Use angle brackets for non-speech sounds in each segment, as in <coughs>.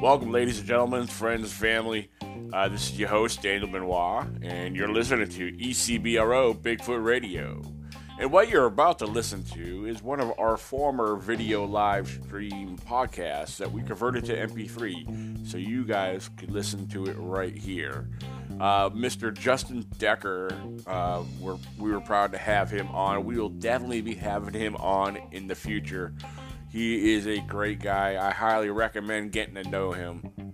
Welcome, ladies and gentlemen, friends, family. Uh, this is your host, Daniel Benoit, and you're listening to ECBRO Bigfoot Radio. And what you're about to listen to is one of our former video live stream podcasts that we converted to MP3 so you guys could listen to it right here. Uh, Mr. Justin Decker, uh, we're, we were proud to have him on. We will definitely be having him on in the future. He is a great guy. I highly recommend getting to know him.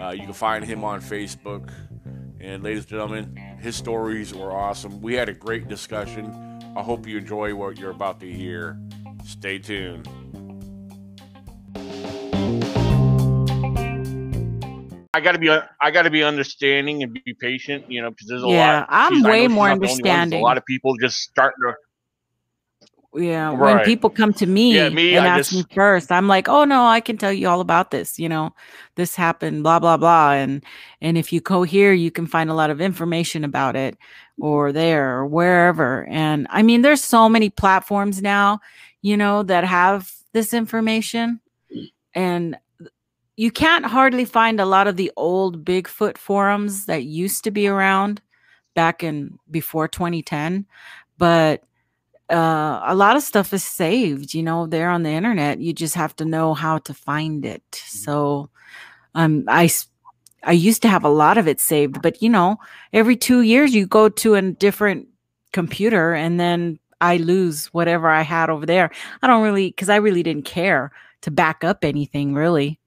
Uh, you can find him on Facebook. And, ladies and gentlemen, his stories were awesome. We had a great discussion. I hope you enjoy what you're about to hear. Stay tuned. I got to be uh, I got to be understanding and be patient, you know, because there's a lot yeah, lot. I'm way more understanding. A lot of people just starting to yeah, right. when people come to me, yeah, me and I ask just, me first, I'm like, "Oh no, I can tell you all about this. You know, this happened, blah blah blah." And and if you go here, you can find a lot of information about it, or there, or wherever. And I mean, there's so many platforms now, you know, that have this information, and you can't hardly find a lot of the old Bigfoot forums that used to be around back in before 2010, but uh, a lot of stuff is saved, you know, there on the internet. You just have to know how to find it. Mm-hmm. So, um, I, I used to have a lot of it saved, but you know, every two years you go to a different computer and then I lose whatever I had over there. I don't really, cause I really didn't care to back up anything really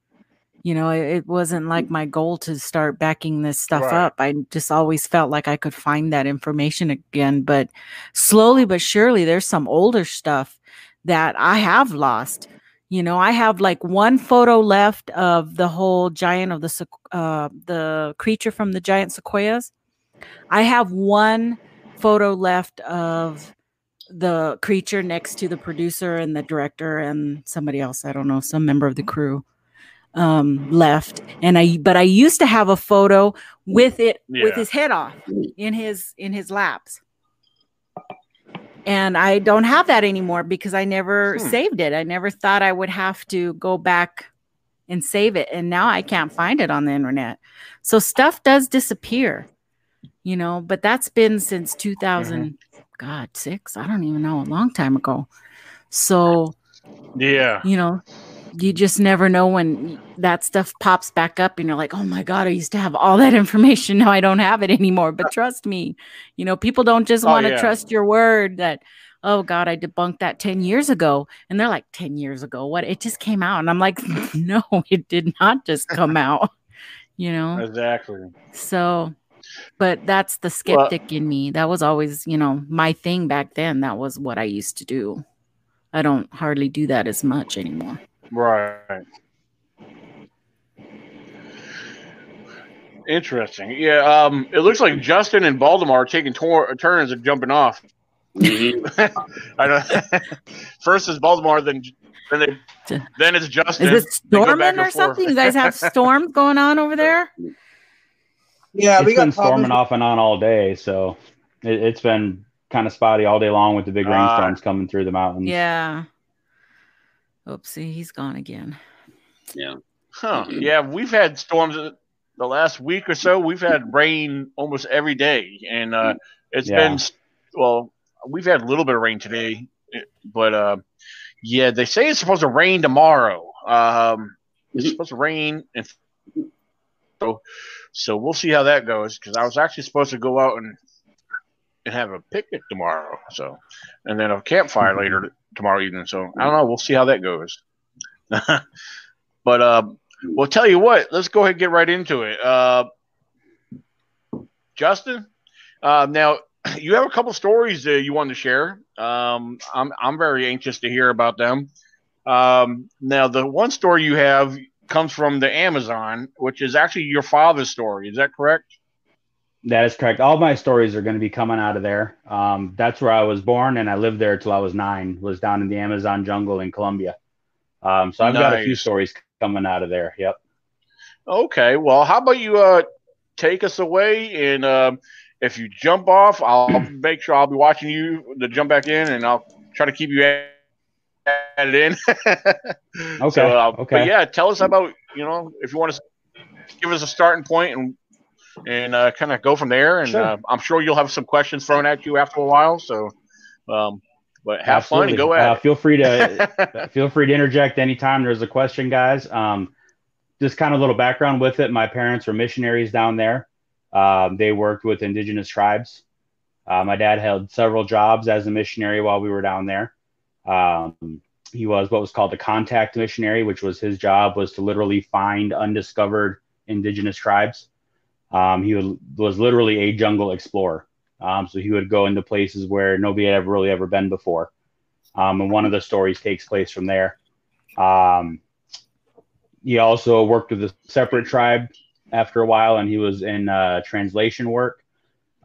you know it, it, wasn't like my goal to start backing this stuff right. up. I just always felt like i could find that information again but slowly but surely there's some older stuff that i have lost. You know i have like one photo left of the whole giant of the uh, the creature from the giant sequoias. I have one photo left of the creature next to the producer and the director and somebody else i don't know some member of the crew um, left, and I but I used to have a photo with it Yeah. with his head off in his in his laps. And I don't have that anymore because I never Hmm. saved it. I never thought I would have to go back and save it. And now I can't find it on the internet. So stuff does disappear, you know, but that's been since 2000, God, six. I don't even know, a long time ago. So yeah. you know, you just never know when that stuff pops back up and you're like, oh my God, I used to have all that <laughs> information. Now I don't have it anymore. But trust me, you know, people don't just Oh, want to yeah. trust your word that, oh God, I debunked that 10 years ago. And they're like, 10 years ago? What? It just came out. And I'm like, <laughs> no, it did not just come <laughs> out, you know? Exactly. So, but that's the skeptic in me. That was always, you know, my thing back then. That was what I used to do. I don't hardly do that as much anymore. Right. Interesting. Yeah. Um. It looks like Justin and Baltimore are taking tor- turns of jumping off. <laughs> I don't. <laughs> First is Baltimore, then then they, then it's Justin. Is it They go back storming or something? You guys have <laughs> storms going on over there? Yeah, it's we got been storming problems. off and on all day, so it, it's been kind of spotty all day long with the big Ah. rainstorms coming through the mountains. Yeah. Oopsie, he's gone again. Yeah. Huh. Yeah, we've had storms the last week or so. We've had rain almost every day, and uh, it's Yeah. been well. We've had a little bit of rain today, but uh, yeah, they say it's supposed to rain tomorrow. Um, it's supposed to rain, and so so we'll see how that goes. Because I was actually supposed to go out and and have a picnic tomorrow. So, and then a campfire later <laughs> tomorrow evening. So I don't know. We'll see how that goes. <laughs> but uh, well, tell you what. Let's go ahead and get right into it. Uh, Justin, uh, now <clears throat> you have a couple stories that you wanted to share. Um, I'm I'm very anxious to hear about them. Um, now the one story you have comes from the Amazon, which is actually your father's story. Is that correct? That is correct. All my stories are going to be coming out of there. Um, that's where I was born, and I lived there till I was nine. Was down in the Amazon jungle in Colombia. Um, so I've got a few stories coming out of there. Yep. Okay. Well, how about you uh, take us away and um, if you jump off, I'll <clears throat> make sure I'll be watching you to jump back in, and I'll try to keep you a- it in. <laughs> okay. So, uh, okay. But yeah, tell us about you know if you want to give us a starting point and and uh, kind of go from there. And sure. uh, I'm sure you'll have some questions thrown at you after a while. So, um, but have Absolutely. fun and go ahead. Uh, feel free to <laughs> feel free to interject anytime there's a question, guys. Um, just kind of a little background with it. My parents were missionaries down there. Um, they worked with indigenous tribes. Uh, my dad held several jobs as a missionary while we were down there. Um, he was what was called a contact missionary, which was his job was to literally find undiscovered indigenous tribes. Um, he was, literally a jungle explorer. Um, so he would go into places where nobody had ever really ever been before. Um, and one of the stories takes place from there. Um, he also worked with a separate tribe after a while, and he was in uh, translation work.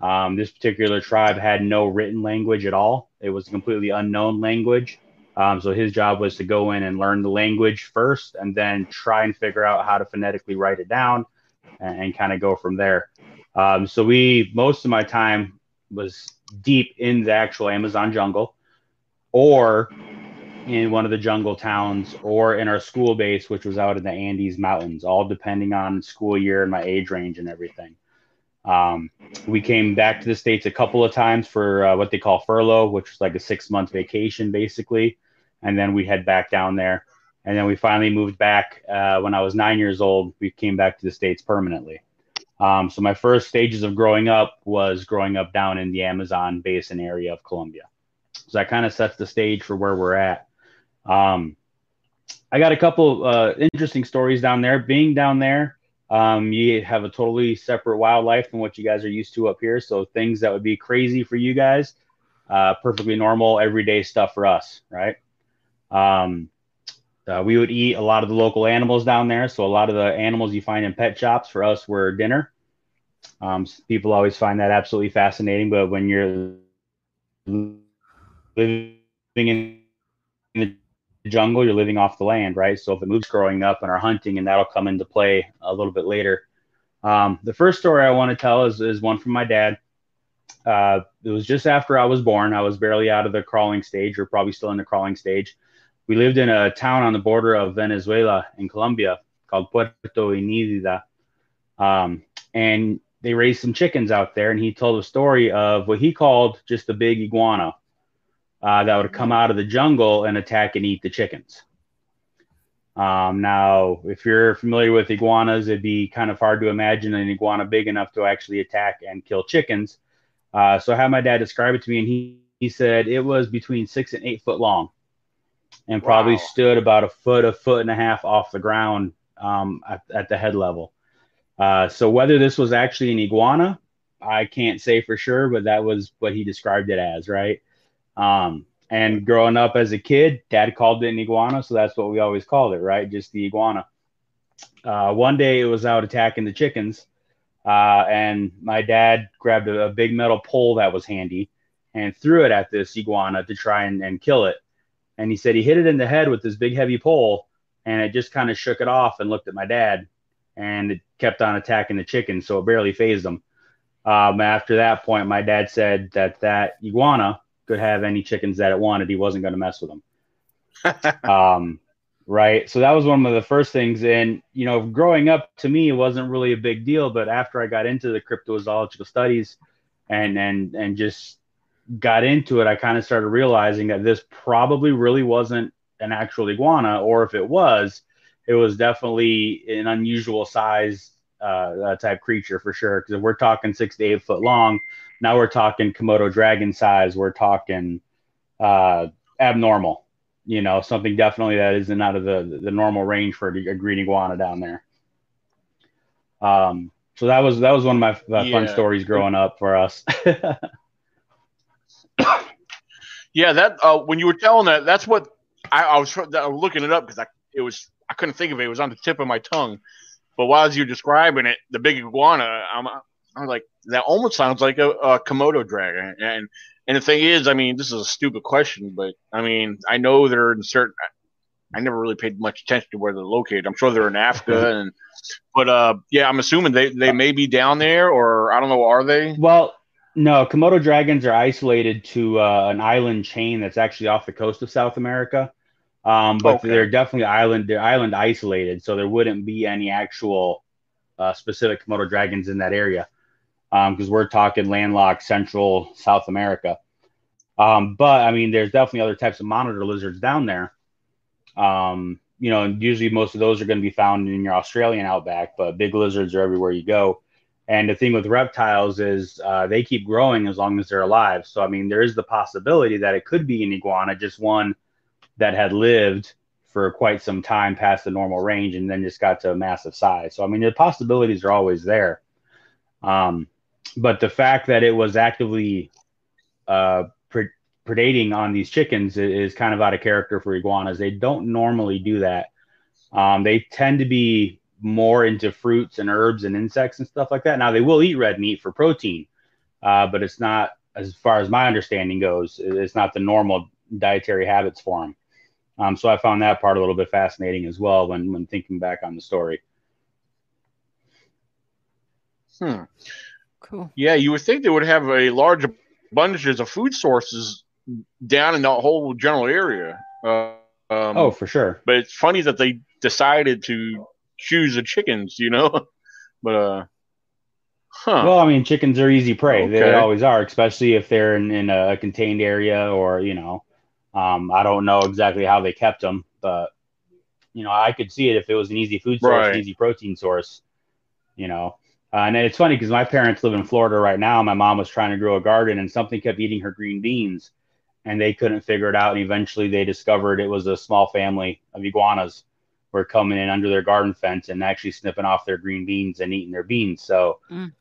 Um, this particular tribe had no written language at all; it was a completely unknown language. Um, so his job was to go in and learn the language first, and then try and figure out how to phonetically write it down, and, and kind of go from there. Um, so we most of my time was deep in the actual Amazon jungle, or in one of the jungle towns, or in our school base, which was out in the Andes Mountains, all depending on school year and my age range and everything. Um, we came back to the states a couple of times for uh, what they call furlough, which was like a six month vacation, basically, and then we head back down there. And then we finally moved back uh, when I was nine years old. We came back to the states permanently. Um, so my first stages of growing up was growing up down in the Amazon basin area of Colombia. So that kind of sets the stage for where we're at. Um, I got a couple uh, interesting stories down there. Being down there, um, you have a totally separate wildlife than what you guys are used to up here. So things that would be crazy for you guys, uh, perfectly normal, everyday stuff for us, right? Um, uh, we would eat a lot of the local animals down there. So a lot of the animals you find in pet shops for us were dinner. Um, people always find that absolutely fascinating. But when you're living in the jungle, you're living off the land, right? So if it moves growing up and are hunting, and that'll come into play a little bit later. Um, the first story I want to tell is, is one from my dad. Uh, it was just after I was born. I was barely out of the crawling stage, or probably still in the crawling stage we lived in a town on the border of Venezuela and Colombia called Puerto Inírida. Um, and they raised some chickens out there. And he told a story of what he called just a big iguana uh, that would come out of the jungle and attack and eat the chickens. Um, now, if you're familiar with iguanas, it'd be kind of hard to imagine an iguana big enough to actually attack and kill chickens. Uh, so I had my dad describe it to me, and he, he said it was between six and eight foot long and wow. probably stood about a foot, a foot and a half off the ground um, at, at, the head level. Uh, so whether this was actually an iguana, I can't say for sure, but that was what he described it as, right? Um, and growing up as a kid, dad called it an iguana, so that's what we always called it, right? Just the iguana. Uh, one day it was out attacking the chickens, uh, and my dad grabbed a, a, big metal pole that was handy and threw it at this iguana to try and, and kill it and he said he hit it in the head with this big heavy pole and it just kind of shook it off and looked at my dad and it kept on attacking the chicken so it barely phased him. Um, after that point my dad said that that iguana could have any chickens that it wanted. He wasn't going to mess with them. <laughs> Um, right? So that was one of the first things. And you know growing up to me it wasn't really a big deal but after i got into the cryptozoological studies and and and just got into it, I kind of started realizing that this probably really wasn't an actual iguana, or if it was, it was definitely an unusual size uh, type creature for sure. Because if we're talking six to eight foot long, now we're talking Komodo dragon size. We're talking uh, abnormal. You know, something definitely that isn't out of the the normal range for a, green iguana down there. Um, so that was that was one of my, my yeah. fun stories growing up for us. <laughs> <coughs> yeah, that uh, when you were telling that, that's what I, I was, I was looking it up because I it was I couldn't think of it. It was on the tip of my tongue. But while you were describing it, the big iguana, I'm, I'm like that almost sounds like a, a Komodo dragon. And and the thing is, I mean, this is a stupid question, but I mean, I know they're in certain. I never really paid much attention to where they're located. I'm sure they're in Africa, and but uh, yeah, I'm assuming they they may be down there, or I don't know, are they? Well, no, Komodo dragons are isolated to uh, an island chain that's actually off the coast of South America. Um, but Okay. they're definitely island they're island isolated, so there wouldn't be any actual uh, specific Komodo dragons in that area because we're talking landlocked Central South America. Um, but I mean, there's definitely other types of monitor lizards down there. Um, you know, and usually most of those are going to be found in your Australian outback, but big lizards are everywhere you go. And the thing with reptiles is uh, they keep growing as long as they're alive. So I mean, there is the possibility that it could be an iguana, just one that had lived for quite some time past the normal range and then just got to a massive size. So I mean, the possibilities are always there. Um, but the fact that it was actively uh, pre- predating on these chickens i- is kind of out of character for iguanas. They don't normally do that. Um, they tend to be more into fruits and herbs and insects and stuff like that. Now they will eat red meat for protein, uh, but it's not, as far as my understanding goes, it's not the normal dietary habits for them. Um, so I found that part a little bit fascinating as well when when thinking back on the story. Hmm. Cool. Yeah, you would think they would have a large abundances of food sources down in that whole general area. Uh, um, oh, for sure. but it's funny that they decided to choose the chickens, you know. <laughs> but uh, huh? Well, I mean, chickens are easy prey. They always are, especially if they're in, in a contained area or, you know, um, I don't know exactly how they kept them, but, you know, I could see it if it was an easy food source, Right. easy protein source, you know. Uh, and it's funny because my parents live in Florida right now. My mom was trying to grow a garden and something kept eating her green beans and they couldn't figure it out. And eventually they discovered it was a small family of iguanas were coming in under their garden fence and actually snipping off their green beans and eating their beans. So, Mm.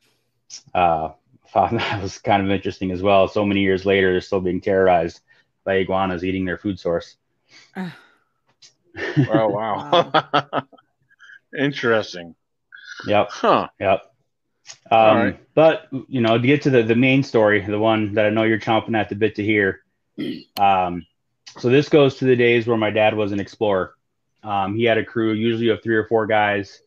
uh, found <laughs> that was kind of interesting as well. So many years later, they're still being terrorized by iguanas eating their food source. Ugh. <sighs> oh wow, <laughs> interesting. Yep, Huh? yep. Um, right. But you know, to get to the the main story, the one that I know you're chomping at the bit to hear. <clears throat> Um, so this goes to the days where my dad was an explorer. Um, he had a crew, usually of three or four guys.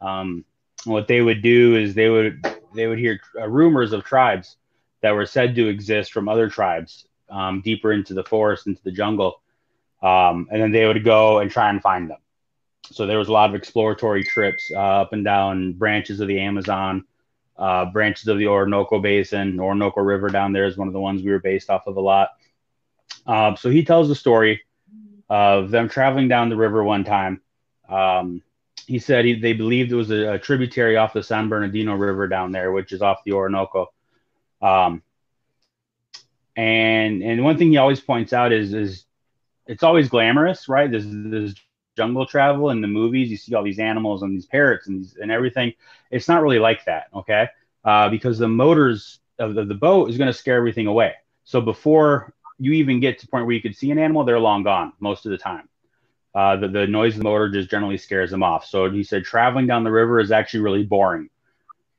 Um, what they would do is they would they would hear uh, rumors of tribes that were said to exist from other tribes um, deeper into the forest, into the jungle, um, and then they would go and try and find them. So there was a lot of exploratory trips uh, up and down branches of the Amazon, uh, branches of the Orinoco Basin. Orinoco River down there is one of the ones we were based off of a lot. Um, so he tells the story of them traveling down the river one time. Um, he said he, they believed it was a, a tributary off the San Bernardino River down there, which is off the Orinoco. Um, and and one thing he always points out is is it's always glamorous, right? This this jungle travel in the movies. You see all these animals and these parrots and these, and everything. It's not really like that, okay? Uh, because the motors of the, the boat is going to scare everything away. So before you even get to the point where you could see an animal, they're long gone most of the time. Uh, the, the noise of the motor just generally scares them off. So he said traveling down the river is actually really boring.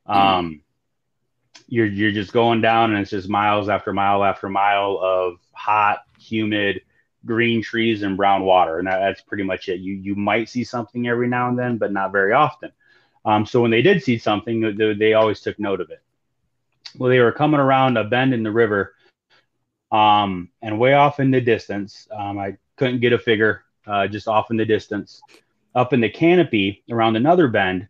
Um, you're you're just going down and it's just miles after mile after mile of hot, humid, green trees and brown water, and that, that's pretty much it. You you might see something every now and then, but not very often. Um, so when they did see something, they, they always took note of it. Well, they were coming around a bend in the river, um, and way off in the distance, um, I couldn't get a figure, uh, just off in the distance, up in the canopy around another bend,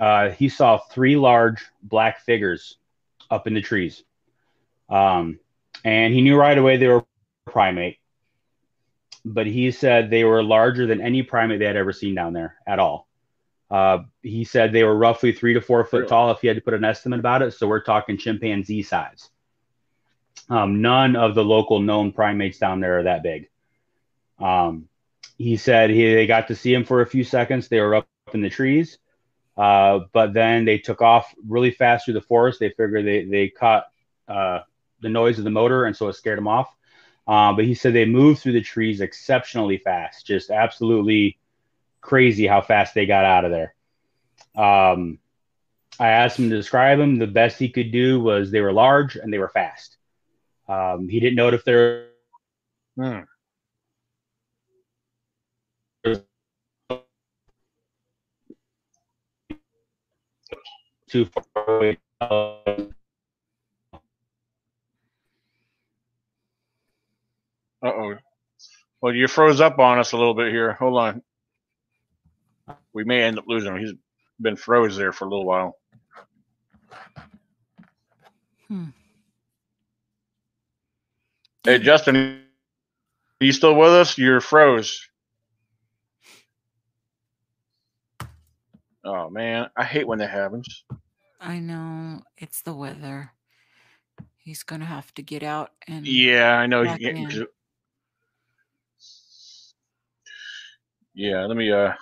uh, he saw three large black figures up in the trees. Um, and he knew right away they were primate, but he said they were larger than any primate they had ever seen down there at all. Uh, he said they were roughly three to four foot Really? tall if he had to put an estimate about it. So we're talking chimpanzee size. Um, none of the local known primates down there are that big. Um, he said he, they got to see him for a few seconds. They were up in the trees, uh, but then they took off really fast through the forest. They figured they, they caught uh, the noise of the motor, and so it scared them off. Uh, but he said they moved through the trees exceptionally fast, just absolutely crazy how fast they got out of there. Um, I asked him to describe them. The best he could do was they were large and they were fast. Um, he didn't know if they're Hmm. too far away. Uh, Uh oh. Well, you froze up on us a little bit here. Hold on. We may end up losing him. He's been froze there for a little while. Hmm. Hey, Justin, are you still with us? You're froze. Oh man, I hate when that happens. I know it's the weather. He's gonna have to get out and Yeah, I know. Back you in. can't- Yeah, let me. Uh,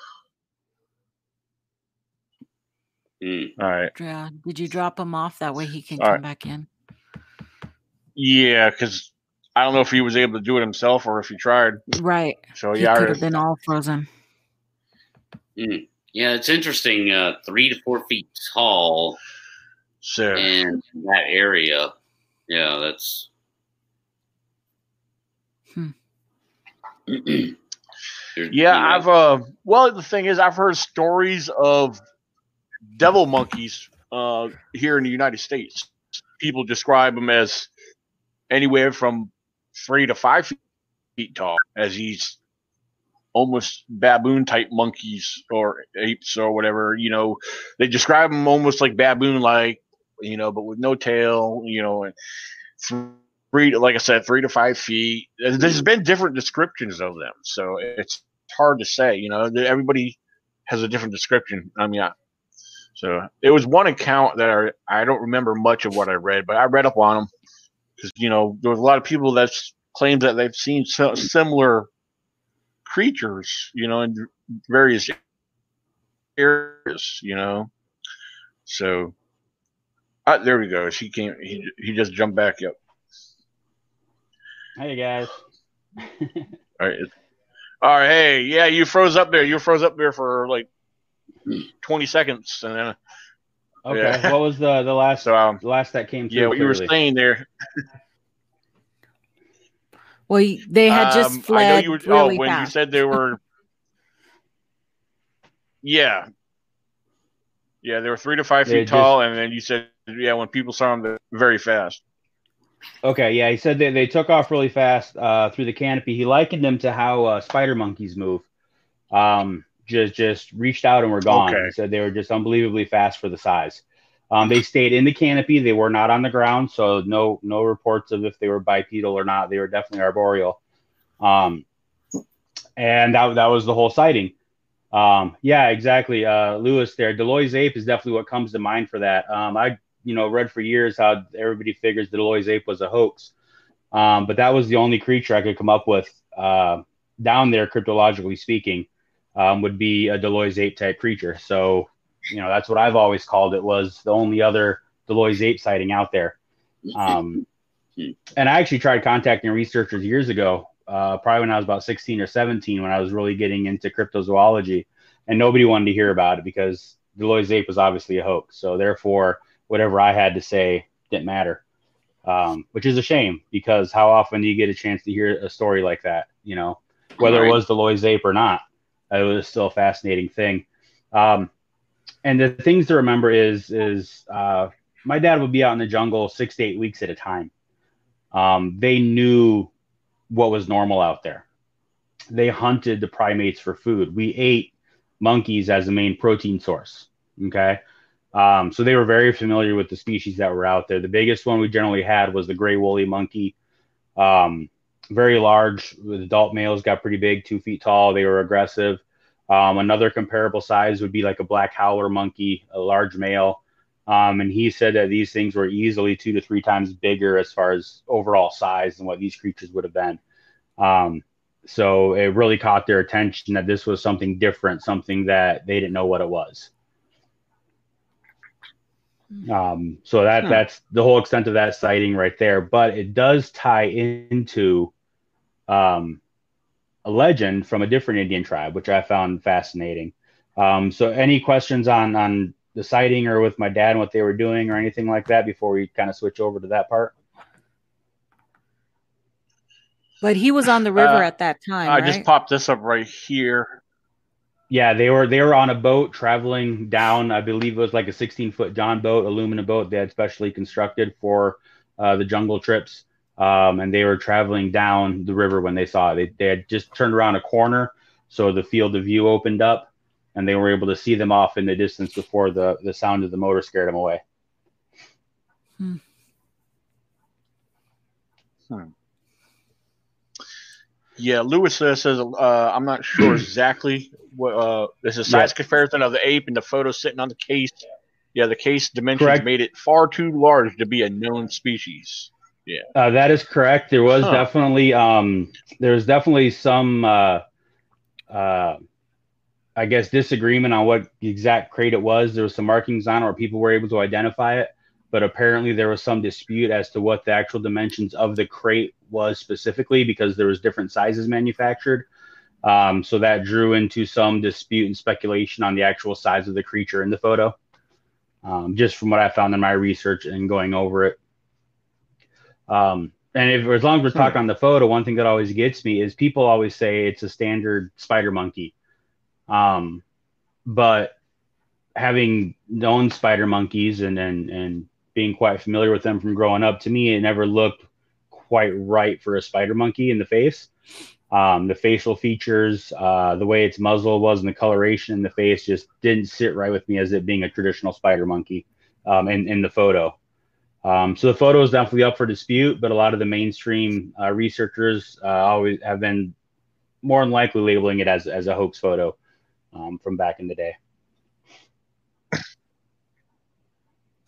Mm. all right. yeah. Did you drop him off that way he can All come right. back in? Yeah, because I don't know if he was able to do it himself or if he tried. Right. So he yeah, I could have been all frozen. Mm. Yeah, it's interesting. Uh, three to four feet tall so in that area. Yeah, that's. Hmm. <clears throat> Yeah, you know, I've uh well the thing is I've heard stories of devil monkeys uh here in the United States. People describe them as anywhere from three to five feet tall, as these almost baboon type monkeys or apes or whatever. You know, they describe them almost like baboon like, you know, but with no tail. You know, and three, like I said, three to five feet. There's been different descriptions of them, so it's hard to say. You know, everybody has a different description. I mean, I, so it was one account that I, I don't remember much of what I read, but I read up on them because you know there was a lot of people that claimed that they've seen so, similar creatures, you know, in various areas, you know. So, ah, there we go. She came. He he just jumped back up. Hey guys. <laughs> All right. All right. Hey, yeah, you froze up there. You froze up there for like twenty seconds, and then Okay. Yeah. What was the the last so um, the last that came through? yeah, what you were clearly? saying there. Well, they had just um, I know fled you were. really oh, when you said they were. <laughs> yeah. Yeah, they were three to five They feet tall, and then you said, yeah, when people saw them, they're very fast. Okay, yeah, he said they, they took off really fast uh, through the canopy. He likened them to how uh, spider monkeys move. Um, just just reached out and were gone. Okay. Said they were just unbelievably fast for the size. Um, they stayed in the canopy. They were not on the ground, so no no reports of if they were bipedal or not. They were definitely arboreal. Um, and that that was the whole sighting. Um, yeah, exactly. Uh, Lewis there. de Loys' ape is definitely what comes to mind for that. Um, I you know read for years how everybody figures the de Loys' ape was a hoax, um, but that was the only creature I could come up with uh, down there, cryptologically speaking, um, would be a de Loys' ape type creature. So you know that's what I've always called it was the only other de Loys' ape sighting out there. Um, <laughs> and I actually tried contacting researchers years ago, uh, probably when I was about 16 or 17, when I was really getting into cryptozoology, and nobody wanted to hear about it because de Loys' ape was obviously a hoax. So therefore, whatever I had to say didn't matter, um, which is a shame because how often do you get a chance to hear a story like that? You know, whether it Right. was de Loys' ape or not, it was still a fascinating thing. Um, and the things to remember is is uh, my dad would be out in the jungle six to eight weeks at a time. Um, they knew what was normal out there. They hunted the primates for food. We ate monkeys as the main protein source. Okay. Um, so they were very familiar with the species that were out there. The biggest one we generally had was the gray woolly monkey. Um, very large. The adult males got pretty big, two feet tall. They were aggressive. Um, another comparable size would be like a black howler monkey, a large male. Um, and he said that these things were easily two to three times bigger as far as overall size than what these creatures would have been. Um, so it really caught their attention that this was something different, something that they didn't know what it was. Um, so that Hmm. that's the whole extent of that sighting right there. But it does tie into um, a legend from a different Indian tribe, which I found fascinating. Um, so, any questions on on the sighting or with my dad and what they were doing or anything like that before we kind of switch over to that part? But he was on the river Uh, at that time, I right? just popped this up right here. Yeah, they were they were on a boat traveling down. I believe it was like a 16 foot John boat, aluminum boat they had specially constructed for uh, the jungle trips. Um, and they were traveling down the river when they saw it. They, they had just turned around a corner, so the field of view opened up, and they were able to see them off in the distance before the the sound of the motor scared them away. Hmm. Hmm. Yeah, Lewis uh, says uh, I'm not sure <clears throat> exactly what. Uh, there's a size Yeah. comparison of the ape and the photo sitting on the case. Yeah, the case dimensions Correct. made it far too large to be a known species. Uh, that is correct. There was Huh. definitely um, there was definitely some uh, uh, I guess disagreement on what exact crate it was. There was some markings on it where people were able to identify it, but apparently there was some dispute as to what the actual dimensions of the crate was specifically because there was different sizes manufactured. Um, so that drew into some dispute and speculation on the actual size of the creature in the photo. Um, just from what I found in my research and going over it. Um, and if as long as we're Hmm. talking on the photo, one thing that always gets me is people always say it's a standard spider monkey. Um, but having known spider monkeys and, and and being quite familiar with them from growing up, to me it never looked quite right for a spider monkey in the face. Um, the facial features, uh, the way its muzzle was, and the coloration in the face just didn't sit right with me as it being a traditional spider monkey um, in in the photo. Um, so the photo is definitely up for dispute, but a lot of the mainstream uh, researchers uh, always have been more than likely labeling it as as a hoax photo um, from back in the day.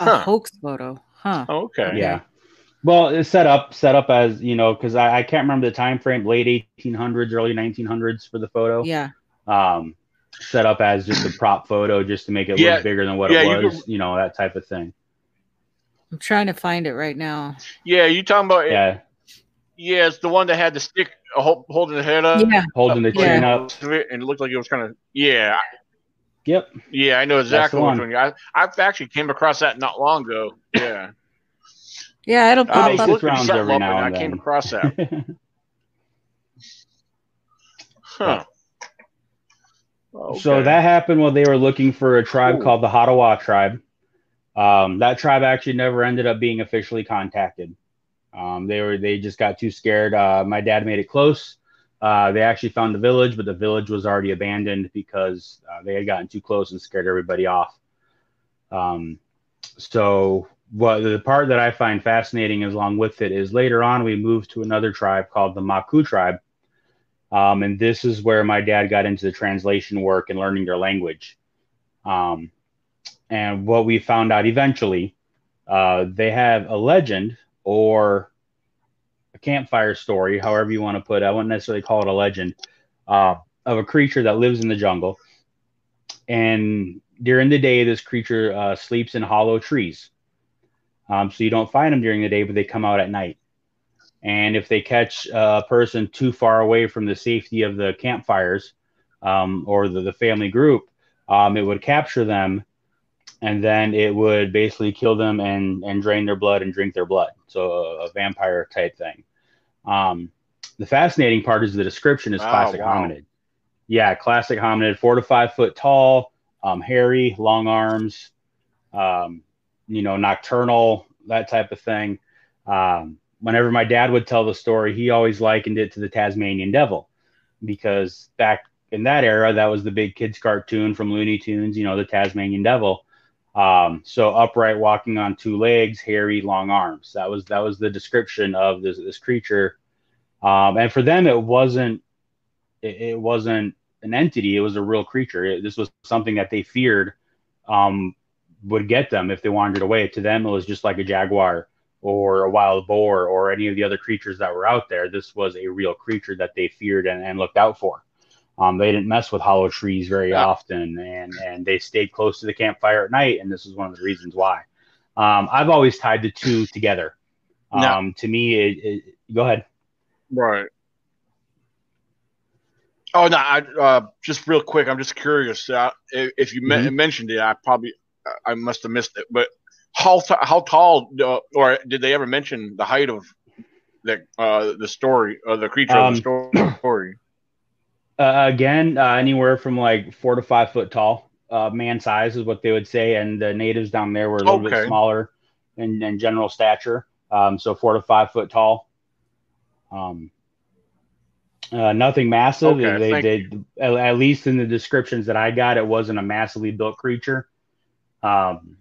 A Huh. hoax photo, huh? Oh, okay. Yeah. Well, it's set up set up as you know because I, I can't remember the time frame, late 1800s, early 1900s for the photo. Yeah. Um, set up as just a prop photo, just to make it Yeah. look bigger than what Yeah, it you was. You, know that type of thing. I'm trying to find it right now. Yeah, you talking about? Yeah. Yeah, it's the one that had the stick uh, holding the head up. Yeah. holding the Yeah. chin up. and it looked like it was kind of yeah, Yep. yeah. I know exactly which one. one. I I actually came across that not long ago. Yeah, Yeah, it'll I pop makes up. rounds every now and I came across that. <laughs> Huh. So that happened while they were looking for a tribe Cool. called the Hadawa tribe. Um, that tribe actually never ended up being officially contacted. Um, they were they just got too scared. Uh, my dad made it close. Uh, they actually found the village, but the village was already abandoned because uh, they had gotten too close and scared everybody off. Um, so what the part that I find fascinating along with it is later on we moved to another tribe called the Maku tribe. Um, and this is where my dad got into the translation work and learning their language. Um, and what we found out eventually, uh, they have a legend or a campfire story, however you want to put it. I wouldn't necessarily call it a legend uh, of a creature that lives in the jungle. And during the day, this creature uh, sleeps in hollow trees. Um, so you don't find them during the day, but they come out at night. And if they catch a person too far away from the safety of the campfires um, or the, the family group, um, it would capture them and then it would basically kill them and, and drain their blood and drink their blood. So a, a vampire type thing. Um, the fascinating part is the description is Oh, classic wow. hominid. Yeah, classic hominid, four to five foot tall, um, hairy, long arms, um, you know, nocturnal, that type of thing. Um, whenever my dad would tell the story, he always likened it to the Tasmanian Devil because back in that era, that was the big kids cartoon from Looney Tunes, you know, the Tasmanian Devil. Um, so upright, walking on two legs, hairy, long arms. That was that was the description of this this creature. Um, and for them, it wasn't it, it wasn't an entity; it was a real creature. It, this was something that they feared um, would get them if they wandered away. To them, it was just like a jaguar or a wild boar or any of the other creatures that were out there. This was a real creature that they feared and, and looked out for. Um, they didn't mess with hollow trees very Yeah. often, and and they stayed close to the campfire at night, and this is one of the reasons why. Um, I've always tied the two together. Um, No. To me, it, it, go ahead. Right. Oh no! I, uh, just real quick, I'm just curious. Uh, if if you men- mentioned it, I probably I must have missed it. But how t- how tall, uh, or did they ever mention the height of the uh, the story of the creature Um, of the story? Uh, again, uh, anywhere from like four to five foot tall, uh, man size is what they would say, and the natives down there were a little Okay. bit smaller in, in general stature, um, so four to five foot tall. Um, uh, nothing massive. Okay, they thank did at, at least in the descriptions that I got, it wasn't a massively built creature. Um,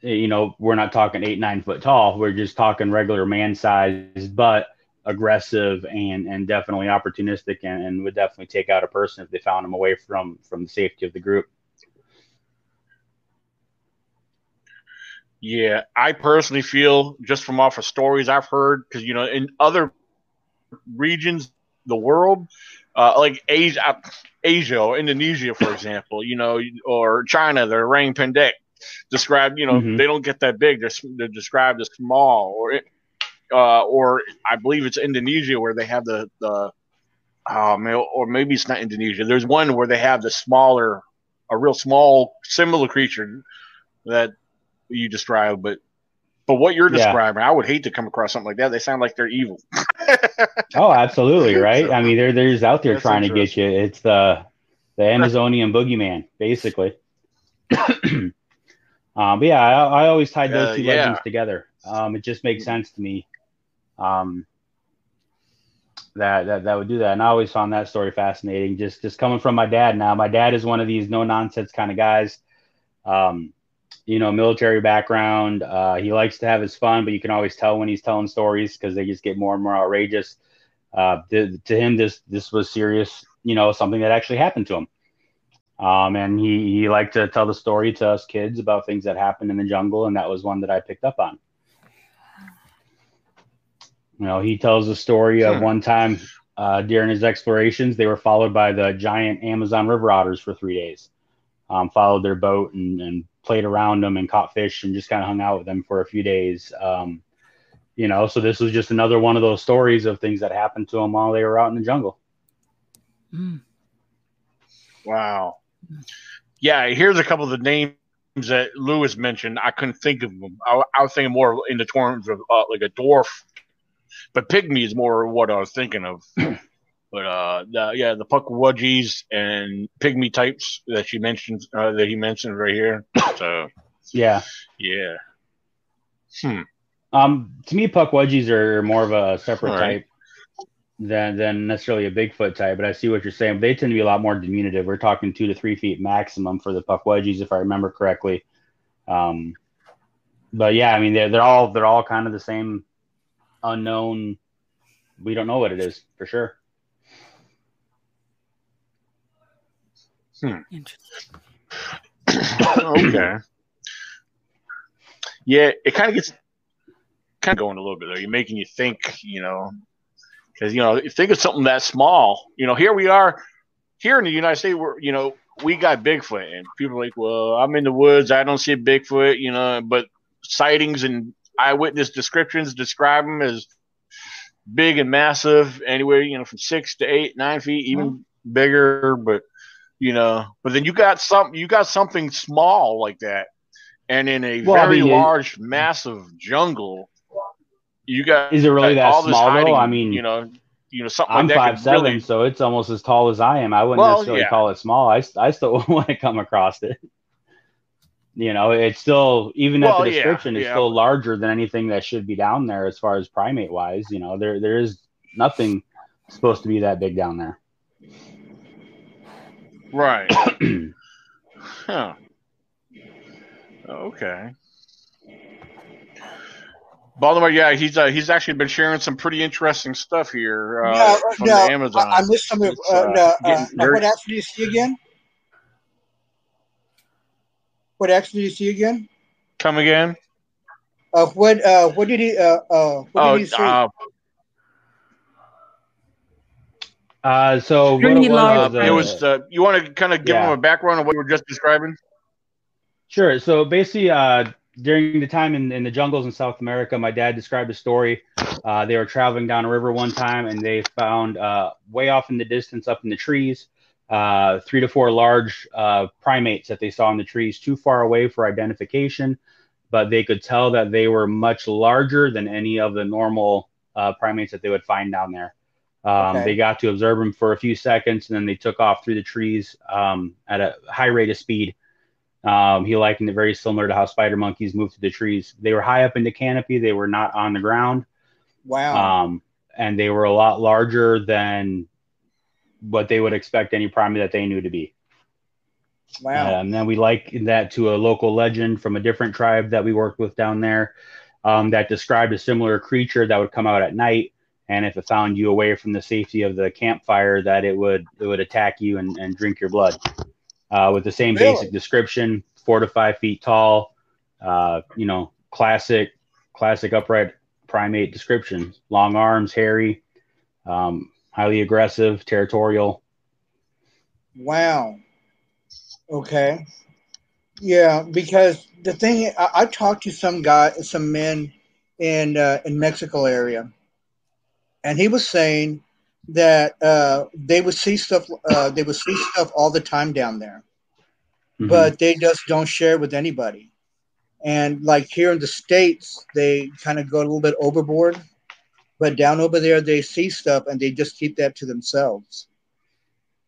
you know, we're not talking eight nine foot tall. We're just talking regular man size, but aggressive and and definitely opportunistic, and, and would definitely take out a person if they found him away from from the safety of the group. Yeah, I personally feel just from off of stories I've heard, because you know, in other regions, the world, uh, like Asia, Asia or Indonesia, for example, you know, or China, the orang pendek described, you know, Mhm. they don't get that big. They're, they're described as small, or uh, or I believe it's Indonesia where they have the the man, or maybe it's not Indonesia. There's one where they have the smaller, a real small, similar creature that you described, but but what you're Yeah. describing, I would hate to come across something like that. They sound like they're evil. <laughs> Oh, absolutely, right? So- I mean, they're they're just out there trying to get you. It's the the Amazonian boogeyman, basically. <clears throat> um, but yeah, I, I always tied those Uh, two yeah. legends together. Um, it just makes sense to me. Um, that that that would do that, and I always found that story fascinating. Just just coming from my dad. Now, my dad is one of these no nonsense kind of guys. Um, you know, military background. Uh, he likes to have his fun, but you can always tell when he's telling stories because they just get more and more outrageous. Uh, to, to him, this this was serious. You know, something that actually happened to him. Um, and he he liked to tell the story to us kids about things that happened in the jungle, and that was one that I picked up on. You know, he tells the story of Hmm. one time uh, during his explorations, they were followed by the giant Amazon river otters for three days. Um, followed their boat and, and played around them and caught fish and just kind of hung out with them for a few days. Um, you know, so this was just another one of those stories of things that happened to them while they were out in the jungle. Mm. Wow. Yeah, here's a couple of the names that Lewis mentioned. I couldn't think of them. I, I was thinking more in the terms of uh, like a dwarf, but pygmy is more what I was thinking of. <clears throat> but uh, the, yeah, the puckwudgies and pygmy types that she mentioned uh, that he mentioned right here. So Yeah. yeah. Hmm. Um, to me, puckwudgies are more of a separate right. type than than necessarily a Bigfoot type. But I see what you're saying. They tend to be a lot more diminutive. We're talking two to three feet maximum for the puckwudgies, if I remember correctly. Um, but yeah, I mean they're they're all they're all kind of the same unknown. We don't know what it is for sure. Hmm. Interesting. <coughs> okay. Yeah, it kind of gets kind of going a little bit there. You're making you think, you know, because you know, you think of something that small, you know, here we are, here in the United States, we're you know, we got Bigfoot, and people are like, well, I'm in the woods, I don't see Bigfoot, you know, but sightings and eyewitness descriptions describe them as big and massive, anywhere you know, from six to eight, nine feet, even mm-hmm. bigger, but you know, but then you got some, you got something small like that, and in a Well, I very mean, it- large, massive jungle, you got Is it really that small though? hiding, I mean, you know, you know, something I'm like five seven, really, so it's almost as tall as I am. I wouldn't Well, necessarily yeah. call it small. I, I still <laughs> want to come across it. You know, it's still even Well, at the yeah, description, it's yeah. still larger than anything that should be down there as far as primate wise. You know, there there is nothing supposed to be that big down there. right? <clears throat> huh. Okay. Baltimore, yeah, he's uh, he's actually been sharing some pretty interesting stuff here uh, no, from no, the Amazon. I, I missed some of It's, uh, uh, no, uh, getting what action do you see again? What action do you see again? Come again? Uh, what uh, what did he uh, uh, what Oh, did he see? uh, Uh, so what Pretty it was, uh, it was. Uh, you want to kind of give Yeah. him a background of what you were just describing? Sure. So basically, uh, during the time in, in the jungles in South America, my dad described a story. Uh, they were traveling down a river one time and they found uh, way off in the distance, up in the trees, uh, three to four large uh, primates that they saw in the trees, too far away for identification, but they could tell that they were much larger than any of the normal uh, primates that they would find down there. Um, Okay. They got to observe them for a few seconds and then they took off through the trees um, at a high rate of speed. Um, he likened it very similar to how spider monkeys move through the trees. They were high up in the canopy. They were not on the ground. wow. Um, and they were a lot larger than what they would expect any primate that they knew to be. Wow. Uh, and then we like that to a local legend from a different tribe that we worked with down there um, that described a similar creature that would come out at night. And if it found you away from the safety of the campfire, that it would it would attack you and, and drink your blood. Uh, with the same Really? basic description, four to five feet tall, uh, you know, classic classic upright primate description: long arms, hairy, um, highly aggressive, territorial. Wow. Okay. Yeah, because the thing I, I talked to some guy, some men in uh, in Mexico area, and he was saying that uh, they would see stuff. Uh, they would see stuff all the time down there, Mhm. but they just don't share with anybody. And like here in the states, they kind of go a little bit overboard, but down over there, they see stuff and they just keep that to themselves.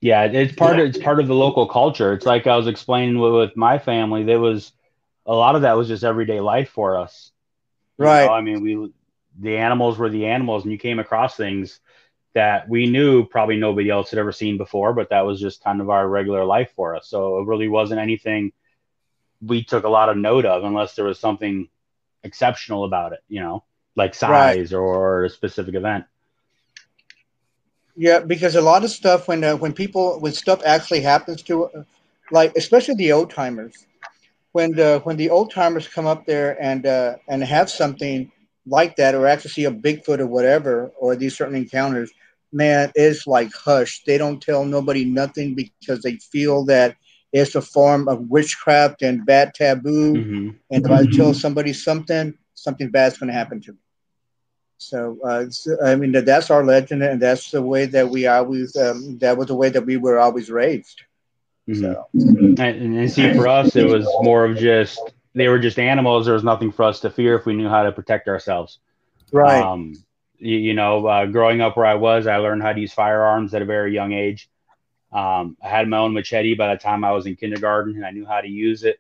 Yeah, it's part of it's part of the local culture. It's like I was explaining with, with my family. There was a lot of that was just everyday life for us. You Right. know, I mean, we the animals were the animals, and you came across things that we knew probably nobody else had ever seen before, but that was just kind of our regular life for us. So it really wasn't anything we took a lot of note of, unless there was something exceptional about it. You know, like size or a specific event. Yeah, because a lot of stuff when uh, when people when stuff actually happens to, uh, like especially the old timers, when the when the old timers come up there and uh, and have something like that, or actually see a Bigfoot or whatever, or these certain encounters, man, it's like hush. They don't tell nobody nothing because they feel that it's a form of witchcraft and bad taboo. hmm And if I tell somebody something, something bad's going to happen to me. So, uh, it's- I mean, that's our legend, and that's the way that we always, um, that was the way that we were always raised. hmm So, And, and see, for us, it was more of just they were just animals. There was nothing for us to fear if we knew how to protect ourselves. right. Um, you, you know, uh, growing up where I was, I learned how to use firearms at a very young age. Um, I had my own machete by the time I was in kindergarten, and I knew how to use it.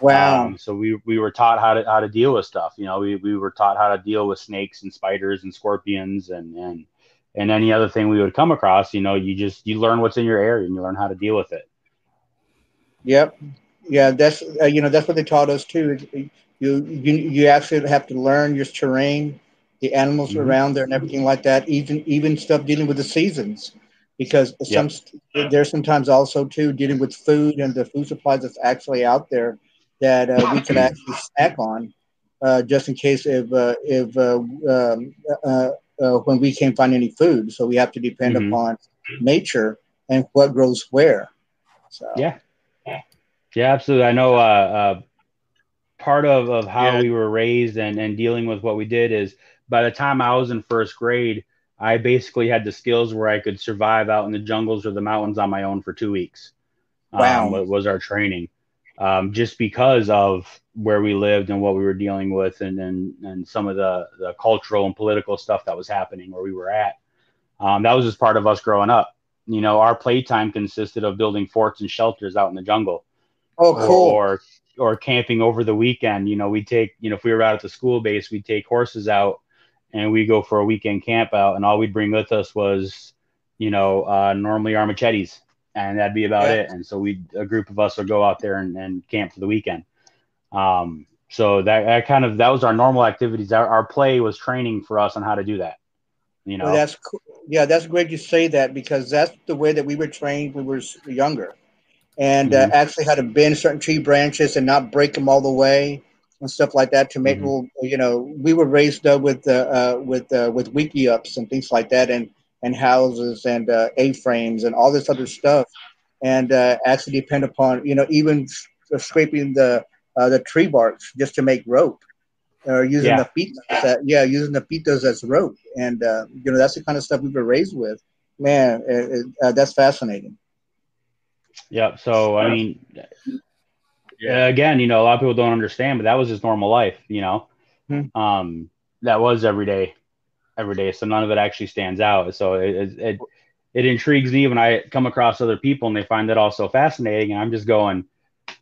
Wow. Um, so we we were taught how to how to deal with stuff. You know, we we were taught how to deal with snakes and spiders and scorpions and and and any other thing we would come across. You know, you just you learn what's in your area and you learn how to deal with it. Yep. Yeah, that's uh, you know that's what they taught us too. You you you actually have to learn your terrain, the animals Mhm. around there, and everything like that. Even even stuff dealing with the seasons, because some there's sometimes also too dealing with food and the food supplies that's actually out there that uh, we could <clears throat> actually snack on, uh, just in case if uh, if uh, um, uh, uh, when we can't find any food. So we have to depend Mhm. upon nature and what grows where. So Yeah. Yeah, absolutely. I know uh, uh, part of, of how Yeah. we were raised and, and dealing with what we did is by the time I was in first grade, I basically had the skills where I could survive out in the jungles or the mountains on my own for two weeks. Wow. Um, was our training. Um, just because of where we lived and what we were dealing with and, and, and some of the, the cultural and political stuff that was happening where we were at. Um, that was just part of us growing up. You know, our playtime consisted of building forts and shelters out in the jungle Oh, cool. or or camping over the weekend. You know, we take you know if we were out at the school base, we'd take horses out and we go for a weekend camp out, and all we'd bring with us was you know uh, normally our machetes, and that'd be about Yeah. it. And so we a group of us would go out there and, and camp for the weekend. Um, so that, that kind of that was our normal activities. Our, our play was training for us on how to do that. You know, Well, that's cool. Yeah, that's great you say that because that's the way that we were trained when we were younger, and Mhm. uh, actually how to bend certain tree branches and not break them all the way and stuff like that to make Mhm. little. You know, we were raised up with uh, uh, with uh, with wickiups and things like that, and and houses and uh, a frames and all this other stuff, and uh, actually depend upon you know even s- scraping the uh, the tree barks just to make rope or using Yeah. the feet that yeah using the pitos as rope and uh, you know that's the kind of stuff we were raised with man it, it, uh, that's fascinating yeah. So I mean, Yeah. Uh, again, you know, a lot of people don't understand, but that was just normal life, you know. Hmm. Um, that was every day, every day. So none of it actually stands out. So it, it it it intrigues me when I come across other people and they find that all so fascinating, and I'm just going,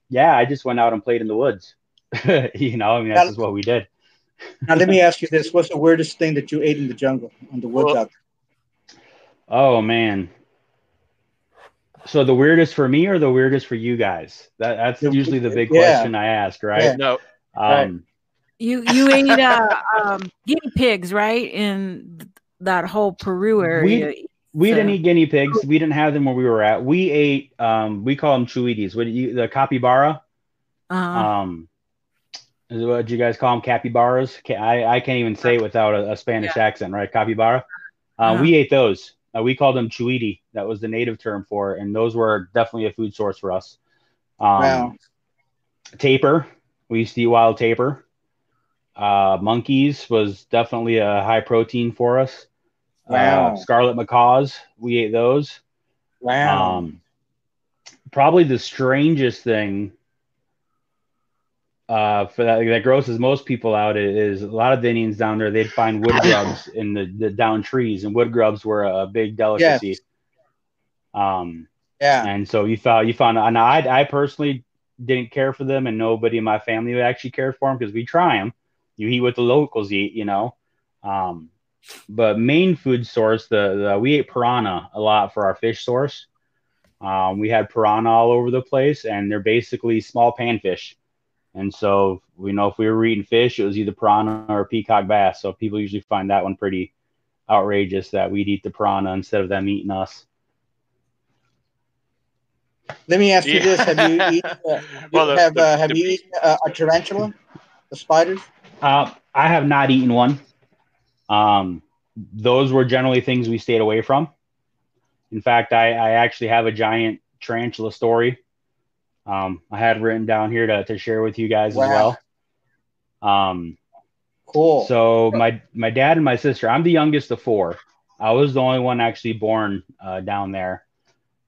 yeah, I just went out and played in the woods. <laughs> you know, I mean, that's just what we did. now let me ask you this: What's the weirdest thing that you ate in the jungle on the woods Well- out Oh man. So the weirdest for me or the weirdest for you guys? That that's usually the big yeah. question I ask, right? Yeah. No, Um, You you ate uh, um, guinea pigs, right? In that whole Peru area. we didn't eat guinea pigs. We didn't have them where we were at. We ate um we call them chuitis. What do you the capybara? uh, Um is what did you guys call them capybaras? I, I can't even say it without a, a Spanish accent, right? Capybara. Uh, Uh-huh. We ate those. Uh, we called them chuiti. That was the native term for it, and those were definitely a food source for us. Um, Wow. Tapir. We used to eat wild tapir. Uh, monkeys was definitely a high protein for us. Wow. Uh, scarlet macaws. We ate those. Wow. Um, probably the strangest thing uh, for that that grosses most people out is a lot of the Indians down there. They'd find wood <laughs> grubs in the, the down trees, and wood grubs were a big delicacy. Um, yeah. and so you found you found, and I I personally didn't care for them, and nobody in my family would actually cared for them because we try them. You eat what the locals eat, you know. Um, but main food source, the, the we ate piranha a lot for our fish source. Um, we had piranha all over the place, and they're basically small panfish. And so we know if we were eating fish, it was either piranha or peacock bass. So people usually find that one pretty outrageous that we'd eat the piranha instead of them eating us. Let me ask you Yeah. this: Have you eaten? Uh, <laughs> Well, the- have, the- uh, have the you eaten uh, a tarantula? The spiders? Uh, I have not eaten one. Um, those were generally things we stayed away from. In fact, I, I actually have a giant tarantula story. Um, I had written down here to, to share with you guys Wow. as well. Um, Cool. so my my dad and my sister, I'm the youngest of four. I was the only one actually born uh, down there.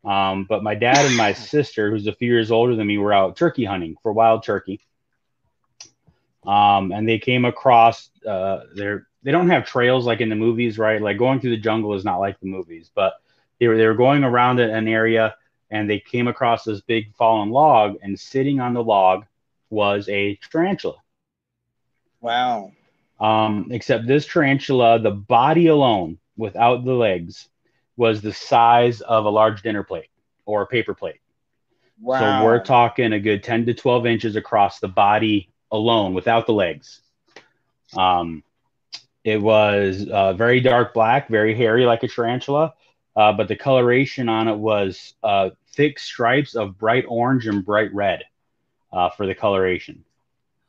Um, but my dad and my sister, who's a few years older than me, were out turkey hunting for wild turkey. Um, and they came across uh, they're they don't have trails like in the movies, right? Like going through the jungle is not like the movies, but they were they were going around an area and they came across this big fallen log, and sitting on the log was a tarantula. wow. Um, except this tarantula, the body alone, without the legs, was the size of a large dinner plate or a paper plate. Wow. So we're talking a good 10 to 12 inches across the body alone without the legs. Um, it was uh, very dark black, very hairy like a tarantula, uh, but the coloration on it was uh, thick stripes of bright orange and bright red uh, for the coloration.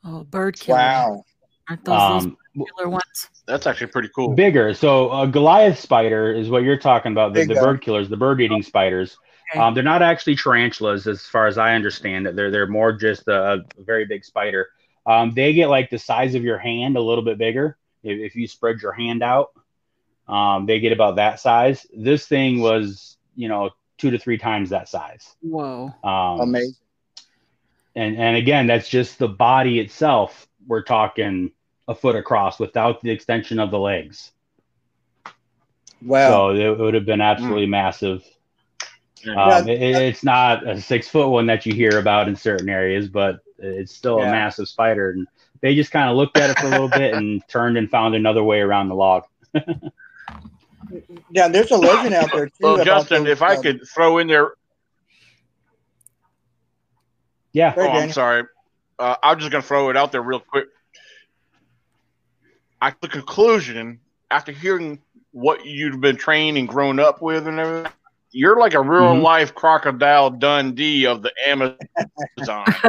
oh, bird killer. wow. Aren't those those Um, killer ones? that's actually pretty cool. Bigger. So a Goliath spider is what you're talking about. The, the bird killers, the bird eating spiders. Okay. Um, they're not actually tarantulas, as far as I understand it. They're they're more just a, a very big spider. Um, they get like the size of your hand, a little bit bigger. If, if you spread your hand out, um, they get about that size. This thing was, you know, two to three times that size. Whoa. Um, Amazing. and and again, that's just the body itself. We're talking a foot across without the extension of the legs. Wow. So it would have been absolutely massive. Yeah. Um, it, it's not a six foot one that you hear about in certain areas, but it's still Yeah. a massive spider. And they just kind of looked at it for a little bit and <laughs> turned and found another way around the log. yeah, there's a legend out there too. Well, about Justin, those, if I uh, could throw in there, Yeah. Oh, I'm sorry. Uh, I'm just gonna throw it out there real quick. I the conclusion after hearing what you've been trained and grown up with and everything, you're like a real Mhm. life crocodile Dundee of the Amazon.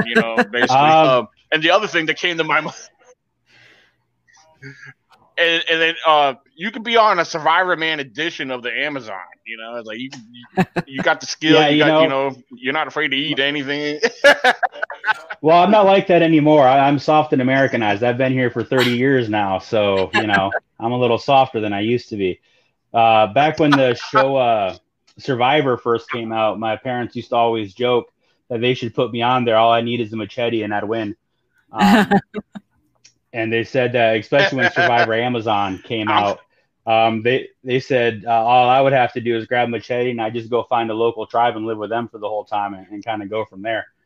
you know, <laughs> basically. Um, um, and the other thing that came to my mind. And, and then uh, you could be on a Survivor Man edition of the Amazon. You know, it's like you you, you got the <laughs> skill. Yeah, you, you got know- you know you're not afraid to eat anything. <laughs> Well, I'm not like that anymore. I, I'm soft and Americanized. I've been here for 30 years now, so you know I'm a little softer than I used to be. Uh, back when the show uh, Survivor first came out, my parents used to always joke that they should put me on there. All I need is a machete, and I'd win. Um, <laughs> and they said that, especially when Survivor Amazon came <laughs> out, um, they they said uh, all I would have to do is grab a machete and I just go find a local tribe and live with them for the whole time and, and kind of go from there. <laughs>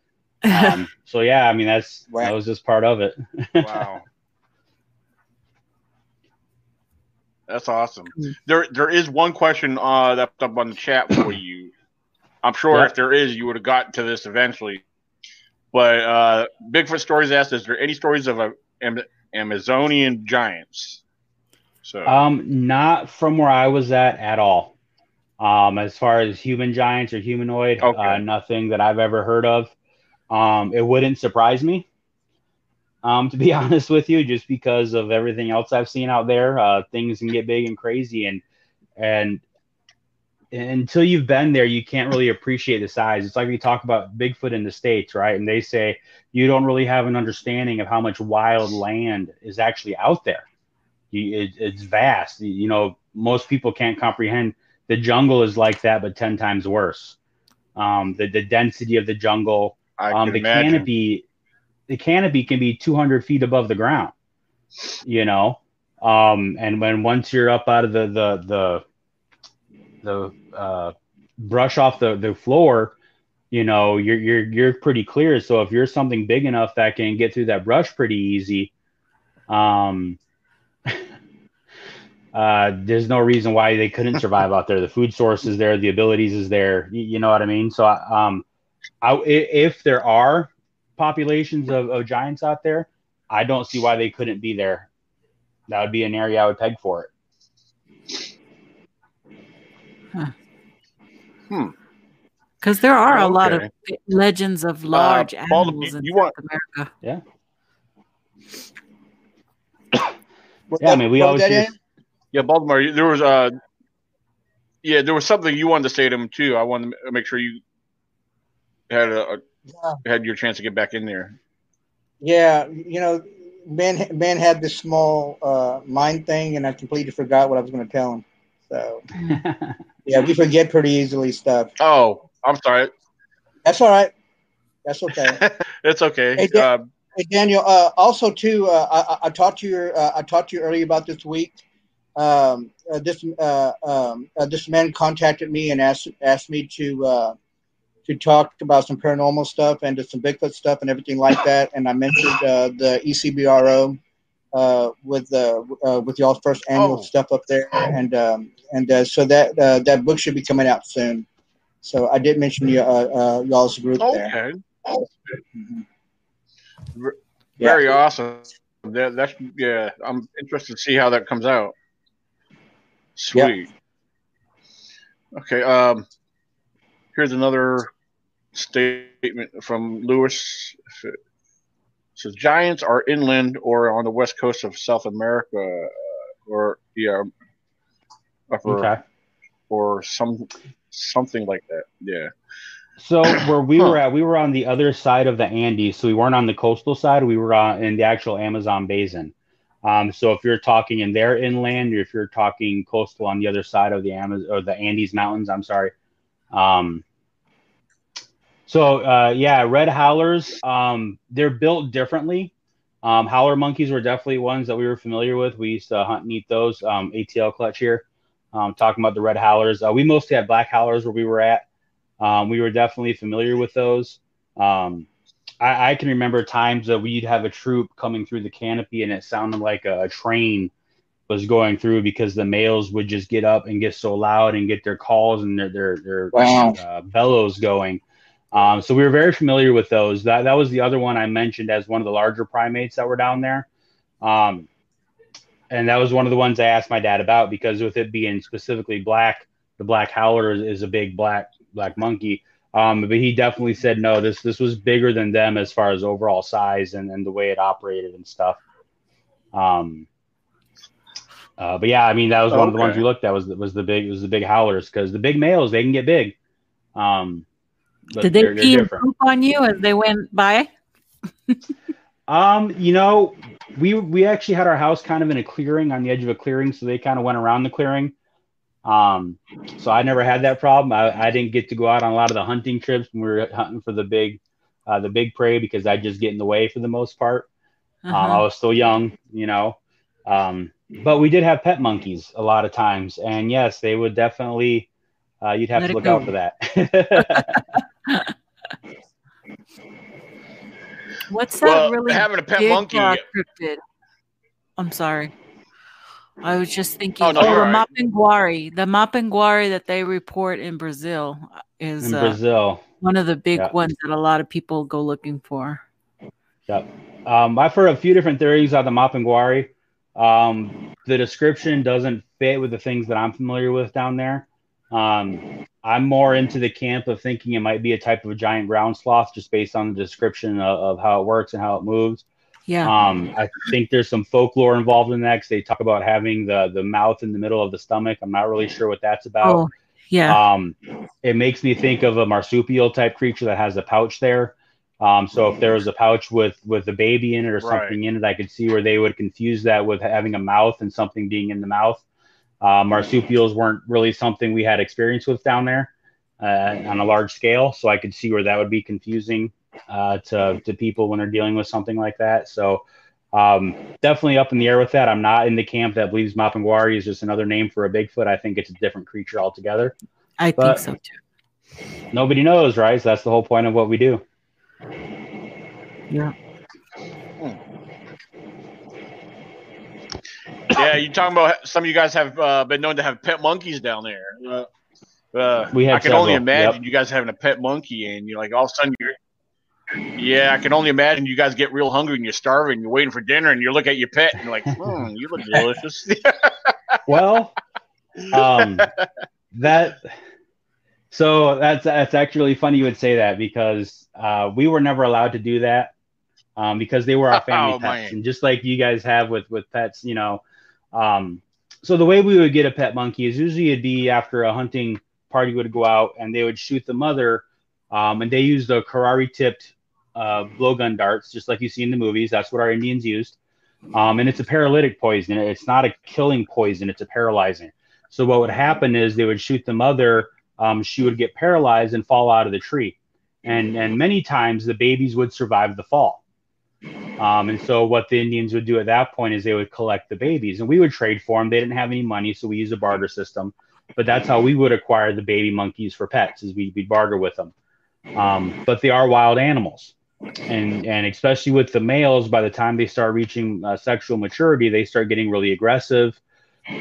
Um, so yeah, I mean that's Wow. that was just part of it. wow. That's awesome. There, there is one question uh, that's up on the chat for <coughs> you. I'm sure Yeah. if there is, you would have gotten to this eventually. But uh, Bigfoot Stories asked, "Is there any stories of a, Am- Amazonian giants?" So, Um, not from where I was at at all. Um, as far as human giants or humanoid, Okay. uh, nothing that I've ever heard of. Um, it wouldn't surprise me. Um, to be <laughs> honest with you, just because of everything else I've seen out there, uh, things can get big and crazy, and and until you've been there, you can't really appreciate the size. It's like we talk about Bigfoot in the states, right? And they say you don't really have an understanding of how much wild land is actually out there. You, it, it's vast. You know, most people can't comprehend. The jungle is like that, but ten times worse. Um, the the density of the jungle, um, the imagine. canopy, the canopy can be 200 feet above the ground. You know, um, and when once you're up out of the the the the uh, brush off the the floor, you know, you're you're you're pretty clear. So if you're something big enough that can get through that brush pretty easy, um, <laughs> uh, there's no reason why they couldn't survive out there. The food source is there, the abilities is there. You, you know what I mean? So, um, I, if there are populations of, of giants out there, I don't see why they couldn't be there. That would be an area I would peg for it. Hmm. Because there are a lot of legends of large Uh, Baltimore, animals in you South want- America. Was <coughs> Yeah, I mean, we always hear. Yeah, Baltimore. There was uh, yeah, there was something you wanted to say to him too. I wanted to make sure you had a, a Yeah. had your chance to get back in there. Yeah, you know, Ben Ben had this small uh, mind thing, and I completely forgot what I was going to tell him. So <laughs> yeah, we forget pretty easily stuff. Oh, I'm sorry. That's all right. That's okay. <laughs> It's okay. Hey, Dan- uh, Hey Daniel, uh, also too, uh, I, I- I talked to you. Uh, I talked to you earlier about this week. Um, uh, this uh, um, uh, this man contacted me and asked asked me to uh, to talk about some paranormal stuff and just some Bigfoot stuff and everything like that. And I mentioned uh, the ECBRO uh, with uh, uh, with y'all's first annual Oh. stuff up there, and um, and uh, so that uh, that book should be coming out soon. So I did mention you, y'all's group there. okay. Mhm. Yeah. Very awesome. That, that's yeah. I'm interested to see how that comes out. Sweet. Okay. Um. Here's another statement from Lewis. Says giants are inland or on the west coast of South America, uh, or yeah, upper okay. or some something like that. Yeah. So <coughs> where we were at, we were on the other side of the Andes, so we weren't on the coastal side. We were on, in the actual Amazon basin. Um, so if you're talking in their inland, or if you're talking coastal on the other side of the Amazon or the Andes Mountains, I'm sorry. Um, so uh, yeah, red howlers, um, they're built differently. Um, howler monkeys were definitely ones that we were familiar with. We used to hunt and eat those. Um, ATL clutch here. Um, talking about the red howlers, uh, we mostly had black howlers where we were at. Um, we were definitely familiar with those. Um, I, I can remember times that we'd have a troop coming through the canopy and it sounded like a, a train was going through because the males would just get up and get so loud and get their calls and their their, their Wow. uh, bellows going. Um, so we were very familiar with those. That that was the other one I mentioned as one of the larger primates that were down there. Um, and that was one of the ones I asked my dad about because with it being specifically black, the black howler is, is a big black black monkey. Um, but he definitely said no. This this was bigger than them as far as overall size and, and the way it operated and stuff. Um, uh, but yeah, I mean that was one of the ones we looked at was was the big was the big howlers because the big males they can get big. Um, Did they they're- pee poop on you as they went by? Um, you know, we we actually had our house kind of in a clearing on the edge of a clearing, so they kind of went around the clearing. Um, so I never had that problem. I, I didn't get to go out on a lot of the hunting trips when we were hunting for the big, uh, the big prey because I just get in the way for the most part. Um, I Uh-huh. was still young, you know. Um, but we did have pet monkeys a lot of times, and yes, they would definitely. Uh, you'd have Let to look go. out for that. <laughs> What's that Well, really having a pet big monkey. rock cryptid? I'm sorry. I was just thinking, Oh, oh, no, you're the all right. mapinguari, the mapinguari that they report in Brazil is In uh, Brazil. one of the big Yeah. ones that a lot of people go looking for. Yep. Um, I've heard a few different theories on the Mapinguari. Um, the description doesn't fit with the things that I'm familiar with down there. Um, I'm more into the camp of thinking it might be a type of a giant ground sloth just based on the description of, of how it works and how it moves. Yeah. Um, I think there's some folklore involved in that because they talk about having the, the mouth in the middle of the stomach. I'm not really sure what that's about. oh, yeah. Um, it makes me think of a marsupial type creature that has a pouch there. Um, so if there was a pouch with with a baby in it or Right. something in it, I could see where they would confuse that with having a mouth and something being in the mouth. Uh, marsupials weren't really something we had experience with down there uh, on a large scale, so I could see where that would be confusing uh, to to people when they're dealing with something like that. So um, definitely up in the air with that. I'm not in the camp that believes Mapinguari is just another name for a Bigfoot. I think it's a different creature altogether I but- think so too. nobody knows, right? So that's the whole point of what we do. Yeah. Yeah, you're talking about some of you guys have uh, been known to have pet monkeys down there. Uh, uh, We had I can only imagine yep. you guys having a pet monkey, and you're like all of a sudden you're. Yeah, I can only imagine you guys get real hungry and you're starving, you're waiting for dinner, and you look at your pet and you're like, hmm, <laughs> you look delicious. <laughs> Well, um, that so that's that's actually funny you would say that because uh, we were never allowed to do that um, because they were our <laughs> family Oh, pets, man. and just like you guys have with with pets, you know. Um, so the way we would get a pet monkey is usually it'd be after a hunting party would go out and they would shoot the mother, um, and they use the curare tipped uh, blowgun darts, just like you see in the movies. That's what our Indians used. Um, and it's a paralytic poison. It's not a killing poison. It's a paralyzing. So what would happen is they would shoot the mother. Um, she would get paralyzed and fall out of the tree, and and many times the babies would survive the fall. Um, and so what the Indians would do at that point is they would collect the babies, and we would trade for them. They didn't have any money, so we used a barter system. But that's how we would acquire the baby monkeys for pets, is we we barter with them. Um, but they are wild animals and and especially with the males by the time they start reaching uh, sexual maturity they start getting really aggressive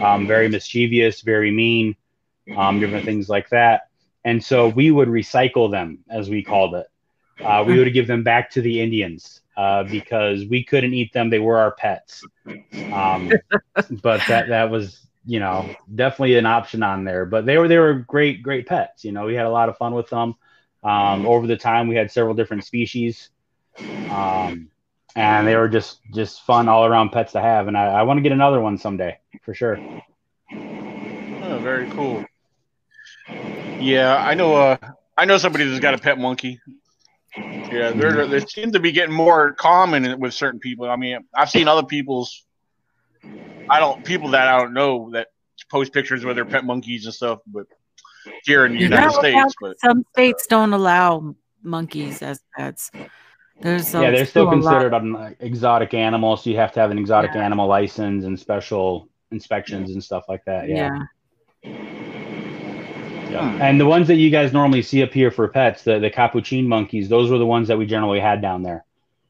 um, very mischievous very mean um, different things like that and so we would recycle them as we called it uh, we would give them back to the indians uh, because we couldn't eat them they were our pets um, but that that was you know definitely an option on there but they were they were great great pets you know we had a lot of fun with them um, over the time, we had several different species, um, and they were just just fun all around pets to have. And I, I want to get another one someday for sure. Oh, very cool. Yeah, I know. Uh, I know somebody that's got a pet monkey. Yeah, they're, mm-hmm. they seem to be getting more common with certain people. I mean, I've seen other people's. I don't people that I don't know that post pictures with their pet monkeys and stuff, but here in the United well, States, but Some states don't allow monkeys as pets. There's yeah, they're still a considered an exotic animal, so you have to have an exotic Yeah. animal license and special inspections and stuff like that. Yeah. Yeah. Yeah. And the ones that you guys normally see up here for pets, the, the capuchin monkeys, those were the ones that we generally had down there.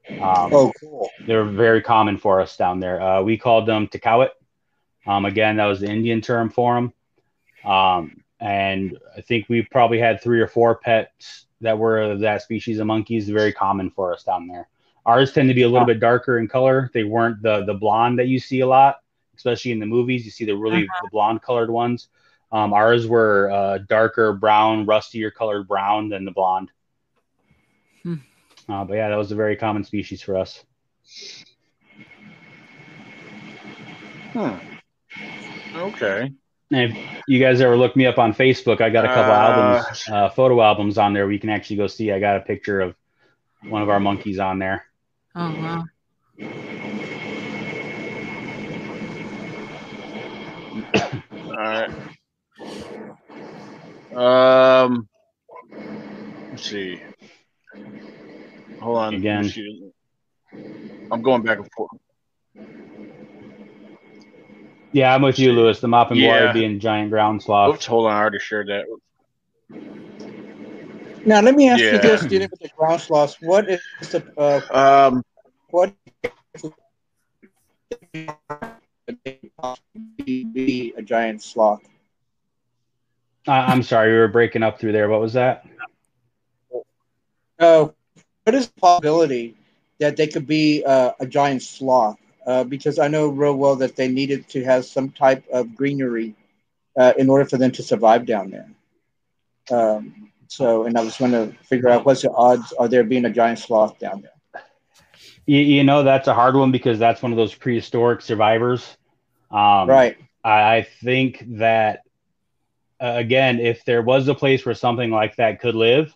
Um, Oh, cool. They're very common for us down there. Uh, we called them Takawit. Um, again, that was the Indian term for them. Um, and I think we probably had three or four pets that were that species of monkeys. Very common for us down there. Ours tend to be a little bit darker in color. They weren't the the blonde that you see a lot, especially in the movies. You see the really the blonde colored ones. Um, ours were uh, darker brown, rustier colored brown than the blonde. Hmm. Uh, but yeah, that was a very common species for us. hmm. okay. And if you guys ever look me up on Facebook, I got a couple Uh, albums, uh, photo albums on there. We can actually go see. I got a picture of one of our monkeys on there. Oh wow. All right. Um, let's see. Hold on. Again. I'm going back and forth. Yeah, I'm with you, Lewis. The mop and Yeah. yeah. being giant ground sloth. Oops, hold on. I already shared that. Now let me ask Yeah. you this: dealing with the ground sloths, what is the uh, Um, what possibly be a giant sloth? Uh, I'm sorry, we were breaking up through there. What was that? Uh, what is the possibility that they could be uh, a giant sloth? Uh, because I know real well that they needed to have some type of greenery uh, in order for them to survive down there. Um, so, and I was going to figure out what's the odds are there being a giant sloth down there. You, you know, that's a hard one because that's one of those prehistoric survivors. Um, right. I, I think that uh, again, if there was a place where something like that could live,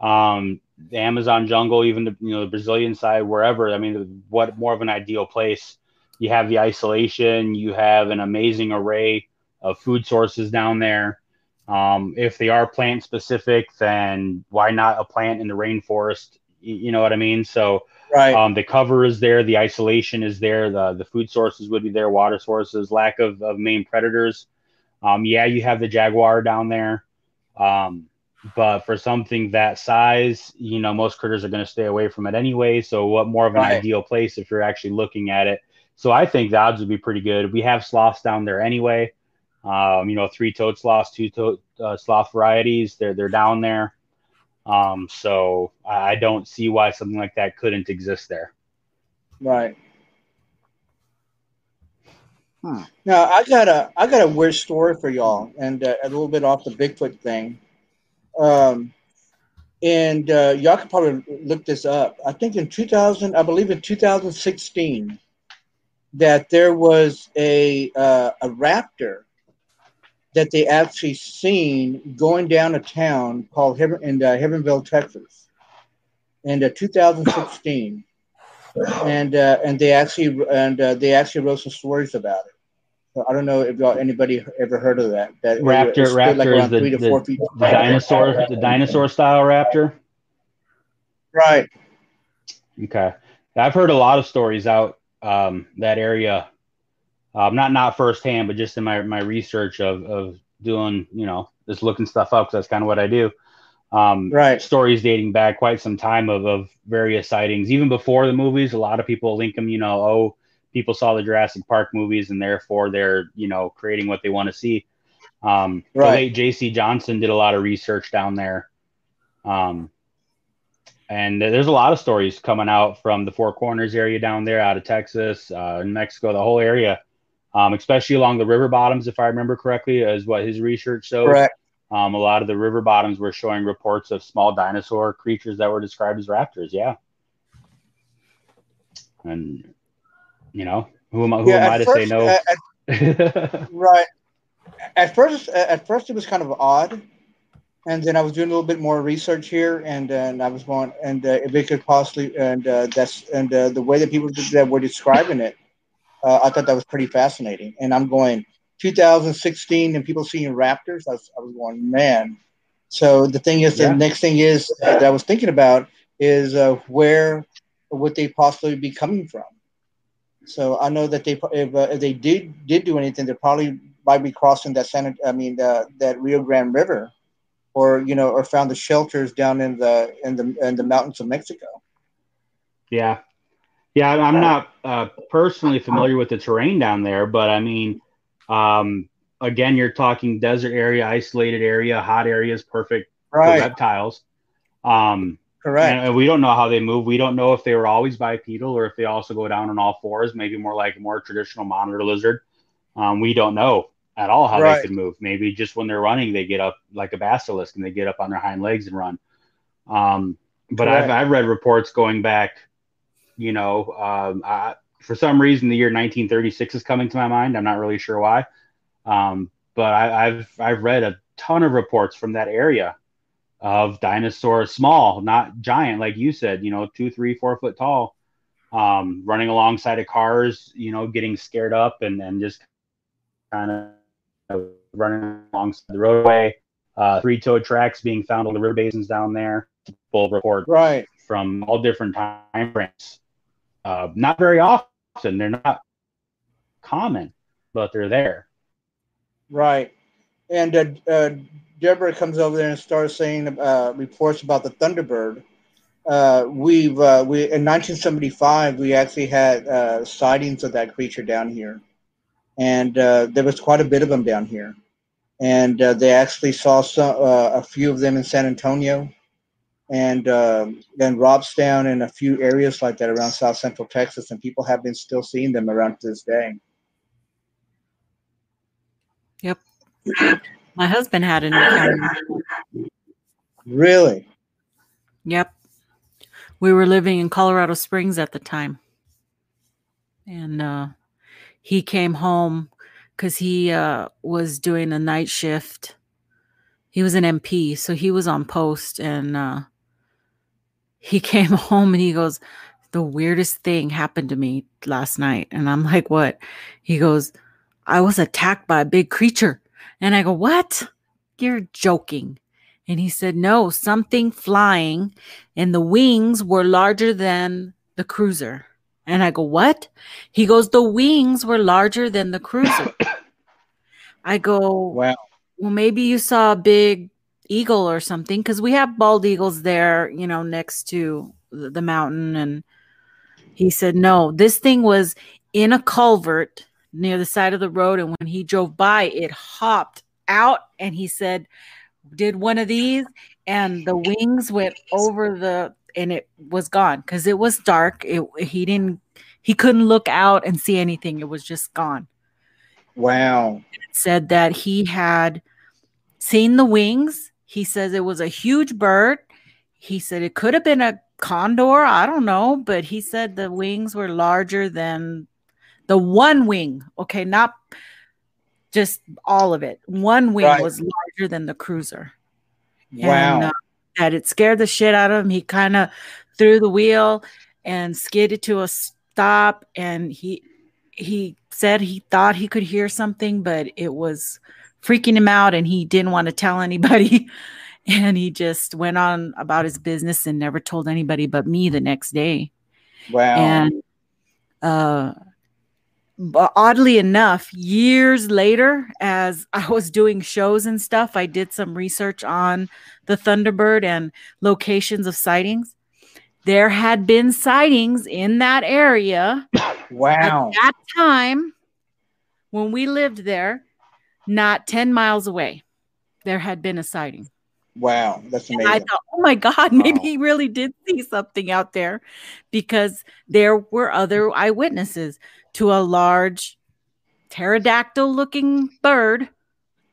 um, the Amazon jungle, even the you know the Brazilian side, wherever. I mean, what more of an ideal place? You have the isolation. You have an amazing array of food sources down there. Um, if they are plant specific, then why not a plant in the rainforest? You, know what I mean? So right. um, the cover is there, the isolation is there, the the food sources would be there, water sources, lack of, of main predators. Um, yeah, you have the jaguar down there. Um, but for something that size, you know, most critters are going to stay away from it anyway. So, what more of an right. ideal place if you're actually looking at it? So, I think the odds would be pretty good. We have sloths down there anyway. Um, you know, three-toed sloths, two-toed uh, sloth varieties. They're they're down there. Um, so I don't see why something like that couldn't exist there. Right. Hmm. Now I got a I got a weird story for y'all, and uh, a little bit off the Bigfoot thing. Um, and uh, y'all can probably look this up. I think in 2000, I believe in 2016, that there was a uh, a raptor that they actually seen going down a town called Heaven, in uh, Heavenville, Texas, in uh, 2016, and uh, and they actually and uh, they actually wrote some stories about it. So I don't know if y'all anybody ever heard of that. That raptor, raptor like is the, the, the dinosaur, the dinosaur style raptor. Right. Okay, I've heard a lot of stories out um, that area um, not not firsthand, but just in my my research of of doing you know just looking stuff up because that's kind of what I do. Um, right. Stories dating back quite some time of of various sightings, even before the movies. A lot of people link them. You know, oh, people saw the Jurassic Park movies and therefore they're you know creating what they want to see. Um, right. The late J.C. Johnson did a lot of research down there. Um, and there's a lot of stories coming out from the Four Corners area down there, out of Texas, uh, Mexico, the whole area um, especially along the river bottoms, if I remember correctly, is what his research showed. Correct. Um, a lot of the river bottoms were showing reports of small dinosaur creatures that were described as raptors. Yeah. And, you know, who am I, who yeah, am I to first, say no? At, <laughs> right. At first, at first it was kind of odd. And then I was doing a little bit more research here, and, and I was going, and uh, if it could possibly, and uh, that's, and uh, the way that people that were describing it, uh, I thought that was pretty fascinating. And I'm going 2016 and people seeing raptors. I was, I was going, man. So the thing is, yeah. the next thing is that I was thinking about is uh, where would they possibly be coming from? So I know that they, if, uh, if they did did do anything, they probably might be crossing that San, I mean, that Rio Grande River, or you know, or found the shelters down in the in the in the mountains of Mexico. Yeah, yeah, I'm not uh, personally familiar with the terrain down there, but I mean, um, again, you're talking desert area, isolated area, hot areas, perfect right. for reptiles. Um, Correct. And we don't know how they move. We don't know if they were always bipedal or if they also go down on all fours, maybe more like a more traditional monitor lizard. Um, we don't know at all how right. they could move. Maybe just when they're running, they get up like a basilisk and they get up on their hind legs and run. Um, but I've, I've read reports going back you know, um, I, for some reason, the year 1936 is coming to my mind. I'm not really sure why, um, but I, I've I've read a ton of reports from that area of dinosaurs, small, not giant, like you said. You know, two, three, four foot tall, um, running alongside of cars. You know, getting scared up and and just kind of running alongside the roadway. Uh, three-toed tracks being found on the river basins down there. Full report right from all different time frames. Uh, not very often. And they're not common, but they're there. Right. And uh, uh, Deborah comes over there and starts saying uh, reports about the Thunderbird. Uh, we've uh, we in 1975 we actually had sightings of that creature down here, and uh, there was quite a bit of them down here. And uh, they actually saw some, uh, a few of them in San Antonio, and um, then Robstown and a few areas like that around South Central Texas, and people have been still seeing them around to this day. Yep. My husband had an encounter. Really? Yep. We were living in Colorado Springs at the time. And uh, he came home because he uh, was doing a night shift. He was an MP, so he was on post. And uh, he <laughs> came home and he goes, The weirdest thing happened to me last night. And I'm like, What? He goes, I was attacked by a big creature. And I go, What? You're joking. And he said, No, something flying, and the wings were larger than the cruiser. And I go, What? He goes, The wings were larger than the cruiser. <coughs> I go, Wow. Well, maybe you saw a big eagle or something because we have bald eagles there, you know, next to the mountain. And he said, No, this thing was in a culvert near the side of the road. And when he drove by, it hopped out and he said, did one of these and the wings went over the and it was gone because it was dark it he didn't he couldn't look out and see anything it was just gone Wow. it said that he had seen the wings he says it was a huge bird he said it could have been a condor i don't know but he said the wings were larger than the one wing okay not just all of it one wing Right. was larger than the cruiser Wow. and uh, that it scared the shit out of him. He kind of threw the wheel and skidded to a stop, and he he said he thought he could hear something, but it was freaking him out, and he didn't want to tell anybody. <laughs> And he just went on about his business and never told anybody but me the next day. wow. And uh, but oddly enough, years later, as I was doing shows and stuff, I did some research on the Thunderbird and locations of sightings. There had been sightings in that area wow. at that time when we lived there, not 10 miles away. There had been a sighting. Wow. That's And I thought, oh my God, <laughs> maybe Wow. he really did see something out there because there were other eyewitnesses to a large pterodactyl looking bird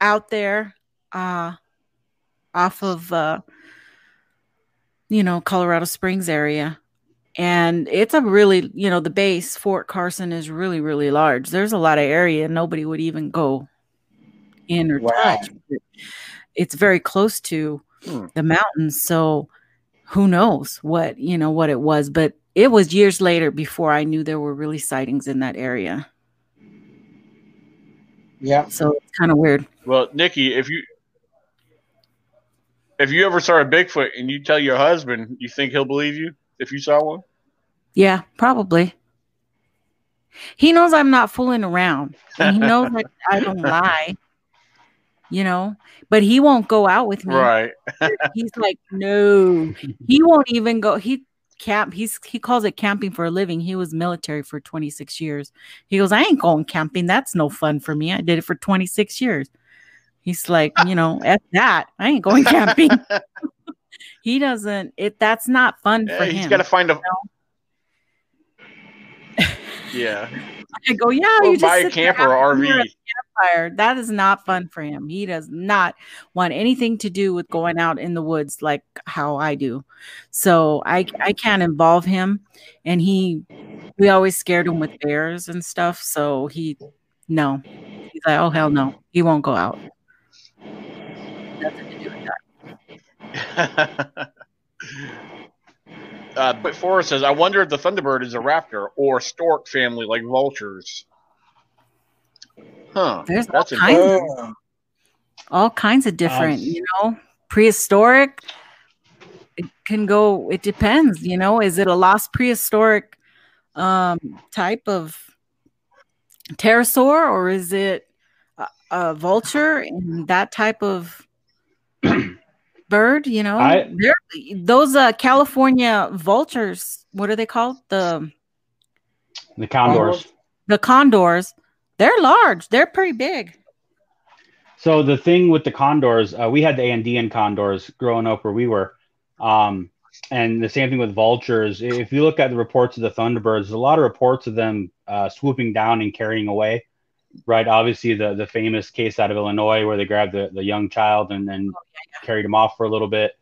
out there uh, off of, uh, you know, Colorado Springs area. And it's a really, you know, the base, Fort Carson, is really, really large. There's a lot of area nobody would even go in or Wow. touch. It's very close to Hmm. the mountains. So who knows what, you know, what it was. But it was years later before I knew there were really sightings in that area. Yeah. So it's kind of weird. Well, Nikki, if you if you ever saw a Bigfoot and you tell your husband, you think he'll believe you if you saw one? Yeah, probably. He knows I'm not fooling around. And he knows that I don't <laughs> lie. You know, but he won't go out with me. Right. <laughs> He's <laughs> like, no. He won't even go. He camp. He's he calls it camping for a living. He was military for 26 years. He goes, I ain't going camping. That's no fun for me. I did it for 26 years. He's like, you know, <laughs> at that, I ain't going camping. he doesn't. It that's not fun for Yeah, he's him. He's got to find a. yeah. I go, yeah, Or you just buy a camper or RV. That is not fun for him. He does not want anything to do with going out in the woods like how I do. So I I can't involve him, and he we always scared him with bears and stuff. So he no, he's like, oh hell no, he won't go out. Nothing to do with that. <laughs> uh, but Forrest says, I wonder if the Thunderbird is a raptor or stork family like vultures. Huh. There's all kinds of all kinds of different, you know, prehistoric. It can go, it depends, you know, is it a lost prehistoric um type of pterosaur or is it a, a vulture and that type of <clears throat> bird, you know? I- those uh California vultures, what are they called? The The condors. the condors They're large. They're pretty big. So the thing with the condors, uh, we had the Andean condors growing up where we were, um, and the same thing with vultures. If you look at the reports of the thunderbirds, there's a lot of reports of them uh, swooping down and carrying away. Right, obviously the the famous case out of Illinois where they grabbed the, the young child and then carried him off for a little bit.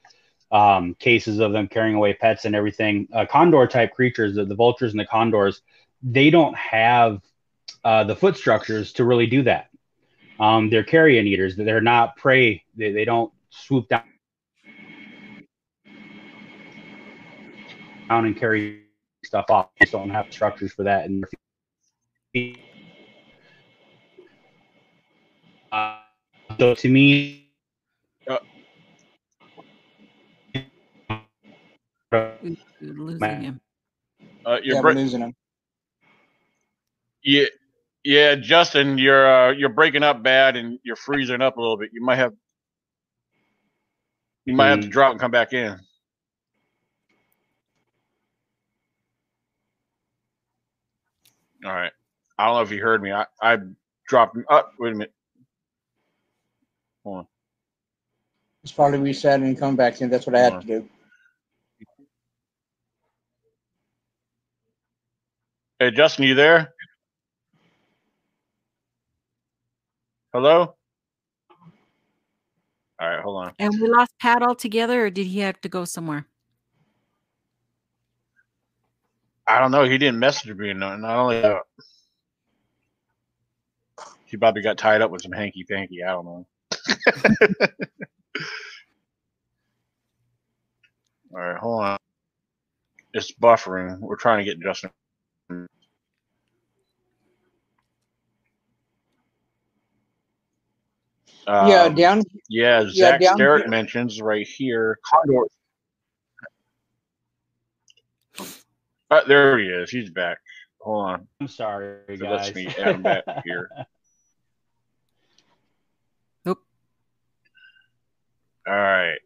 Um, cases of them carrying away pets and everything. Uh, condor type creatures, the, the vultures and the condors, they don't have uh, the foot structures to really do that. Um, they're carrion eaters. They're not prey. They, they don't swoop down, down and carry stuff off. They just don't have structures for that. And uh, so to me, Losing him. Uh, you're Yeah, bre- we're losing them. yeah, yeah, Justin, you're uh, you're breaking up bad and you're freezing up a little bit. You might have you might have to Hmm. drop and come back in. All right. I don't know if you heard me. I, I dropped. Oh, wait a minute. Hold on. It's probably reset and come back in. That's what I had to do. Hey, Justin, you there? Hello? All right, hold on. And we lost Pat altogether, or did he have to go somewhere? I don't know. He didn't message me. No, not only uh, he probably got tied up with some hanky panky. I don't know. <laughs> All right, hold on. It's buffering. We're trying to get Justin. Yeah, Um, down. Yeah, Yeah, Zach down Sterrett here- mentions right here. Condor. Uh, there he is. He's back. Hold on. I'm sorry, So guys. let's me add him back <laughs> here. Nope. All right.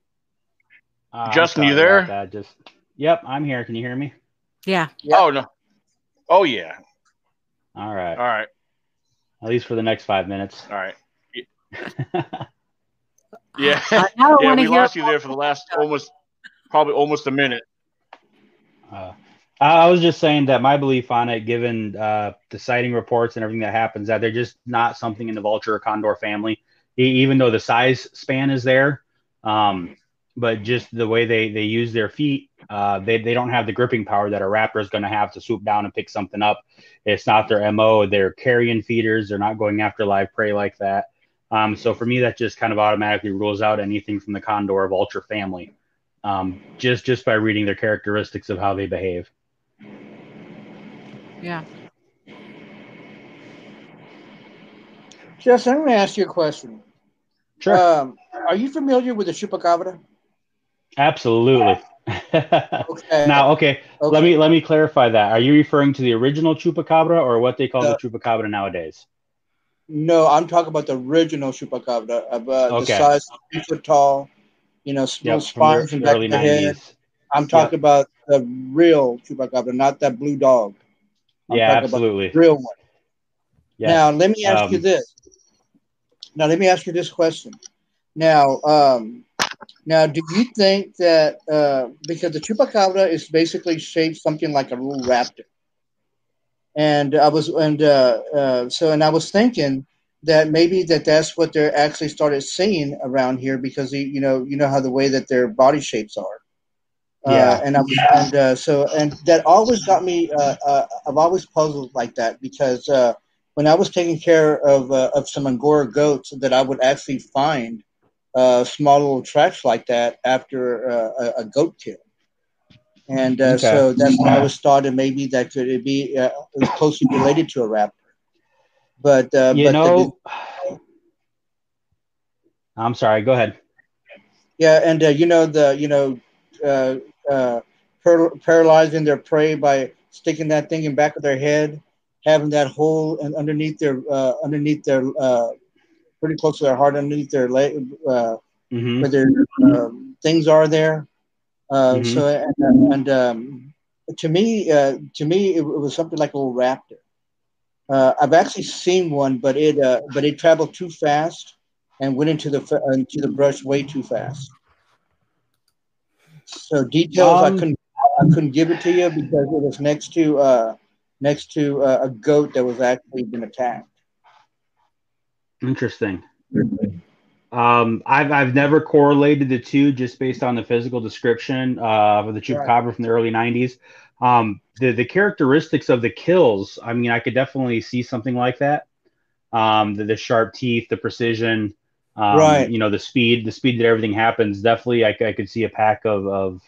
Uh, Justin, you there? Just yep, I'm here. Can you hear me? Yeah. Yeah. Oh no. Oh yeah. All right. All right. At least for the next five minutes. All right. <laughs> Yeah. I now yeah, we hear. lost you there for the last almost, probably almost a minute. Uh, I I was just saying that my belief on it, given uh, the sighting reports and everything that happens, that they're just not something in the vulture or condor family, e- even though the size span is there. Um, but just the way they, they use their feet, uh, they, they don't have the gripping power that a raptor is going to have to swoop down and pick something up. It's not their MO. They're carrion feeders. They're not going after live prey like that. Um, so for me, that just kind of automatically rules out anything from the condor or vulture family, um, just just by reading their characteristics of how they behave. Yeah. Justin, I'm going to ask you a question. Sure, Um, are you familiar with the chupacabra? absolutely. <laughs> Okay. now, okay, okay. let me let me clarify that. Are you referring to the original chupacabra or what they call No. the chupacabra nowadays? No, I'm talking about the original chupacabra, about Okay. the size three foot tall, you know, small Yep, spines and back of the head. I'm talking about the real chupacabra, not that blue dog. I'm Yeah, talking about absolutely. the real one. Yes. Now, let me ask you Um, this. Now, let me ask you this question. Now, um, now, do you think that uh, because the chupacabra is basically shaped something like a little raptor, and I was and uh, uh, so and I was thinking that maybe that that's what they're actually started seeing around here because you you know you know how the way that their body shapes are. Yeah. Uh, and I was, and uh, so and that always got me. Uh, uh, I've always puzzled like that because uh, when I was taking care of uh, of some Angora goats, that I would actually find uh, small little tracks like that after uh, a, a goat kill, and uh, Okay. so that's why I was thought that maybe that could it be uh, it was closely related to a raptor. But uh, you but the- know, I'm sorry. Go ahead. Yeah, and uh, you know the you know uh, uh, par- paralyzing their prey by sticking that thing in back of their head, having that hole and underneath their uh, underneath their uh, pretty close to their heart, underneath their leg, uh, hmm where their um, things are there. Uh, Mhm. So and, and um, to me, uh, to me, it, it was something like a little raptor. Uh, I've actually seen one, but it uh, but it traveled too fast and went into the into the brush way too fast. So details um, I couldn't I couldn't give it to you because it was next to uh, next to uh, a goat that was actually been attacked. Interesting. Um, I've I've never correlated the two just based on the physical description uh, of the chupacabra right. from the early '90s. Um, the the characteristics of the kills, I mean, I could definitely see something like that. Um, the, the sharp teeth, the precision, um, right? You know, the speed, the speed that everything happens. Definitely, I, I could see a pack of of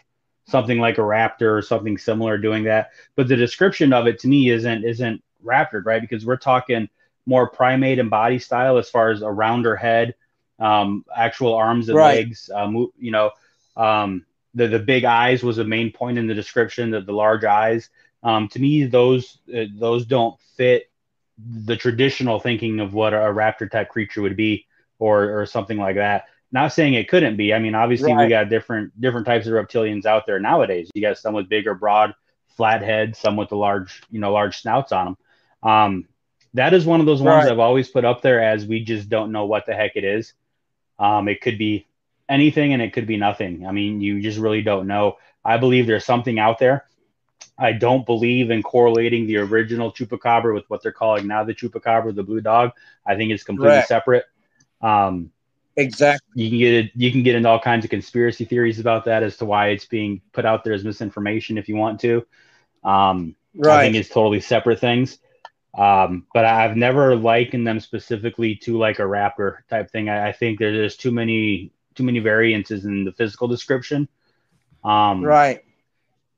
something like a raptor or something similar doing that. But the description of it to me isn't isn't raptor, right? Because we're talking more primate and body style as far as a rounder head, um, actual arms and right. legs. Um, you know, um, the the big eyes was a main point in the description. That the large eyes. Um, to me, those uh, those don't fit the traditional thinking of what a raptor type creature would be, or or something like that. Not saying it couldn't be. I mean, obviously right. we got different different types of reptilians out there nowadays. You got some with bigger, broad, flat heads, some with the large, you know, large snouts on them. Um, that is one of those ones right. I've always put up there as we just don't know what the heck it is. Um, it could be anything and it could be nothing. I mean, you just really don't know. I believe there's something out there. I don't believe in correlating the original chupacabra with what they're calling now the chupacabra, the blue dog. I think it's completely right. separate. Um, exactly. You can get it. You can get into all kinds of conspiracy theories about that as to why it's being put out there as misinformation if you want to. Um, right. I think it's totally separate things. Um, but I've never likened them specifically to like a raptor type thing. I, I think there's too many too many variances in the physical description. Um, right.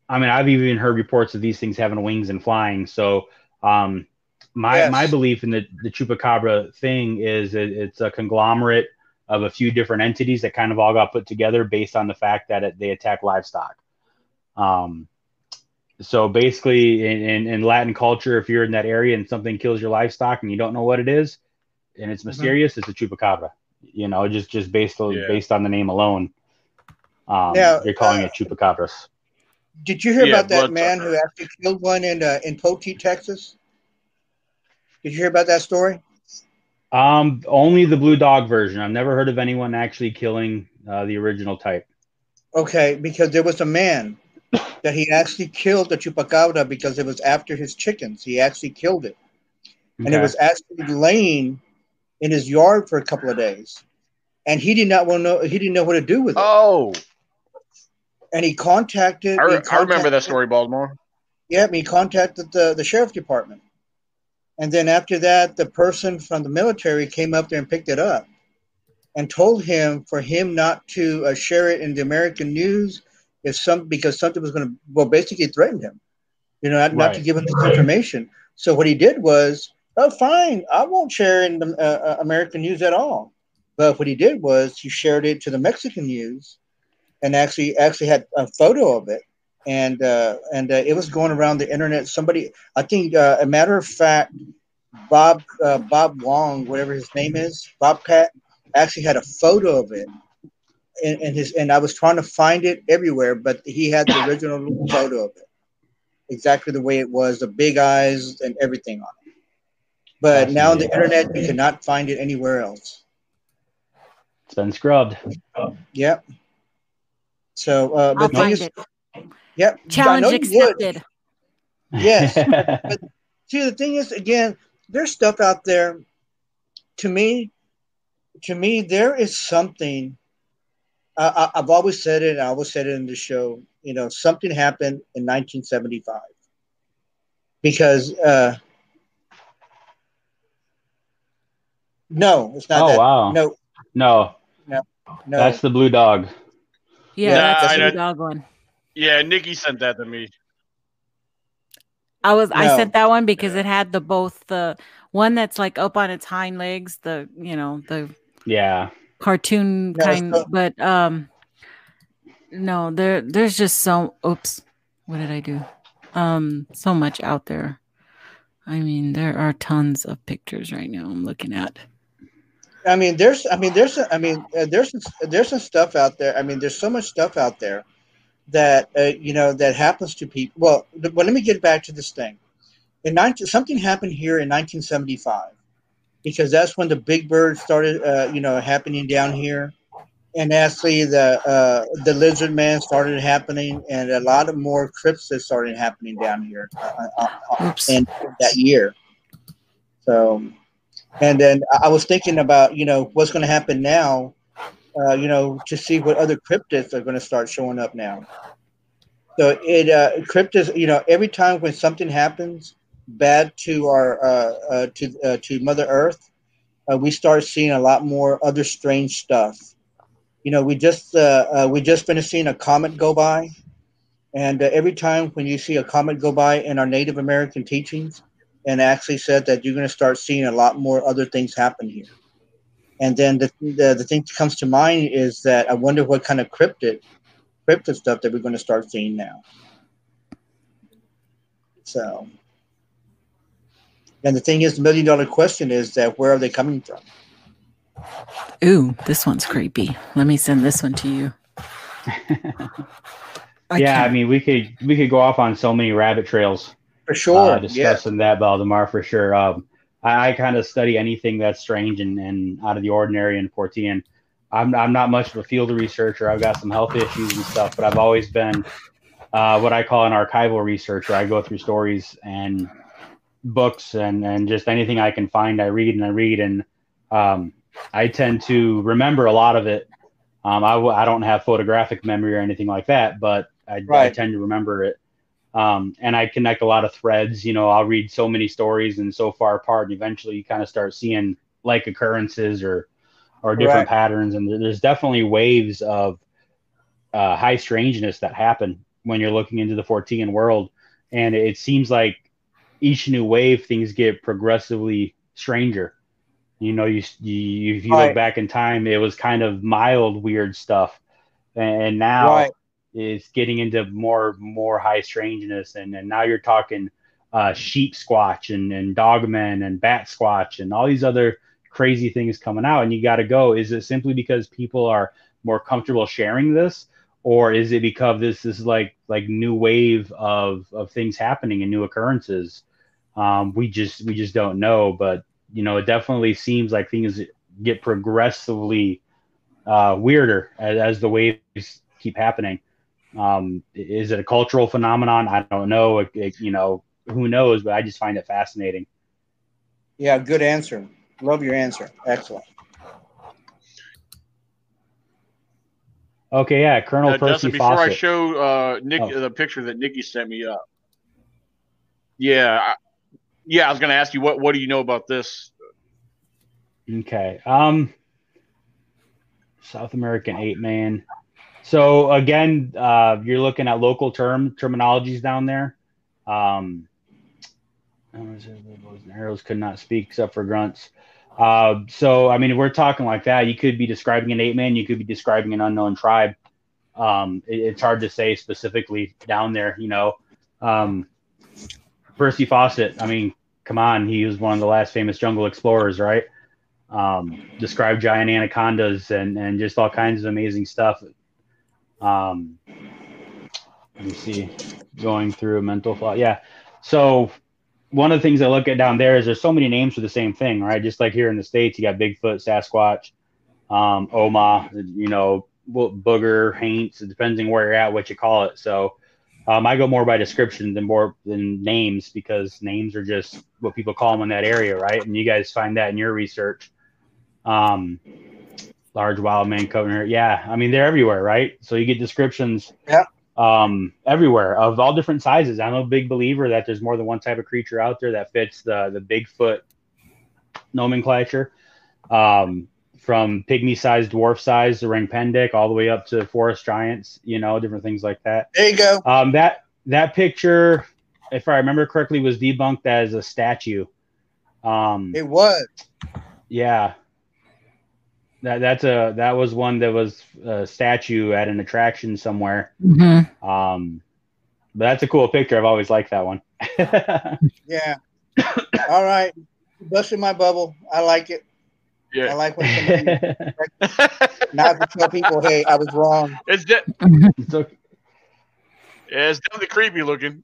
I mean, I've even heard reports of these things having wings and flying. So, um, my yes. my belief in the the chupacabra thing is it, it's a conglomerate of a few different entities that kind of all got put together based on the fact that it, they attack livestock. Um, so basically, in, in, in, Latin culture, if you're in that area and something kills your livestock and you don't know what it is, and it's mm-hmm. mysterious, mm-hmm. it's a chupacabra. You know, just just based on, yeah. based on the name alone, um, now, they're calling uh, it chupacabras. Did you hear yeah, about that man who actually killed one in uh, in Poteet, Texas? Did you hear about that story? Um, only the blue dog version. I've never heard of anyone actually killing uh, the original type. Okay, because there was a man that he actually killed the chupacabra because it was after his chickens. He actually killed it, okay. and it was actually laying in his yard for a couple of days, and he did not want to know. He didn't know what to do with it. Oh, and he contacted. I, he contacted, I remember that story, Baltimore. Yeah, he contacted the the sheriff department, and then after that, the person from the military came up there and picked it up, and told him for him not to uh, share it in the American news if some because something was going to well basically threatened him, you know, not, right. not to give him this information. So what he did was, oh, fine, I won't share in the uh, uh, American news at all. But what he did was he shared it to the Mexican news, and actually actually had a photo of it, and uh, and uh, it was going around the internet. Somebody, I think, uh, a matter of fact, Bob uh, Bob Wong, whatever his name is, Bobcat, actually had a photo of it and, his and I was trying to find it everywhere, but he had the original photo of it, exactly the way it was, the big eyes and everything on it. But now on the internet, you cannot find it anywhere else. It's been scrubbed. Yep. So, uh, I'll find is, it. Yep. Challenge accepted. Yes. <laughs> but see, the thing is, again, there's stuff out there. To me, to me, there is something I, have always said it. I always said it in the show. You know, something happened in 1975 because. Uh, no, it's not. Oh that. wow! No, no, no, no. That's the blue dog. Yeah, nah, that's the blue dog one. Yeah, Nikki sent that to me. I was no. I sent that one because yeah. it had the both the one that's like up on its hind legs, the you know the yeah cartoon kind, so- but um, no, there there's just so. Oops, what did I do? Um, so much out there. I mean, there are tons of pictures right now. I'm looking at. I mean, there's, I mean, there's, I mean, uh, there's, there's some stuff out there. I mean, there's so much stuff out there that uh, you know that happens to people. Well, well, let me get back to this thing. in 19, something happened here in 1975 because that's when the big bird started, uh, you know, happening down here, and actually the uh, the lizard man started happening, and a lot of more cryptids started happening down here uh, uh, uh in that year. So, and then I was thinking about, you know, what's going to happen now, uh, you know, to see what other cryptids are going to start showing up now. So it uh, cryptids, you know, every time when something happens, bad to our uh, uh, to uh, to Mother Earth, uh, we start seeing a lot more other strange stuff. You know, we just uh, uh, we just finished seeing a comet go by, and every time when you see a comet go by in our Native American teachings, and actually said that you're going to start seeing a lot more other things happen here. And then the, the, the thing that comes to mind is that I wonder what kind of cryptid cryptid stuff that we're going to start seeing now. So and the thing is, the million dollar question is that where are they coming from? Ooh, this one's creepy. Let me send this one to you. I <laughs> yeah, can't. I mean, we could we could go off on so many rabbit trails for sure. Uh, discussing yeah. that Valdemar for sure. Um, I, I kind of study anything that's strange and, and out of the ordinary in Fortean. I'm I'm not much of a field researcher. I've got some health issues and stuff, but I've always been uh, what I call an archival researcher. I go through stories and books and and just anything I can find, I read and I read, and um, I tend to remember a lot of it. Um, I w- I don't have photographic memory or anything like that, but I, right. I tend to remember it. Um, and I connect a lot of threads. You know, I'll read so many stories and so far apart, and eventually you kind of start seeing like occurrences or or different right. patterns. And there's definitely waves of uh, high strangeness that happen when you're looking into the Fortean world. And it seems like each new wave, things get progressively stranger. You know, you, you if you right. look back in time, it was kind of mild, weird stuff, and now right. it's getting into more more high strangeness, and, and now you're talking uh, sheep squatch and and dogmen and bat squatch and all these other crazy things coming out, and you got to go. Is it simply because people are more comfortable sharing this, or is it because this is like like new wave of of things happening and new occurrences? Um, we just we just don't know, but you know, it definitely seems like things get progressively uh, weirder as, as, the waves keep happening. Um, is it a cultural phenomenon? I don't know. It, it, you know, who knows? But I just find it fascinating. Yeah, good answer. Love your answer. Excellent. Okay, yeah, Colonel uh, Percy Dustin, before Fawcett. I show uh, Nick oh. the picture that Nikki sent me up. Yeah, yeah, I was going to ask you what what do you know about this? Okay. Um South American ape man. So again, uh, you're looking at local term terminologies down there. Um, arrows could not speak except for grunts. Uh, so I mean, we're talking like that, you could be describing an ape man, you could be describing an unknown tribe. Um, it, it's hard to say specifically down there, you know. Um, Percy Fawcett, I mean, come on, he was one of the last famous jungle explorers, right? Um, described giant anacondas and, and just all kinds of amazing stuff. Um, let me see, going through a mental thought. Yeah. So one of the things I look at down there is there's so many names for the same thing, right? Just like here in the States, you got Bigfoot, Sasquatch, um, Oma, you know, booger, Haints, depending where you're at, what you call it. So um, I go more by description than more than names because names are just what people call them in that area, right? And you guys find that in your research. Um, large wild man covenant, yeah. I mean, they're everywhere, right? So you get descriptions, yeah, um, everywhere of all different sizes. I'm a big believer that there's more than one type of creature out there that fits the the Bigfoot nomenclature. Um, from pygmy size, dwarf size, the orang pendek, all the way up to forest giants, you know, different things like that. There you go. Um, that that picture, if I remember correctly, was debunked as a statue. Um, it was. Yeah. That that's a that was one that was a statue at an attraction somewhere. Mm-hmm. Um, but that's a cool picture. I've always liked that one. <laughs> yeah. All right. Busting my bubble. I like it. Yeah. I like when somebody <laughs> <laughs> not to tell people, hey, I was wrong. It's de- <laughs> Yeah, it's definitely creepy looking.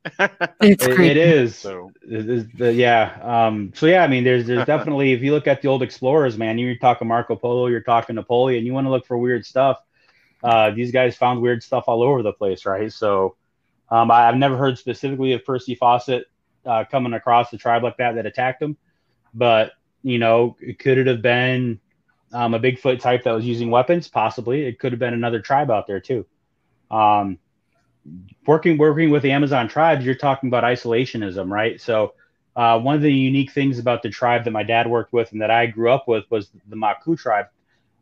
It's It- creepy. it is. so It is the- yeah. Um, so yeah, I mean, there's there's definitely if you look at the old explorers, man, you're talking Marco Polo, you're talking Napoleon, you want to look for weird stuff. Uh, these guys found weird stuff all over the place, right? So um, I, I've never heard specifically of Percy Fawcett uh, coming across a tribe like that that attacked him, but you know, could it have been um, a Bigfoot type that was using weapons? Possibly. It could have been another tribe out there too. Um, working working with the Amazon tribes, you're talking about isolationism, right? So uh, one of the unique things about the tribe that my dad worked with and that I grew up with was the Maku tribe.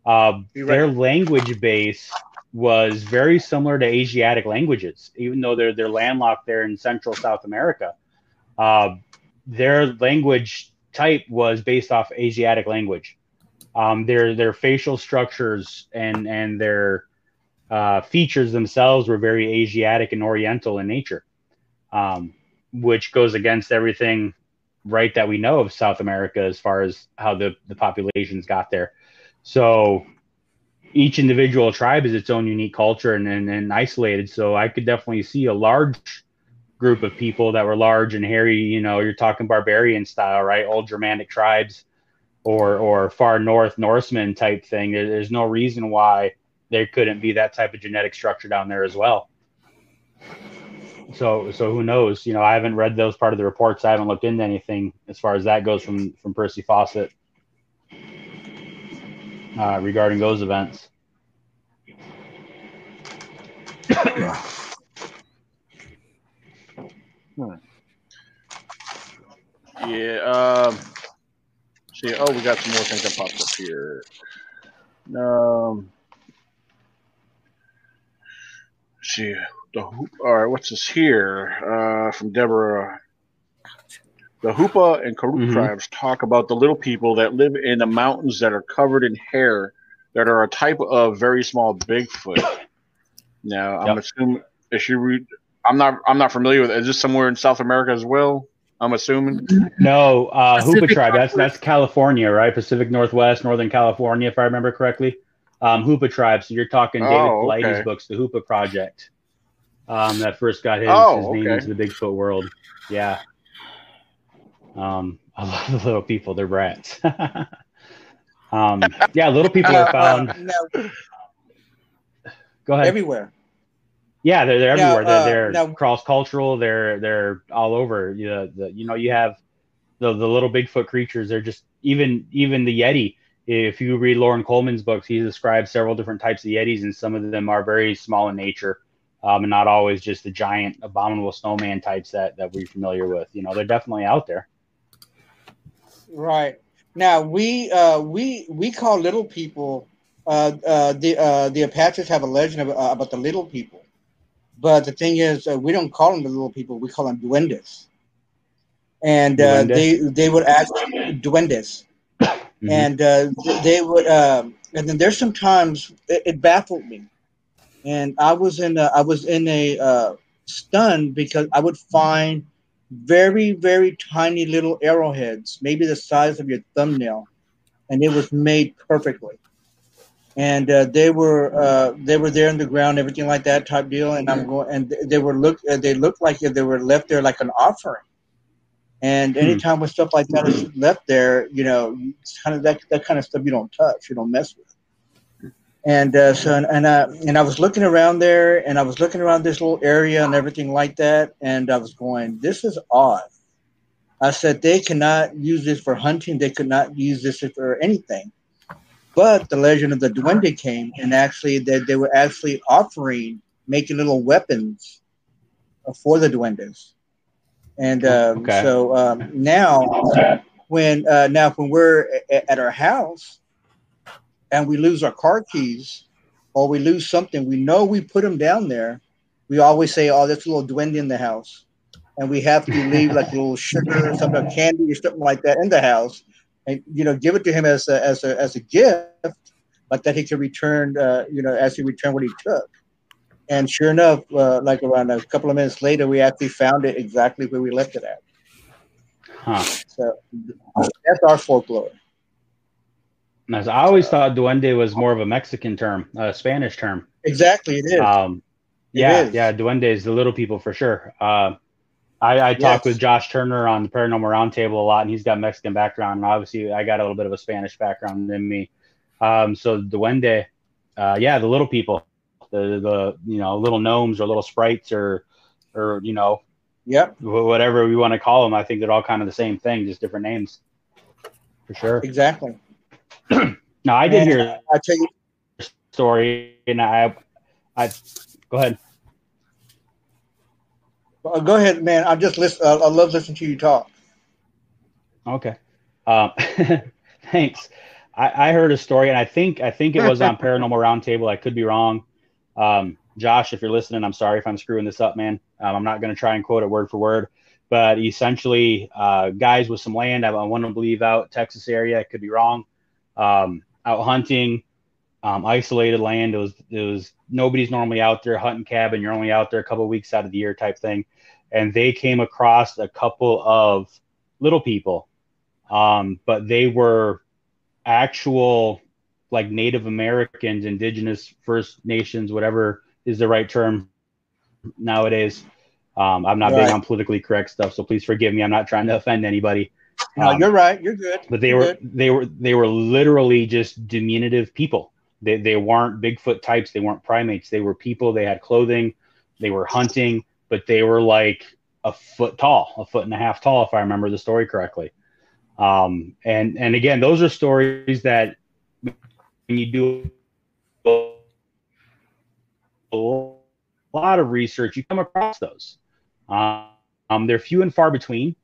Uh, their language base was very similar to Asiatic languages, even though they're they're landlocked there in Central South America. Uh, their language type was based off Asiatic language. Um, their their facial structures and and their uh, features themselves were very Asiatic and Oriental in nature, um, which goes against everything right that we know of South America as far as how the, the populations got there. So each individual tribe is its own unique culture and, and, and isolated. So I could definitely see a large group of people that were large and hairy. You know, you're talking barbarian style, right? Old Germanic tribes or or far north Norseman type thing. There, there's no reason why there couldn't be that type of genetic structure down there as well. So so who knows? You know, I haven't read those part of the reports. I haven't looked into anything as far as that goes from from Percy Fawcett uh, regarding those events. <coughs> <coughs> yeah. Um, see, oh, we got some more things that popped up here. Um, see the hoop. All right, what's this here? Uh, from Deborah. The Hoopa and Karuk Mhm. tribes talk about the little people that live in the mountains that are covered in hair that are a type of very small Bigfoot. Now, I'm assuming is she re- I'm not I'm not familiar with is this somewhere in South America as well? I'm assuming. No, uh, Hoopa tribe. That's that's California, right? Pacific Northwest, Northern California, if I remember correctly. Um, Hoopa tribe. So you're talking David Oh, Paulides' okay. books, the Hoopa Project. Um, that first got his, Oh, his name okay. into the Bigfoot world. Yeah. Um, a lot of little people, they're brats. <laughs> um, yeah, little people are <laughs> found. uh, now, Go ahead. everywhere. Yeah, they're, they're Now, everywhere. uh, they're they're now- cross cultural. They're they're all over. You know, the, you know, you have the the little Bigfoot creatures. They're just even even the Yeti. If you read Loren Coleman's books, he describes several different types of Yetis, and some of them are very small in nature, um, and not always just the giant abominable snowman types that that we're familiar with. You know, they're definitely out there. Right. Now we uh, we we call little people uh, uh, the uh, the Apaches have a legend about, uh, about the little people, but the thing is uh, we don't call them the little people. We call them duendes, and uh, Duende? they they would ask duendes, Mhm. and uh, they would um, and then there's sometimes it, it baffled me, and I was in a, I was in a uh, stun because I would find very very tiny little arrowheads, maybe the size of your thumbnail, and it was made perfectly. And uh, they were uh, they were there in the ground, everything like that type deal. And I'm going, and they were look uh, they looked like they were left there like an offering. And Hmm. anytime when stuff like that is left there, you know, it's kind of that that kind of stuff you don't touch, you don't mess with. And uh, so and and, uh, and I was looking around there, and I was looking around this little area and everything like that, and I was going, "This is odd." I said they cannot use this for hunting. They could not use this for anything. But the legend of the duende came, and actually, they, they were actually offering, making little weapons for the duendes. And um, Okay. so um, now, when uh, now when we're a- at our house, and we lose our car keys, or we lose something, we know we put them down there. We always say, "Oh, there's a little duende in the house," and we have to leave like a little sugar or something, candy or something like that in the house, and you know, give it to him as a as a as a gift, but that he could return, uh, you know, as he returned what he took. And sure enough, uh, like around a couple of minutes later, we actually found it exactly where we left it at. Huh. So that's our folklore. Nice. I always thought duende was more of a Mexican term, a Spanish term. Exactly, it is. Um, Yeah, duende is. the little people for sure. Uh, I, I talked Yes. with Josh Turner on the Paranormal Roundtable a lot, and he's got Mexican background, and obviously I got a little bit of a Spanish background in me. Um, so duende, uh, yeah, the little people, the the you know little gnomes or little sprites or or you know Yep, whatever we want to call them. I think they're all kind of the same thing, just different names, for sure. exactly. Now I did And hear I tell you, a story, and I, I go ahead. Go ahead, man. I just listen. Uh, I love listening to you talk. Okay. Um, <laughs> thanks. I, I heard a story, and I think I think it was on <laughs> Paranormal Roundtable. I could be wrong. Um, Josh, if you're listening, I'm sorry if I'm screwing this up, man. Um, I'm not going to try and quote it word for word, but essentially, uh, guys with some land, I, I want to believe out Texas area. I could be wrong. Um, out hunting, um, isolated land. It was it was nobody's normally out there hunting cabin. You're only out there a couple of weeks out of the year, type thing. And they came across a couple of little people um, but they were actual like Native Americans, indigenous First Nations, whatever is the right term nowadays. Um, I'm not big Right. on politically correct stuff, so please forgive me. I'm not trying to offend anybody. No, Um, you're right. You're good. but they You're were good. they were they were literally just diminutive people. They they weren't Bigfoot types. They weren't primates. They were people. They had clothing. They were hunting, but they were like a foot tall, a foot and a half tall, if I remember the story correctly. Um, and and again, those are stories that when you do a lot of research, you come across those. Um, um, they're few and far between.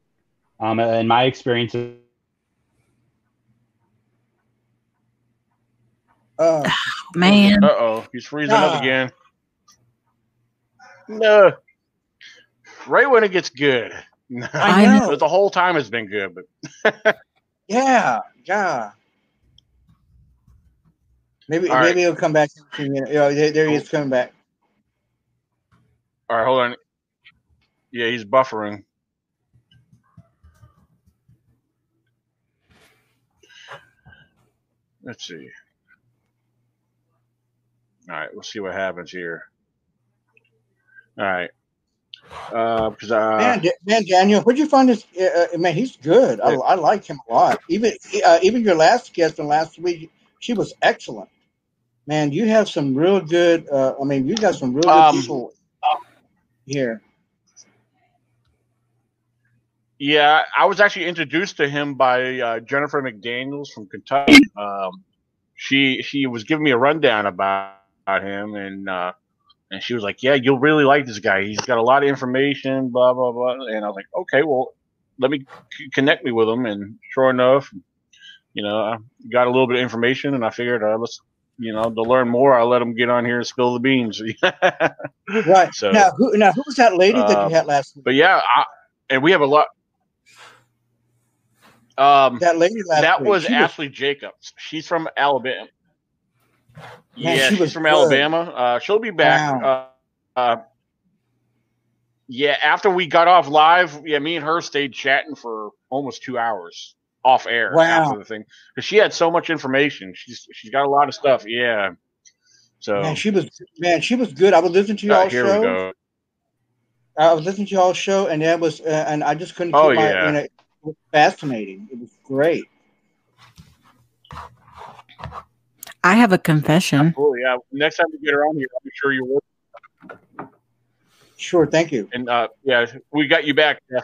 Um, in my experience, Uh, Man, Uh oh, he's freezing up again. No. Right when it gets good. I know. But the whole time has been good, but <laughs> yeah, yeah. Maybe All right. maybe he'll come back. in a few minutes. Yeah, there, there he is coming back. all right, hold on. Yeah, he's buffering. Let's see. All right, we'll see what happens here. All right. Uh, because uh, Man, Da- man, Daniel, where'd you find this? Uh, uh, man, he's good. I, I like him a lot. Even uh, even your last guest from last week, she was excellent. Man, you have some real good. Uh, I mean, you got some real good Um, people here. Yeah, I was actually introduced to him by uh, Jennifer McDaniels from Kentucky. Um, she she was giving me a rundown about, about him, and uh, and she was like, "Yeah, you'll really like this guy. He's got a lot of information, blah blah blah." And I was like, "Okay, well, let me c- connect me with him." And sure enough, you know, I got a little bit of information, and I figured, uh, let's, you know, to learn more, I'll let him get on here and spill the beans. <laughs> Right So, now, who now who was that lady that uh, you had last week? but yeah, I, and we have a lot. Um, That lady last that week. was Ashley Jacobs. She's from Alabama. Man, yeah, she she's was from good. Alabama. Uh, she'll be back. Uh, uh, yeah, after we got off live, yeah, me and her stayed chatting for almost two hours off air Wow. after the thing because she had so much information. She's she's got a lot of stuff. Yeah. So Man, she was man, she was good. I was listening to uh, y'all here show. I was listening to y'all show, and that was, uh, and I just couldn't. Oh, keep my, yeah. you know, it was fascinating. It was great. I have a confession. Cool. Yeah. Next time we get her on here, I'm sure you will. Sure, thank you. And uh, yeah, we got you back. Yeah.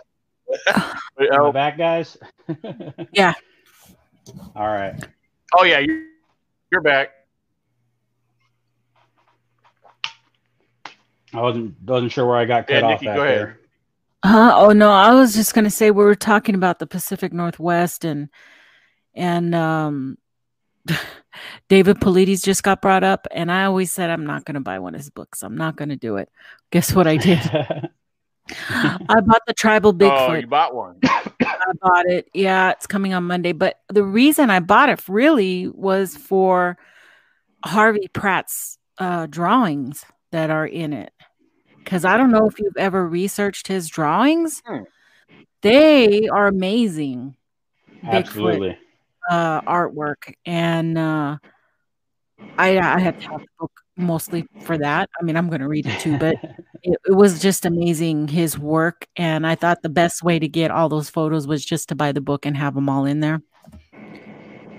<laughs> But, am oh, back, guys. <laughs> Yeah. All right. oh yeah, you, you're back. I wasn't wasn't sure where I got cut Yeah, off Nikki, back go ahead. there. Uh, oh no, I was just gonna say we were talking about the Pacific Northwest and and um <laughs> David Paulides just got brought up, and I always said I'm not gonna buy one of his books. I'm not gonna do it. Guess what I did? <laughs> I bought the Tribal Oh, Bigfoot. you bought one. <coughs> I bought it. Yeah, it's coming on Monday. But the reason I bought it really was for Harvey Pratt's uh, drawings that are in it. Because I don't know if you've ever researched his drawings. Hmm. They are amazing. Bigfoot Absolutely. Uh, artwork, and uh, I I had to have the book mostly for that. I mean, I'm going to read it too, but <laughs> it, it, was just amazing his work. And I thought the best way to get all those photos was just to buy the book and have them all in there.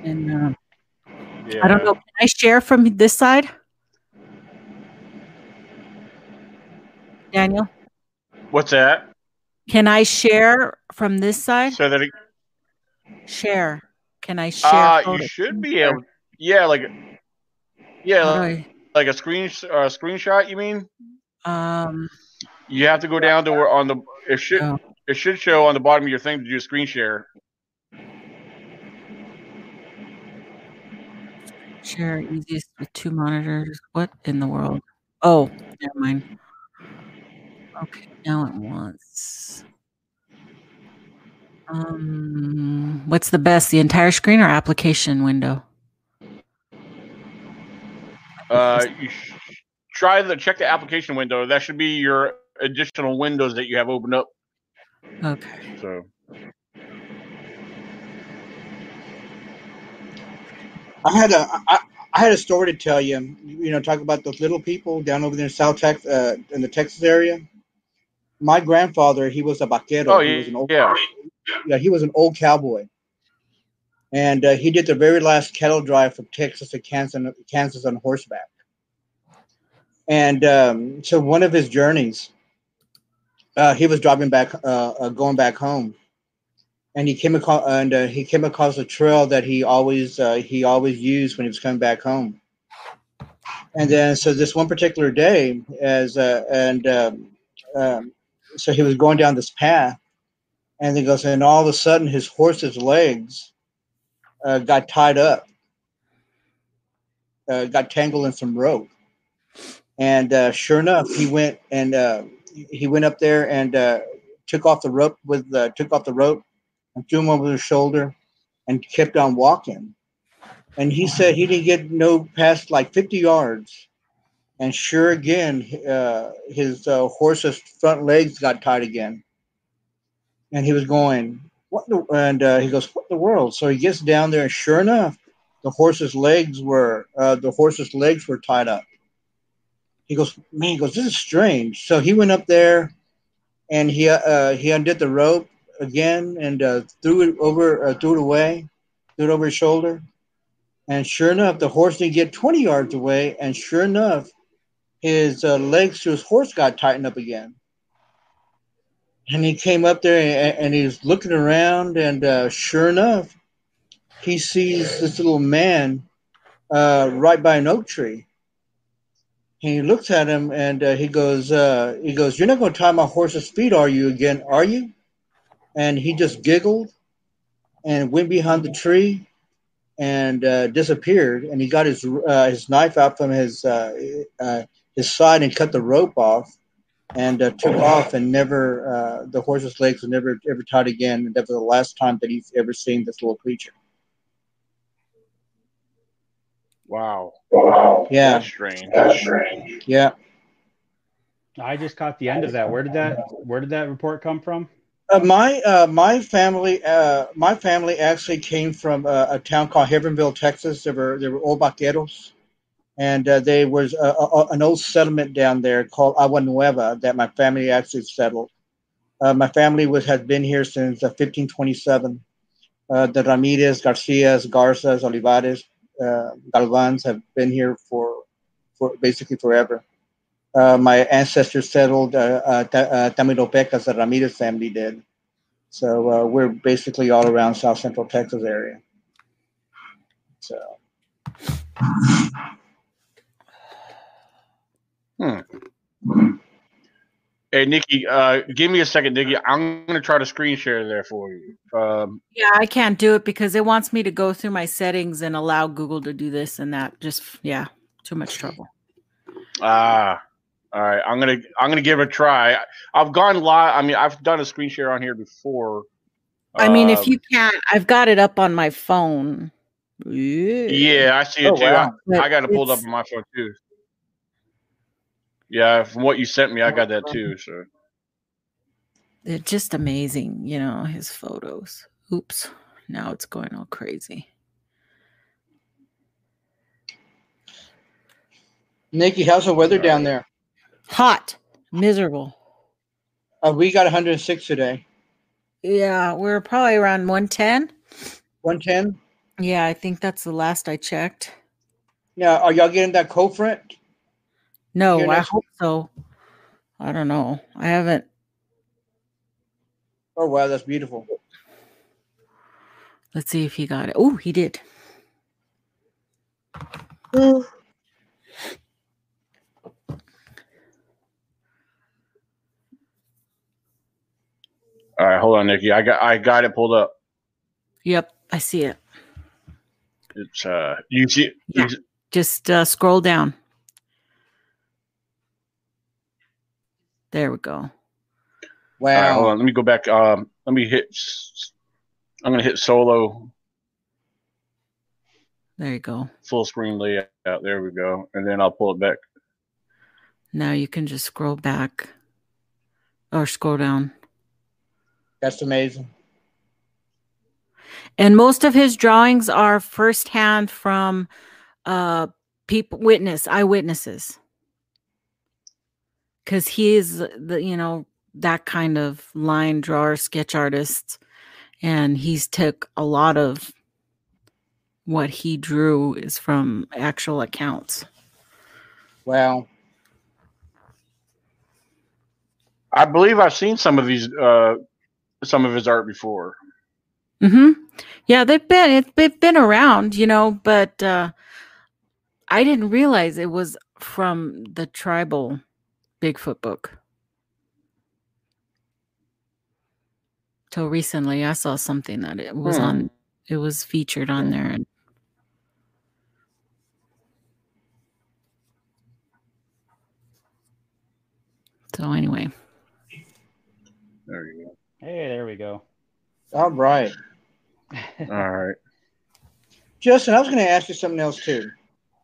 And uh, yeah. I don't know. Can I share from this side? Daniel? What's that? Can I share from this side? So that it, share. Can I share? Uh, you should be able. Yeah, like yeah, like, like a screen uh, screenshot. You mean? Um. You have to go down to where on the it should oh. it should show on the bottom of your thing to do a screen share. Share easiest with two monitors. What in the world? Oh, never mind. Okay, now it wants. Um, what's the best, the entire screen or application window? Uh, you sh- try the check the application window. That should be your additional windows that you have opened up. Okay. So. I had a I, I had a story to tell you. You know, talk about those little people down over there in South Texas, uh, in the Texas area. My grandfather, he was a vaquero. Oh, he was an old, yeah. Yeah, he was an old cowboy and uh, he did the very last cattle drive from Texas to Kansas, Kansas on horseback. And um, so one of his journeys, uh, he was driving back, uh, uh going back home, and he came across and uh, he came across a trail that he always uh, he always used when he was coming back home. And then so this one particular day, as and um, um, so he was going down this path, and he goes, and all of a sudden his horse's legs uh, got tied up, uh, got tangled in some rope, and uh, sure enough, he went and uh, he went up there and uh, took off the rope with uh, took off the rope and threw him over his shoulder, and kept on walking. And he said he didn't get no past like fifty yards, and sure again, his horse's front legs got tied again, and he was going what the, and uh, he goes, what the world? So he gets down there, and sure enough, the horse's legs were uh, the horse's legs were tied up. He goes, man, he goes, this is strange. So he went up there, and he uh, he undid the rope again and uh, threw it over, uh, threw it away, threw it over his shoulder, and sure enough, the horse didn't get twenty yards away, and sure enough, his uh, legs to his horse got tightened up again and he came up there and, and he's looking around, and uh, sure enough, he sees this little man uh, right by an oak tree. And he looks at him and uh, he goes, uh, he goes, "You're not going to tie my horse's feet, are you again? Are you?" And he just giggled and went behind the tree and uh, disappeared. And he got his uh, his knife out from his his side and cut the rope off and uh, took off and never uh, the horse's legs were never ever tied again. And that was the last time that he's ever seen this little creature. Wow. Wow yeah. That's strange. That's strange. Yeah. I just caught the end of that. Where did that where did that report come from? Uh, my uh, my family uh, my family actually came from uh, a town called Hebbronville, Texas. There were there were old vaqueros, and uh, there was a, a, an old settlement down there called Agua Nueva that my family actually settled. Uh, my family was has been here since uh, 1527. Uh, the Ramirez, Garcias, Garzas, Olivares, uh, Galvans have been here for for basically forever. Uh, my ancestors settled uh, uh, the Ramirez family did. So we're basically all around South Central Texas area. So. Hmm. Hey Nikki, uh, give me a second, Nikki. I'm gonna try to screen share there for you. Um, yeah, I can't do it because it wants me to go through my settings and allow Google to do this and that. Just yeah, too much trouble. Ah, all right. I'm gonna I'm gonna give it a try. I've gone live. I mean, I've done a screen share on here before. I mean, if um, you can't, I've got it up on my phone. Yeah, yeah I see it oh, too. Wow. I, I got it pulled up on my phone too. Yeah, from what you sent me, I got that too. So they're just amazing, you know, his photos. Oops, now it's going all crazy. Nikki, how's the weather down there? Hot, miserable. Uh, we got 106 today. Yeah, we're probably around 110. 110. Yeah, I think that's the last I checked. Now, are y'all getting that cold front? No, I next hope so. I don't know. I haven't. Oh wow, that's beautiful. Let's see if he got it. Oh, he did. All right, hold on, Nikki. I got I got it pulled up. Yep, I see it. It's uh, you see, Yeah. you- Just uh, scroll down. There we go. All right, hold Wow. on. Let me go back. Um, let me hit. I'm gonna hit solo There you go. full screen layout. There we go, and then I'll pull it back. Now you can just scroll back or scroll down. That's amazing. And most of his drawings are firsthand from uh people witness eyewitnesses. Cuz he is the you know that kind of line drawer sketch artist and he's took a lot of what he drew is from actual accounts. Wow. I believe I've seen some of these, uh, some of his art before. mm-hmm Yeah, they've been it's they've been around, you know, but uh I didn't realize it was from the tribal Bigfoot book. Till recently I saw something that it was Hmm. on it was featured on there so anyway. There you go. Hey, there we go. All right. <laughs> All right. Justin, I was going to ask you something else too.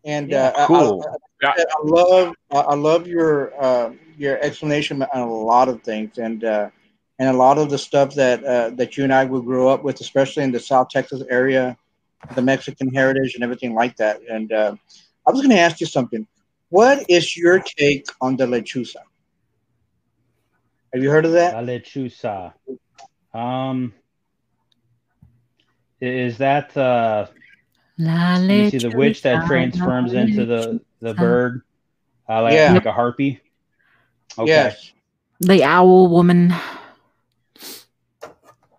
And Yeah, uh, I- cool. I, I, I love I I love your uh, your explanation on a lot of things, and uh, and a lot of the stuff that uh, that you and I would grow up with, especially in the South Texas area, the Mexican heritage and everything like that. And uh, I was going to ask you something. What is your take on the lechuza? Have you heard of that? La lechuza. Um, is that uh, La you see the witch that transforms into the the bird, uh, like, Yeah. like a harpy? Okay. Yes. the owl woman.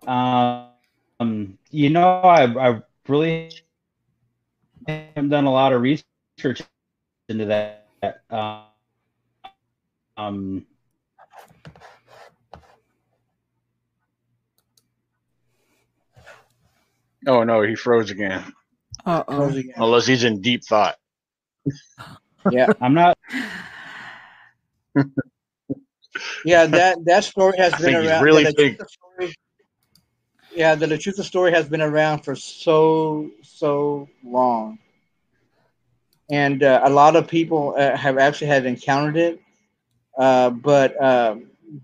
Um, you know, I I really haven't done a lot of research into that. Uh, um, Oh no, he froze again. Uh oh. Unless he's in deep thought. <laughs> Yeah, I'm not. <laughs> yeah. That that story has I been around. really the big. Story, yeah, the Lechuza story has been around for so so long, and uh, a lot of people uh, have actually had encountered it. Uh, but uh,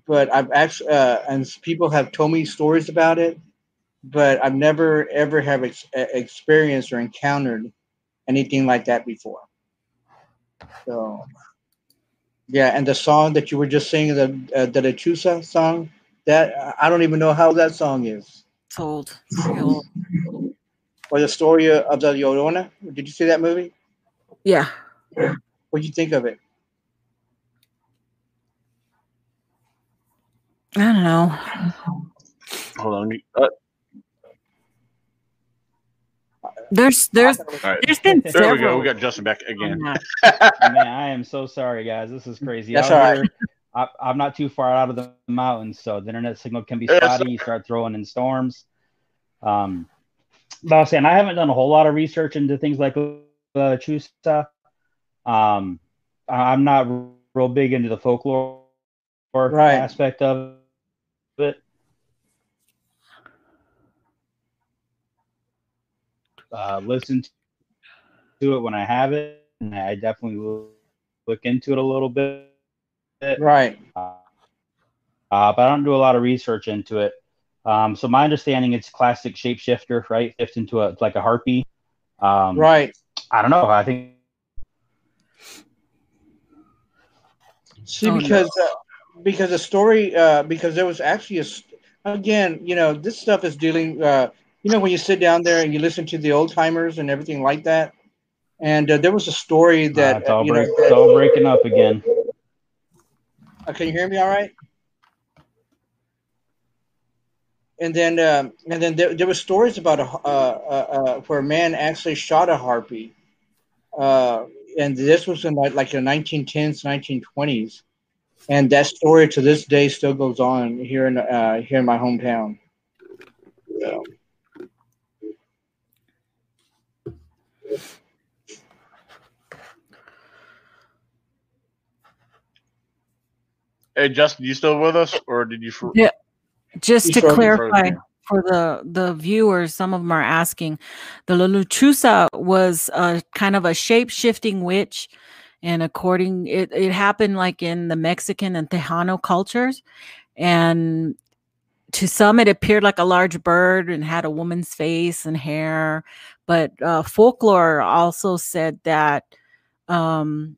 but I've actually uh, and people have told me stories about it, but I've never ever have ex- uh, experienced or encountered anything like that before. So, yeah, and the song that you were just singing, the uh, the Lechuza song, that I don't even know how that song is, It's old. Very old. or the story of the Llorona. Did you see that movie? Yeah. What would you think of it? I don't know. Hold on. Uh, There's there's all right. there's been There several. we go. We got Justin back again. that. <laughs> Man, I am so sorry, guys. This is crazy. That's Out all right. here, I, I'm not too far out of the mountains, so the internet signal can be spotty. You start throwing in storms. Um, but I was saying I haven't done a whole lot of research into things like uh, Chusa. Um, I- I'm not real big into the folklore Right. aspect of it. Uh, listen to it when I have it, and I definitely will look into it a little bit. Right. Uh, uh, but I don't do a lot of research into it. Um, so my understanding, it's classic shapeshifter, right? Flipped into a like a harpy. Um, Right. I don't know. I think See, Oh, no. because uh, because the story uh, because there was actually a st- again, you know, this stuff is dealing. Uh, you know, when you sit down there and you listen to the old timers and everything like that, and uh, there was a story Uh, that it's, all uh, you break, know. it's all breaking up again. uh, can you hear me? All right. And then, um, and then there, there were stories about a uh, uh, uh, where a man actually shot a harpy, uh, and this was in like, like the 1910s, 1920s, and that story to this day still goes on here in uh, here in my hometown. So, Hey, Justin, you still with us, or did you? fr- Yeah. Just You to clarify for the the viewers, some of them are asking, the La was a kind of a shape shifting witch, and according it it happened like in the Mexican and Tejano cultures, and to some it appeared like a large bird and had a woman's face and hair, but uh, folklore also said that um,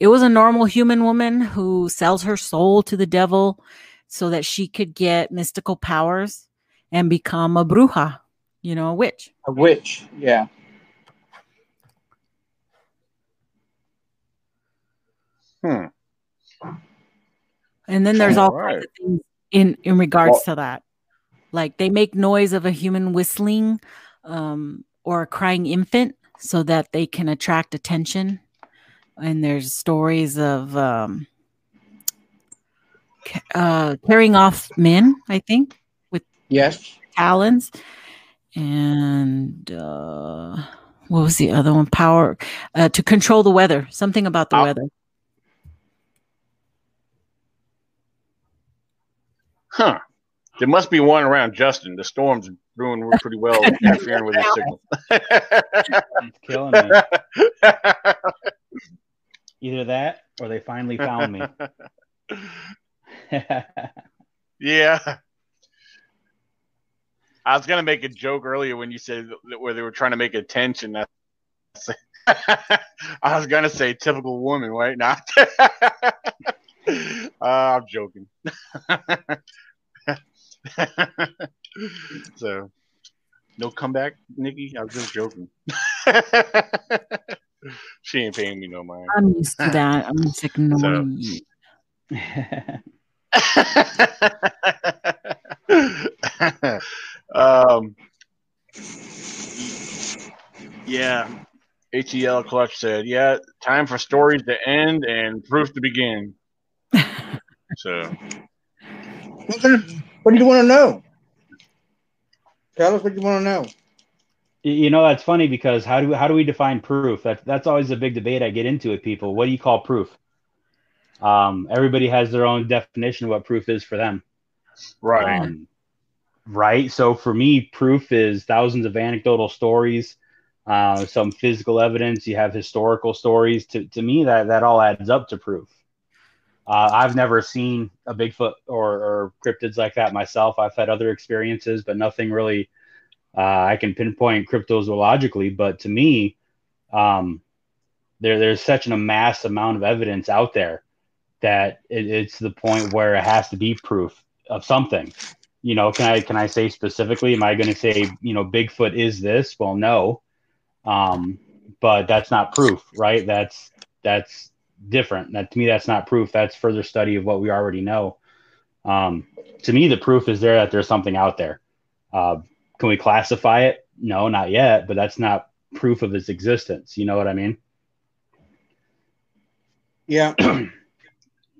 it was a normal human woman who sells her soul to the devil so that she could get mystical powers and become a bruja, you know, a witch. a witch, yeah. Hmm. And then there's all kinds of things in in regards to that. Like they make noise of a human whistling um, or a crying infant so that they can attract attention. And there's stories of um, uh, carrying off men, I think, with Yes. talons. And uh, what was the other one? Power uh, to control the weather. Something about the Oh. weather. Huh. There must be one around Justin. The storm's doing <laughs> pretty well interfering with his signal. It's killing me. <laughs> Either that or they finally found me. <laughs> <laughs> yeah. I was gonna make a joke earlier when you said that where they were trying to make attention. I <laughs> I was gonna say typical woman, right? Not. uh, I'm joking. so, no comeback, Nikki. I was just joking. <laughs> she ain't paying me no mind. I'm used to that. I'm just <laughs> ignoring you. <laughs> um, yeah. ATL Clutch said, "Yeah, time for stories to end and proof to begin." so, What kind of- what do you want to know? Tell us what you want to know. You know that's funny because how do how do we define proof? That's that's always a big debate I get into with people. What do you call proof? Um, everybody has their own definition of what proof is for them. right. Um, right. So for me, proof is thousands of anecdotal stories, uh, some physical evidence. You have historical stories. To to me, that that all adds up to proof. Uh, I've never seen a Bigfoot or, or cryptids like that myself. I've had other experiences, but nothing really uh, I can pinpoint cryptozoologically. But to me, um, there there's such an amassed amount of evidence out there that it, it's the point where it has to be proof of something. You know, can I can I say specifically? Am I going to say you know Bigfoot is this? Well, no, um, but that's not proof, right? That's that's different. That to me, that's not proof. That's further study of what we already know. Um, to me, the proof is there that there's something out there. Uh, can we classify it? No, not yet. But that's not proof of its existence. You know what I mean? Yeah. <clears throat>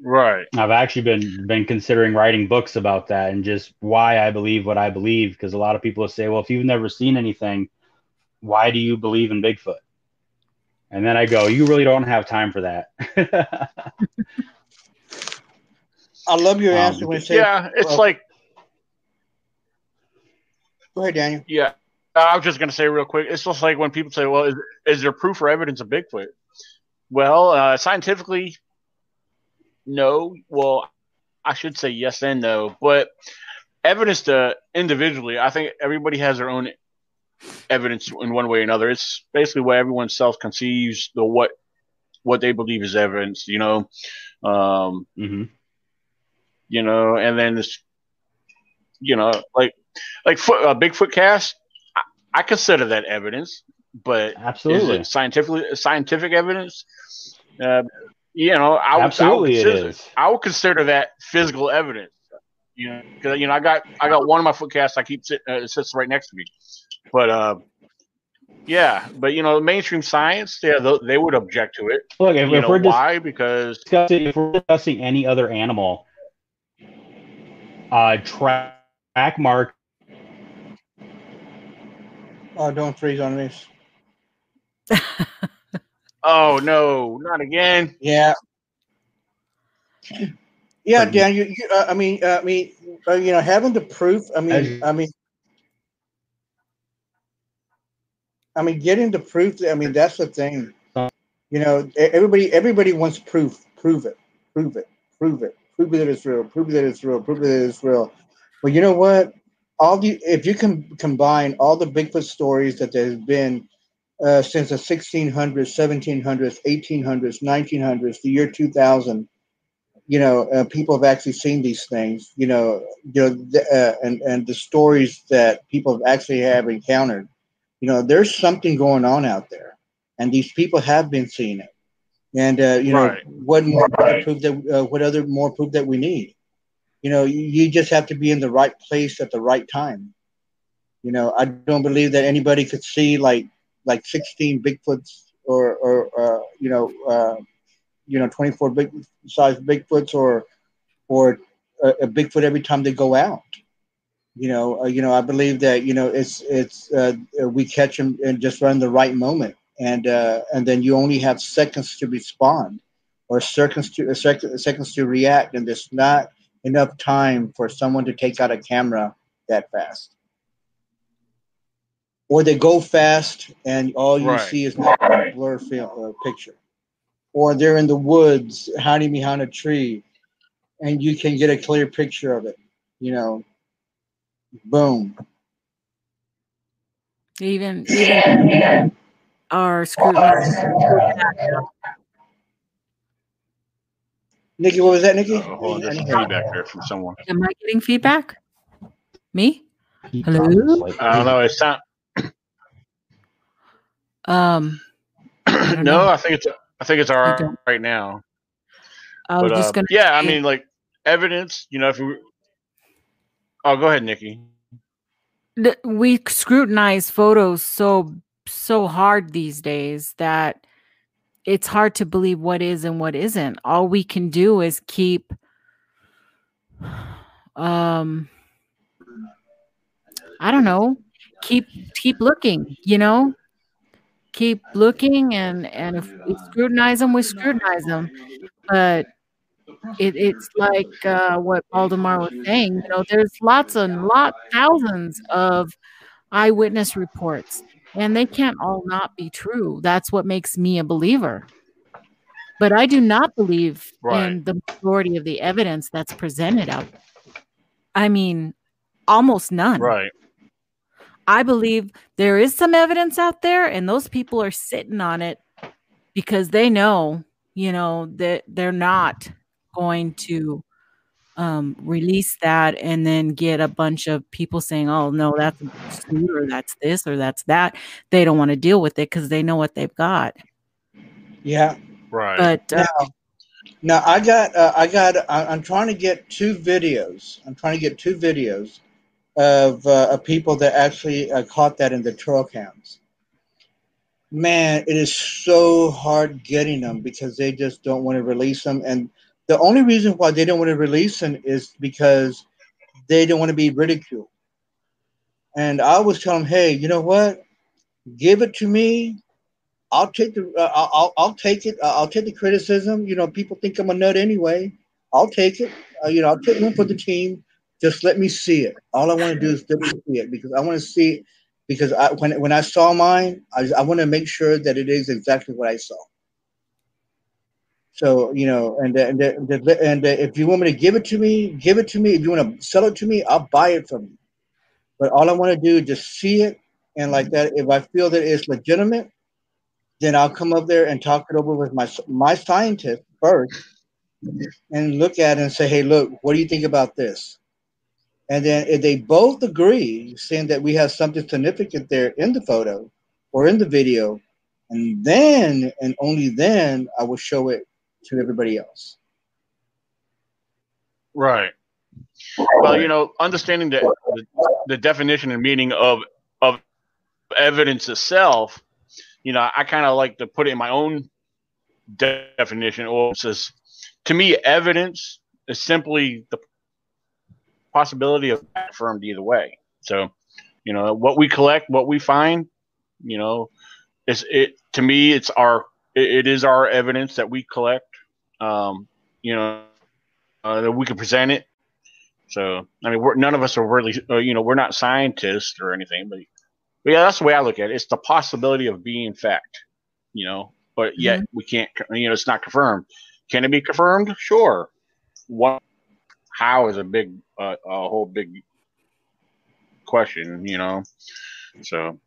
Right. I've actually been been considering writing books about that and just why I believe what I believe because a lot of people will say, well, if you've never seen anything, why do you believe in Bigfoot? And then I go, you really don't have time for that. <laughs> I love your Um, answer when you say, Yeah, it's well- like go ahead, Daniel. Yeah, I was just gonna say real quick. It's just like when people say, "Well, is, is there proof or evidence of Bigfoot?" Well, uh, scientifically, no. Well, I should say yes and no, but evidence to individually, I think everybody has their own evidence in one way or another. It's basically what everyone self conceives the what what they believe is evidence. You know, um, mm-hmm. you know, and then this, you know, like like foot, uh, Bigfoot cast. I, I consider that evidence, but is Absolutely. it scientifically scientific evidence? Uh, you know, I would, Absolutely, I would consider, is. I would consider that physical evidence. You know, because you know, I got I got one of my foot casts. I keep sit, uh, it sits right next to me, but uh, yeah, but you know, mainstream science, yeah, th- they would object to it. Look, if, if know we're why? Because discussing if we're discussing any other animal, uh, track mark Oh, don't freeze on me. <laughs> oh no, not again. Yeah. Yeah, But- Dan. You, you uh, I mean, uh, I mean, uh, you know, having the proof. I mean, As- I mean, I mean, getting the proof. I mean, that's the thing. You know, everybody, everybody wants proof. Prove it. Prove it. Prove it. Prove that it's real. Prove that it's real. Prove that it's real. Well, you know what? All the if you can combine all the Bigfoot stories that there's been uh, since the 1600s, 1700s, 1800s, 1900s, the year 2000. You know, uh, people have actually seen these things. You know, you know, th- uh, and and the stories that people have actually have encountered. You know, there's something going on out there, and these people have been seeing it. And uh, you know, Right. what more proof that uh, what other more proof that we need? You know, you, just have to be in the right place at the right time. You know, I don't believe that anybody could see like like 16 Bigfoots or or uh, you know uh, you know 24 big size Bigfoots or or a, a Bigfoot every time they go out. You know, uh, you know, I believe that you know it's it's uh, we catch them and just run the right moment, and uh, and then you only have seconds to respond, or seconds to uh, sec- seconds to react, and there's not enough time for someone to take out a camera that fast. Or they go fast, and all you Right. see is not a blur film, uh, picture. Or they're in the woods, hiding behind a tree, and you can get a clear picture of it. You know, boom. Even even our scrutiny. Nikki, what was that, Nikki? Uh, hold on, there's some feedback there from someone. Am I getting feedback? Me? Hello? I don't know. It's not. Um, <clears throat> don't no, know. I think it's I think it's all right don't. right now. I was But just uh, gonna. yeah, I mean, like evidence. You know, if we. Oh, go ahead, Nikki. we scrutinize photos so so hard these days that it's hard to believe what is and what isn't all we can do is keep um i don't know keep keep looking you know keep looking and and if we scrutinize them we scrutinize them but it, it's like uh, what Valdemar was saying. You know, there's lots and lot thousands of eyewitness reports, and they can't all not be true. That's what makes me a believer. But I do not believe Right. in the majority of the evidence that's presented out. there. I mean, almost none. Right. I believe there is some evidence out there, and those people are sitting on it because they know, you know, that they're not going to um, release that and then get a bunch of people saying, "Oh no, that's a suit or that's this or that's that." They don't want to deal with it because they know what they've got. Yeah. Right. But uh, Now, now I got, uh, I got, I, I'm trying to get two videos. I'm trying to get two videos of, uh, of people that actually uh, caught that in the trail cams. Man, it is so hard getting them because they just don't want to release them. And the only reason why they don't want to release him is because they don't want to be ridiculed. And I always tell them, hey, you know what? Give it to me. I'll take the uh, I'll, I'll take it. Uh, I'll take the criticism. You know, people think I'm a nut anyway. I'll take it. Uh, you know, I'll take one for the team. Just let me see it. All I want to do is let me see it because I want to see because I, when when I saw mine, I, I want to make sure that it is exactly what I saw. So you know, and and and, and if you want me to give it to me, give it to me. If you want to sell it to me, I'll buy it from you. But all I want to do is just see it, and like that, if I feel that it's legitimate, then I'll come up there and talk it over with my my scientist first, and look at it and say, "Hey, look, what do you think about this?" And then if they both agree, saying that we have something significant there in the photo or in the video, and then and only then I will show it to everybody else. Right. Well, you know, understanding the, the, the definition and meaning of of evidence itself, you know, I kind of like to put it in my own definition. Or says, to me, evidence is simply the possibility of confirmed either way. So, you know, what we collect, what we find, you know, is it to me, it's our it, it is our evidence that we collect. Um, you know, uh, that we can present it. So, I mean, we're, none of us are really, uh, you know, we're not scientists or anything, but, but yeah, that's the way I look at it. It's the possibility of being fact, you know, but yet mm-hmm. we can't, you know, it's not confirmed. Can it be confirmed? Sure. What, how is a big, uh, a whole big question, you know? So,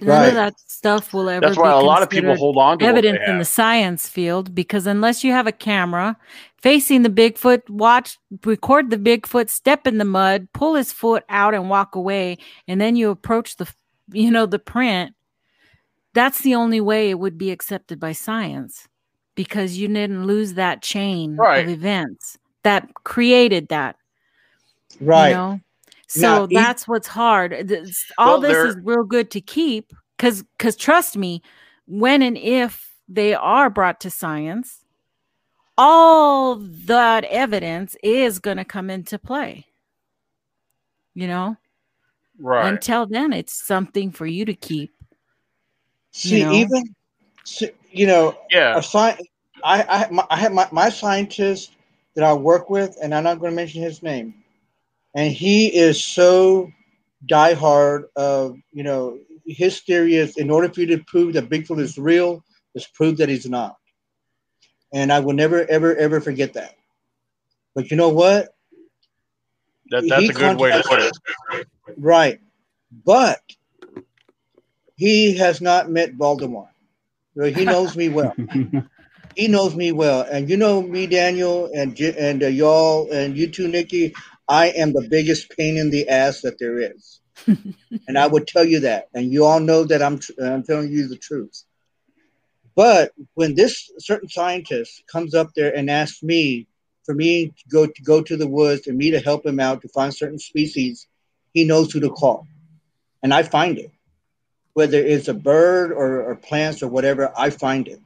None right. of that stuff will ever. That's why a lot of people hold on to evidence in the science field because unless you have a camera facing the Bigfoot, watch, record the Bigfoot, step in the mud, pull his foot out, and walk away, and then you approach the, you know, the print. That's the only way it would be accepted by science because you didn't lose that chain right. of events that created that. Right. You know? So now, that's what's hard. all well, this is real good to keep because because trust me, when and if they are brought to science, all that evidence is going to come into play. You know, right? Until then, it's something for you to keep. See, you know? even you know, yeah. A sci- I I, my, I have my, my scientist that I work with, and I'm not going to mention his name and he is so diehard of you know his theory is in order for you to prove that Bigfoot is real, is prove that he's not. And I will never ever ever forget that. But you know what? That, that's he a good way to put it. Right. But he has not met Valdemar. He knows me well. <laughs> he knows me well. And you know me, Daniel, and and uh, y'all, and you too, Nikki. I am the biggest pain in the ass that there is. <laughs> and I would tell you that. And you all know that I'm, I'm telling you the truth. But when this certain scientist comes up there and asks me for me to go to go to the woods and me to help him out to find certain species, he knows who to call. And I find it. Whether it's a bird or, or plants or whatever, I find it.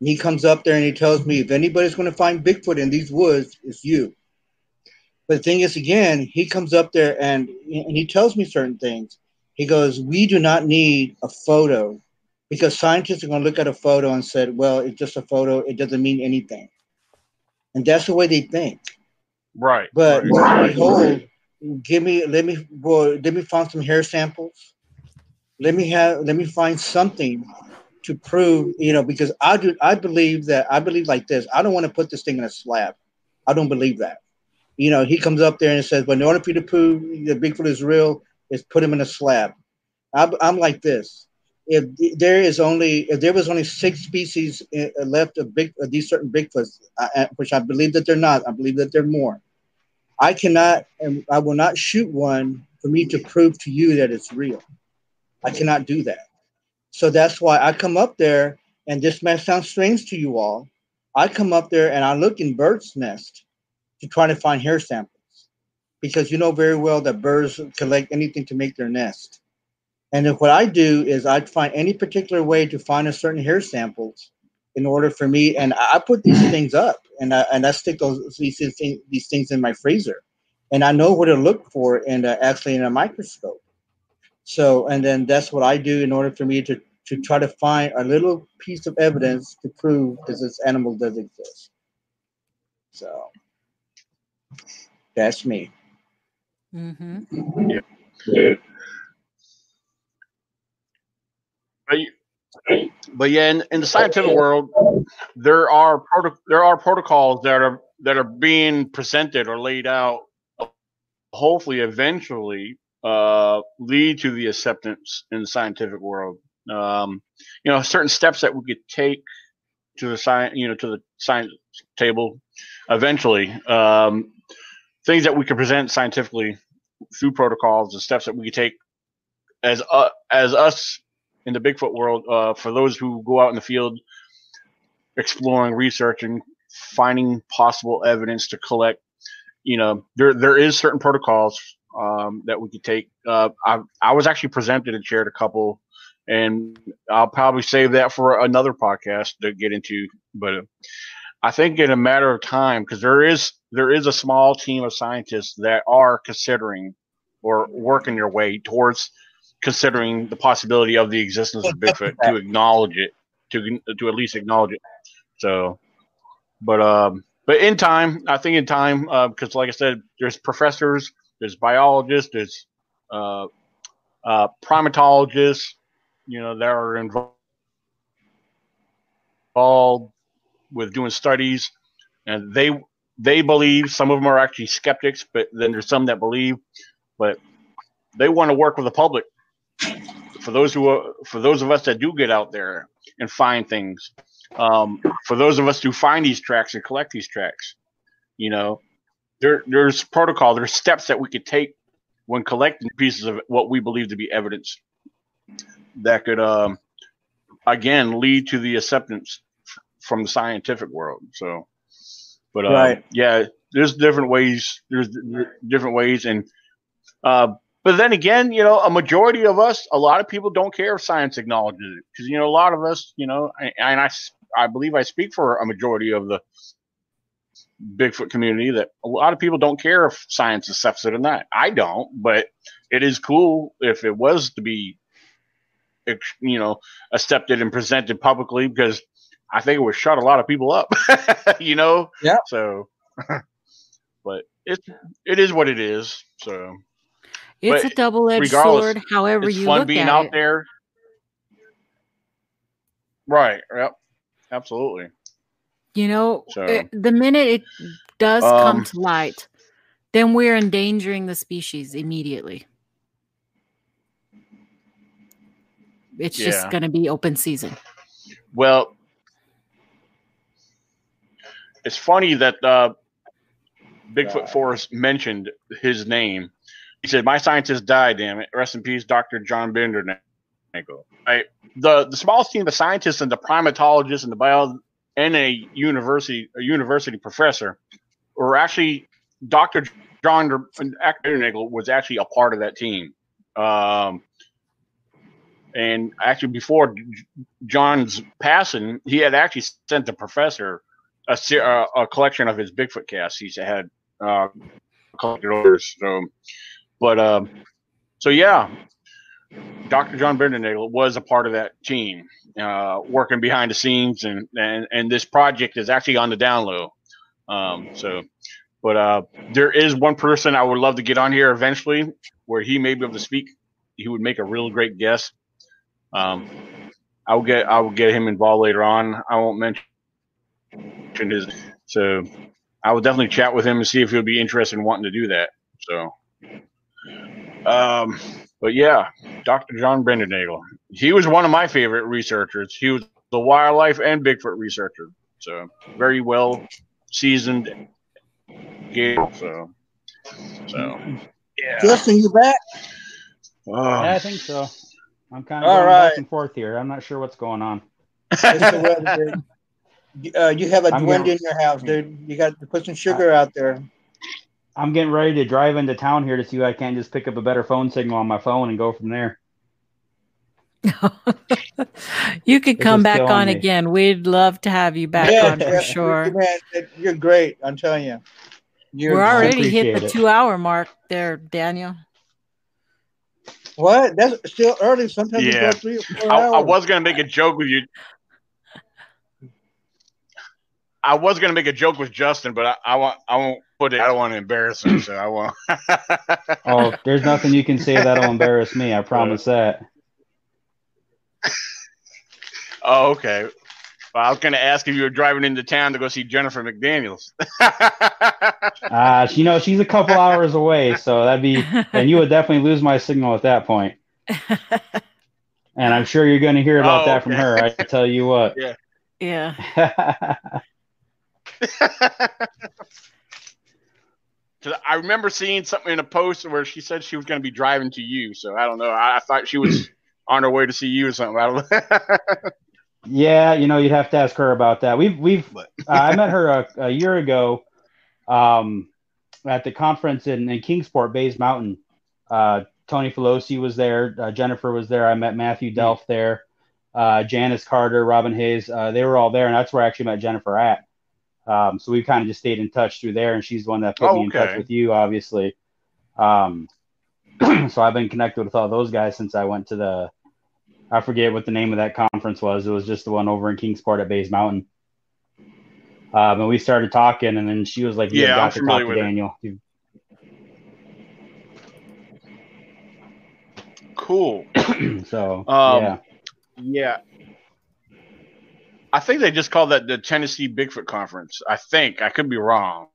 And he comes up there and he tells me if anybody's going to find Bigfoot in these woods, it's you. But the thing is, again, he comes up there and, and he tells me certain things. He goes, We do not need a photo because scientists are going to look at a photo and said, Well, it's just a photo. It doesn't mean anything. And that's the way they think. Right. But right. behold, give me, let me, well, let me find some hair samples. Let me have, let me find something to prove, you know, because I do, I believe that, I believe like this. I don't want to put this thing in a slab. I don't believe that you know, he comes up there and says, "But in order for you to prove that Bigfoot is real, is put him in a slab." I'm, I'm like this: if there is only if there was only six species uh, left of big of these certain Bigfoots, which I believe that they're not, I believe that they're more. I cannot and I will not shoot one for me to prove to you that it's real. I cannot do that. So that's why I come up there, and this may sound strange to you all. I come up there and I look in birds' nest to try to find hair samples because you know very well that birds collect anything to make their nest. And what I do is I find any particular way to find a certain hair samples in order for me, and I put these things up, and I, and I stick those these things, these things in my freezer, and I know what to look for, and actually in a microscope. So, and then that's what I do in order for me to to try to find a little piece of evidence to prove that this animal does exist. So. That's me. Mm-hmm. Yeah. yeah. But, yeah, in, in the scientific world, there are proto- there are protocols that are that are being presented or laid out. Hopefully, eventually, uh, lead to the acceptance in the scientific world. Um, you know, certain steps that we could take to the science, you know, to the science table eventually. Um, things that we could present scientifically through protocols and steps that we could take as uh, as us in the Bigfoot world. Uh, for those who go out in the field, exploring, researching, finding possible evidence to collect. You know, there there is certain protocols um, that we could take. Uh, I I was actually presented and shared a couple and I'll probably save that for another podcast to get into. But uh, I think in a matter of time, because there is there is a small team of scientists that are considering or working their way towards considering the possibility of the existence of Bigfoot to acknowledge it, to to at least acknowledge it. So, but um, but in time, I think in time, because uh, like I said, there's professors, there's biologists, there's uh, uh, primatologists, you know, that are involved with doing studies, and they they believe some of them are actually skeptics, but then there's some that believe, but they want to work with the public. For those who are, for those of us that do get out there and find things, um, for those of us who find these tracks and collect these tracks, you know, there there's protocol, there's steps that we could take when collecting pieces of what we believe to be evidence that could um, again lead to the acceptance from the scientific world. So, but uh, right. yeah, there's different ways. There's different ways, and uh, but then again, you know, a majority of us, a lot of people don't care if science acknowledges it because you know a lot of us, you know, and I I believe I speak for a majority of the Bigfoot community that a lot of people don't care if science accepts it or not. I don't, but it is cool if it was to be you know, accepted and presented publicly because I think it would shut a lot of people up, <laughs> you know? Yeah. So, <laughs> but it, it is what it is. So, it's but a double edged sword, however you fun look being at out it. there. Right. Yep. Absolutely. You know, so, it, the minute it does um, come to light, then we're endangering the species immediately. It's yeah. just going to be open season. Well, it's funny that uh, Bigfoot Forest mentioned his name. He said, "My scientist died. Damn it! Rest in peace, Doctor John Bindernagel." Right. The the smallest team of scientists and the primatologists and the bio and a university a university professor were actually Doctor John Bindernagel was actually a part of that team. Um, and actually, before John's passing, he had actually sent the professor a, a collection of his Bigfoot casts. He's had uh, collected orders. So, but um, so yeah, Dr. John Bindernagel was a part of that team, uh, working behind the scenes, and, and and this project is actually on the down low. Um, so, but uh, there is one person I would love to get on here eventually, where he may be able to speak. He would make a real great guest. Um, I will get I will get him involved later on. I won't mention his. So I will definitely chat with him and see if he'll be interested in wanting to do that. So, um, but yeah, Dr. John Bindernagel. He was one of my favorite researchers. He was the wildlife and Bigfoot researcher. So very well seasoned. So, so yeah. Justin, you back? Oh. Yeah, I think so. I'm kind of All going right. back and forth here. I'm not sure what's going on. <laughs> uh, you have a Duende in your house, dude. You got to put some sugar out there. I'm getting ready to drive into town here to see if I can't just pick up a better phone signal on my phone and go from there. <laughs> you could come back on again. We'd love to have you back yeah, on for yeah, sure. <laughs> Man, you're great. I'm telling you. You're, We're already hit the it. two hour mark there, Daniel. What? That's still early. Sometimes yeah. three or four I, I was gonna make a joke with you. I was gonna make a joke with Justin, but I, I want I won't put it. I don't want to embarrass him, so I won't. <laughs> oh, there's nothing you can say that'll embarrass me. I promise that. Oh, okay. Well, I was going to ask if you were driving into town to go see Jennifer McDaniels. <laughs> uh, you know, she's a couple hours away, so that'd be, <laughs> and you would definitely lose my signal at that point. and I'm sure you're going to hear about Oh, that from okay. her. I tell you what. Yeah. Cause <laughs> I remember seeing something in a post where she said she was going to be driving to you. So I don't know. I, I thought she was <clears throat> on her way to see you or something. I don't know. <laughs> yeah, you know, you'd have to ask her about that. We've we've <laughs> uh, I met her a, a year ago um, at the conference in, in Kingsport, Bays Mountain. Uh, Tony Pelosi was there. Uh, Jennifer was there. I met Matthew Delph there. Uh, Janice Carter, Robin Hayes. Uh, they were all there, and that's where I actually met Jennifer at. Um, so we kind of just stayed in touch through there, and she's the one that put Oh, me in touch with you, obviously. Um, <clears throat> so I've been connected with all those guys since I went to the. I forget what the name of that conference was. It was just the one over in Kingsport at Bays Mountain. Um, and we started talking, and then she was like, "You Yeah, I'm got to talk to with it. Daniel." You- cool. <clears throat> so Um, yeah, Yeah. I think they just called that the Tennessee Bigfoot Conference. I think. I could be wrong.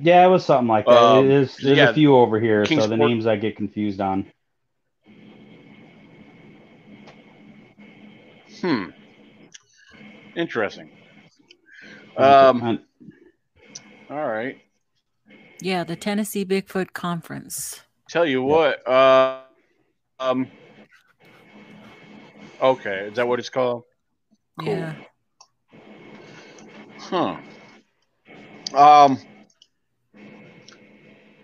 yeah, it was something like that. um, there's there's yeah, a few over here, so the names I get confused on. Hmm. Interesting. Um, all right. Yeah, the Tennessee Bigfoot Conference. Tell you what. Uh, um. Okay, is that what it's called? Cool. Yeah. Huh. Um.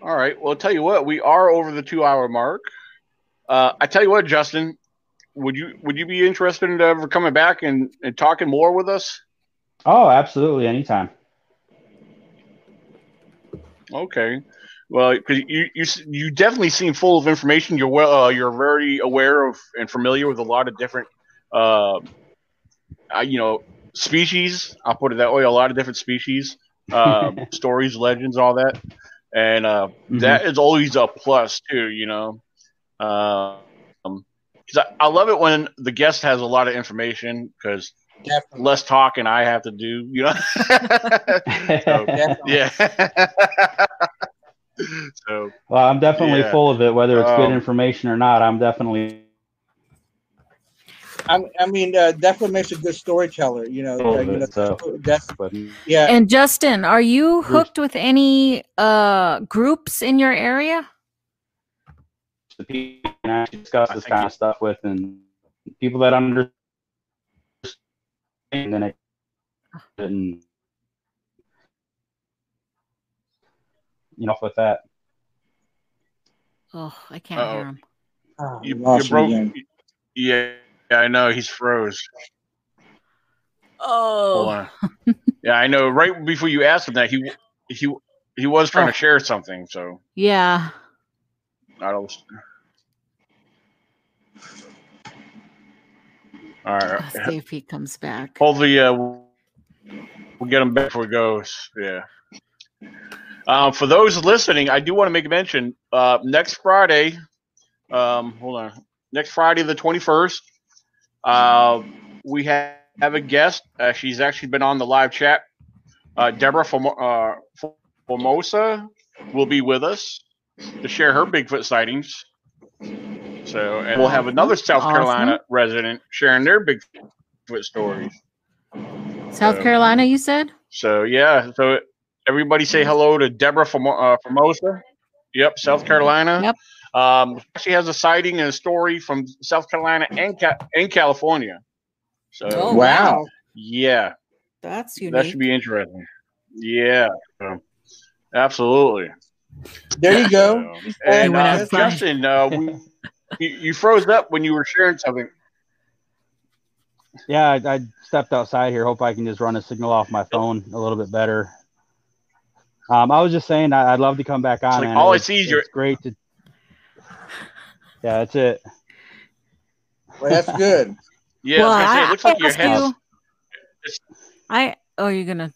All right. Well, tell you what, we are over the two-hour mark. Uh, I tell you what, Justin, would you would you be interested in ever coming back and, and talking more with us? oh, absolutely, anytime. Okay. Well, because you, you you definitely seem full of information. You're well. Uh, you're very aware of and familiar with a lot of different, uh, uh, you know, species. I'll put it that way. A lot of different species, uh, <laughs> stories, legends, all that, and uh, Mhm. that is always a plus too. You know, um, because I, I love it when the guest has a lot of information because Definitely. less talking I have to do. You know. <laughs> So, yeah. <laughs> so well, I'm definitely Yeah. full of it, whether it's good Um, information or not. I'm definitely I, I mean, uh, definitely makes a good storyteller. You know, Full uh, you know, it, so. that's but yeah. And Justin, are you hooked with any uh groups in your area? the people you can actually discuss this kind of stuff with and people that understand and then it and you know with that Oh, I can't Uh-oh. hear him. Oh, you, lost you him broke. Yeah, yeah, I know he's froze. Oh, yeah, I know. Right before you asked him that, he he he was trying Oh. to share something. So yeah. I don't. All right. Let's see if he comes back. Hopefully, uh, we'll get him back before he goes. Yeah. Um, for those listening, I do want to make a mention. Uh, next Friday, um, hold on. Next Friday, the twenty first, uh, we have, have a guest. Uh, she's actually been on the live chat. Uh, Deborah from uh, Formosa will be with us to share her Bigfoot sightings. So, and we'll have another South Awesome. Carolina resident sharing their Bigfoot stories. South So- Carolina, you said? So yeah, so everybody say hello to Deborah from uh, Formosa. Yep, South Carolina. Yep. Um, she has a sighting and a story from South Carolina and Ca- and California. So Oh, Wow. yeah, That's unique. that should be interesting. Yeah, so, absolutely. There you go. So, and uh. Justin, uh, we, <laughs> you, you froze up when you were sharing something. yeah I, I stepped outside here hope i can just run a signal off my phone a little bit better um, i was just saying I, i'd love to come back on like man. all I It's- see is your- it's great to yeah that's it Well, that's good. <laughs> Yeah, well, I say, it looks like your asked head's. you- I oh, you're gonna.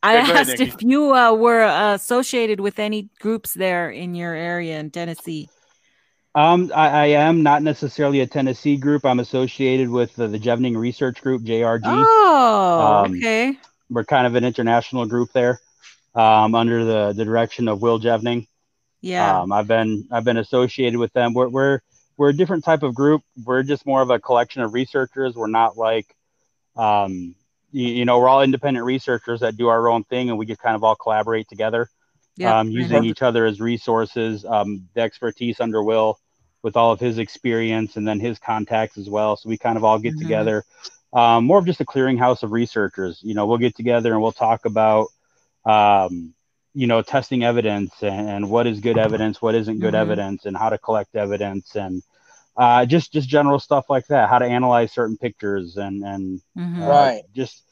I Yeah, go ahead, asked Nikki. if you uh, were uh, associated with any groups there in your area in Tennessee. Um, I, I am not necessarily a Tennessee group. I'm associated with the, the Jevning Research Group, JRG. Oh, Um, okay. We're kind of an international group there, um, under the, the direction of Will Jevning. Yeah. Um, I've been I've been associated with them. We're, we're we're a different type of group. We're just more of a collection of researchers. We're not like, um, you, you know, we're all independent researchers that do our own thing, and we just kind of all collaborate together, Yeah. um, using each other as resources. Um, the expertise under Will, with all of his experience, and then his contacts as well. So we kind of all get Mhm. together. Um, more of just a clearinghouse of researchers. You know, we'll get together and we'll talk about, um, you know, testing evidence and, and what is good evidence, what isn't good Mhm. evidence, and how to collect evidence, and uh, just just general stuff like that. How to analyze certain pictures and and Mhm. uh, Right. just.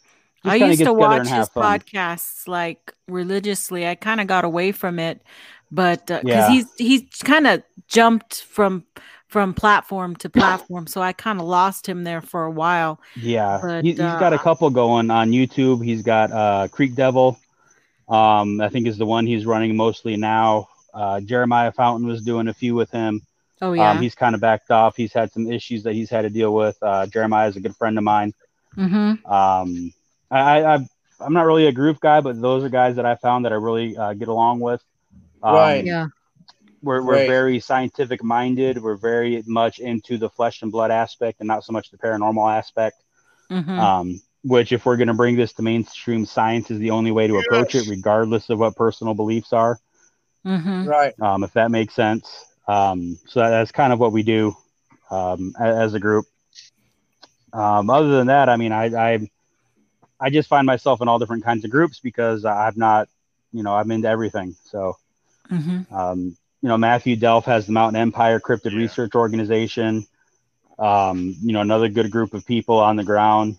just I kinda used get to watch his have fun. podcasts like religiously. I kind of got away from it, but because Yeah. he's he's kind of jumped from from platform to platform, so I kind of lost him there for a while. Yeah, But, he, he's got a uh, couple going on YouTube. He's got uh, Creek Devil, um, I think is the one he's running mostly now. Uh, Jeremiah Fountain was doing a few with him. Oh yeah, Um, he's kind of backed off. He's had some issues that he's had to deal with. Uh, Jeremiah is a good friend of mine. mm-hmm. Um, I, I, I'm not really a group guy, but those are guys that I found that I really uh, get along with. Um, Right. yeah, We're, we're Right. very scientific minded. We're very much into the flesh and blood aspect and not so much the paranormal aspect. mm-hmm. um, which if we're going to bring this to mainstream science is the only way to approach it regardless of what personal beliefs are Mm-hmm. Right. um, if that makes sense um, so that, that's kind of what we do um, a- as a group um, other than that i mean I, I i just find myself in all different kinds of groups because i'm not you know i'm into everything so Mm-hmm. um, you know, Matthew delf has the Mountain Empire Cryptid Research Organization. Um, you know, another good group of people on the ground.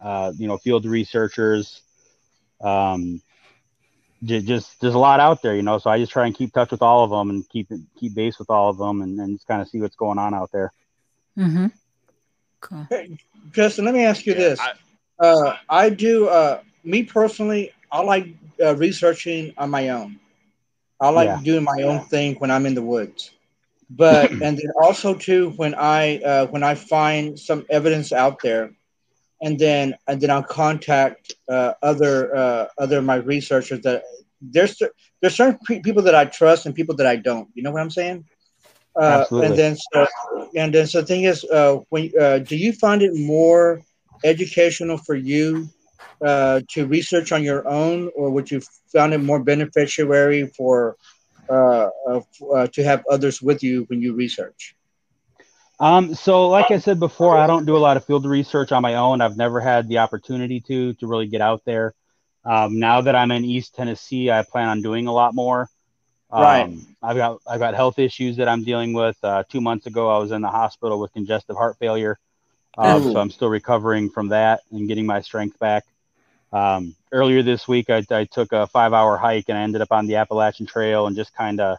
Uh, you know, field researchers. Um, j- just there's a lot out there, you know. So I just try and keep touch with all of them and keep keep base with all of them, and, and just kind of see what's going on out there. Mm-hmm. Cool. Justin, let me ask you Yeah, this. I- uh, I do, uh, me personally, I like uh, researching on my own. I like Yeah. doing my own thing when I'm in the woods. But <clears throat> and then also too when I uh, when I find some evidence out there, and then and then I'll contact uh, other uh, other my researchers that there's there's certain pe- people that I trust and people that I don't. You know what I'm saying? Uh, Absolutely. and then so and then so the thing is, uh, when uh, do you find it more educational for you uh, to research on your own, or would you found it more beneficiary for uh, uh, uh, to have others with you when you research? Um, so like I said before, I don't do a lot of field research on my own. I've never had the opportunity to to really get out there. Um, now that I'm in East Tennessee, I plan on doing a lot more. Um, Right. I've got I've got health issues that I'm dealing with. Uh, two months ago, I was in the hospital with congestive heart failure, Ooh. so I'm still recovering from that and getting my strength back. Um, earlier this week, I, I took a five hour hike and I ended up on the Appalachian Trail and just kind of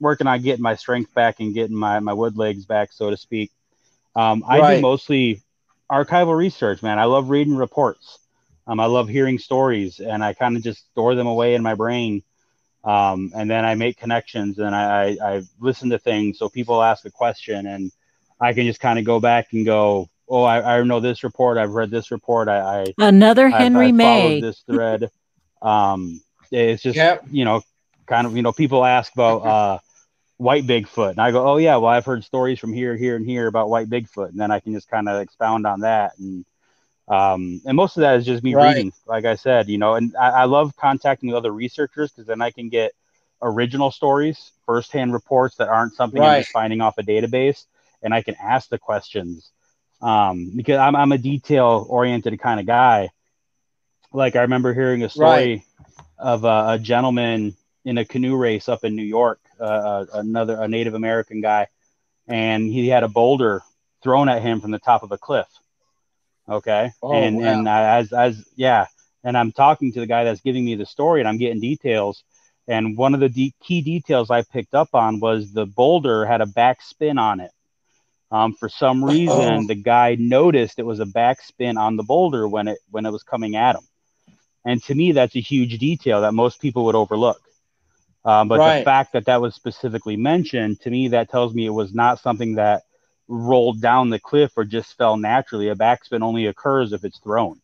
working on getting my strength back and getting my, my wood legs back, so to speak. Um, I Right. do mostly archival research, man. I love reading reports. Um, I love hearing stories and I kind of just store them away in my brain. Um, and then I make connections and I, I, I listen to things. So people ask a question and I can just kind of go back and go, Oh, I, I know this report. I've read this report. I, I, Another Henry I've May. this thread. Um, it's just Yep. you know, kind of you know, people ask about <laughs> uh, white Bigfoot, and I go, oh yeah, well I've heard stories from here, here, and here about white Bigfoot, and then I can just kind of expound on that, and um, and most of that is just me Right. reading, like I said, you know, and I, I love contacting other researchers because then I can get original stories, firsthand reports that aren't something I'm Right. just finding off a database, and I can ask the questions. Um, because I'm, I'm a detail oriented kind of guy. Like I remember hearing a story of a, a gentleman in a canoe race up in New York, uh, another a Native American guy, and he had a boulder thrown at him from the top of a cliff. Okay, Oh, and wow. and I, as as yeah, and I'm talking to the guy that's giving me the story, and I'm getting details. And one of the de- key details I picked up on was the boulder had a back spin on it. Um, for some reason, Oh. the guy noticed it was a back spin on the boulder when it when it was coming at him. And to me, that's a huge detail that most people would overlook. Um, but the fact that that was specifically mentioned to me, that tells me it was not something that rolled down the cliff or just fell naturally. A backspin only occurs if it's thrown.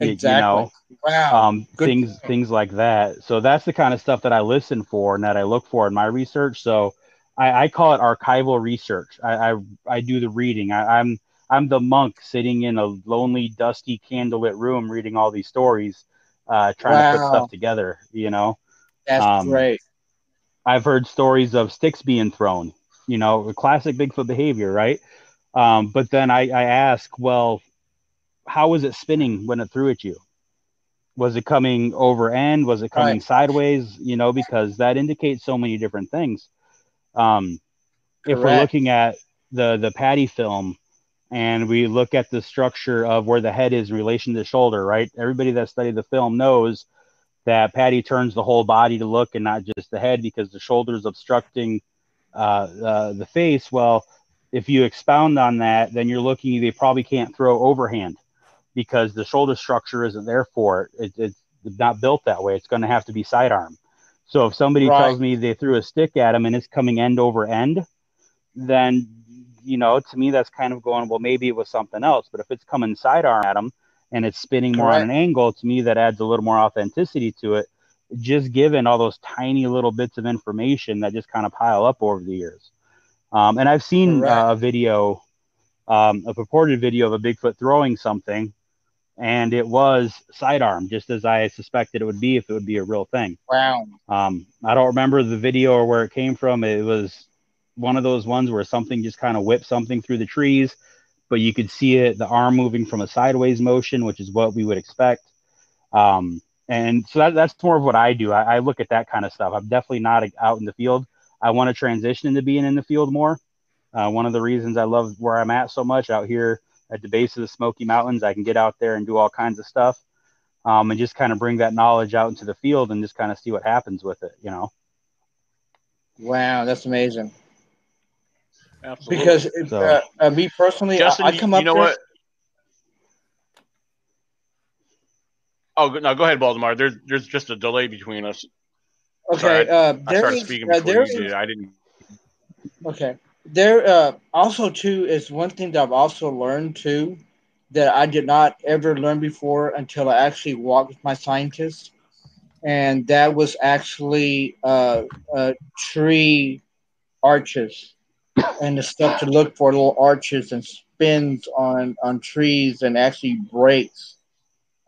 You- you Exactly. know? Wow. um, things point. things like that. So that's the kind of stuff that I listen for and that I look for in my research. So I, I call it archival research. I I, I do the reading. I, I'm I'm the monk sitting in a lonely, dusty, candlelit room reading all these stories, uh, trying wow. to put stuff together. You know, that's um, great. I've heard stories of sticks being thrown. You know, classic Bigfoot behavior, right? Um, but then I, I ask, well, how was it spinning when it threw at you? Was it coming over end? Was it coming right. sideways? You know, because that indicates so many different things. Um, if we're looking at the the patty film and we look at the structure of where the head is in relation to the shoulder, right? Everybody that studied the film knows that Patty turns the whole body to look and not just the head because the shoulder's obstructing uh, uh, the face. Well, if you expound on that, then you're looking, they probably can't throw overhand because the shoulder structure isn't there for it. it it's not built that way. It's going to have to be sidearm. So if somebody right. tells me they threw a stick at him and it's coming end over end, then you know, to me that's kind of going, well, maybe it was something else. But if it's coming sidearm at him and it's spinning more Correct. on an angle, to me that adds a little more authenticity to it. Just given all those tiny little bits of information that just kind of pile up over the years. Um, and I've seen uh, a video, um, a purported video of a Bigfoot throwing something, and it was sidearm, just as I suspected it would be if it would be a real thing. Wow. Um, I don't remember the video or where it came from. It was one of those ones where something just kind of whipped something through the trees, but you could see it, the arm moving from a sideways motion, which is what we would expect. Um, and so that, that's more of what I do. I, I, look at that kind of stuff. I'm definitely not out in the field. I want to transition into being in the field more. Uh, one of the reasons I love where I'm at so much out here at the base of the Smoky Mountains, I can get out there and do all kinds of stuff, um, and just kind of bring that knowledge out into the field and just kind of see what happens with it. You know. Wow, that's amazing. Absolutely. Because so, uh, uh, me personally, Justin, I, I come up. You know there, what? Oh no, go ahead, Baltimore. There's there's just a delay between us. Okay, Sorry, uh, I started is, speaking uh, before you did. I didn't. Okay, there uh, also too is one thing that I've also learned too that I did not ever learn before until I actually walked with my scientist, and that was actually uh, uh, tree arches and the stuff to look for little arches and spins on on trees and actually breaks.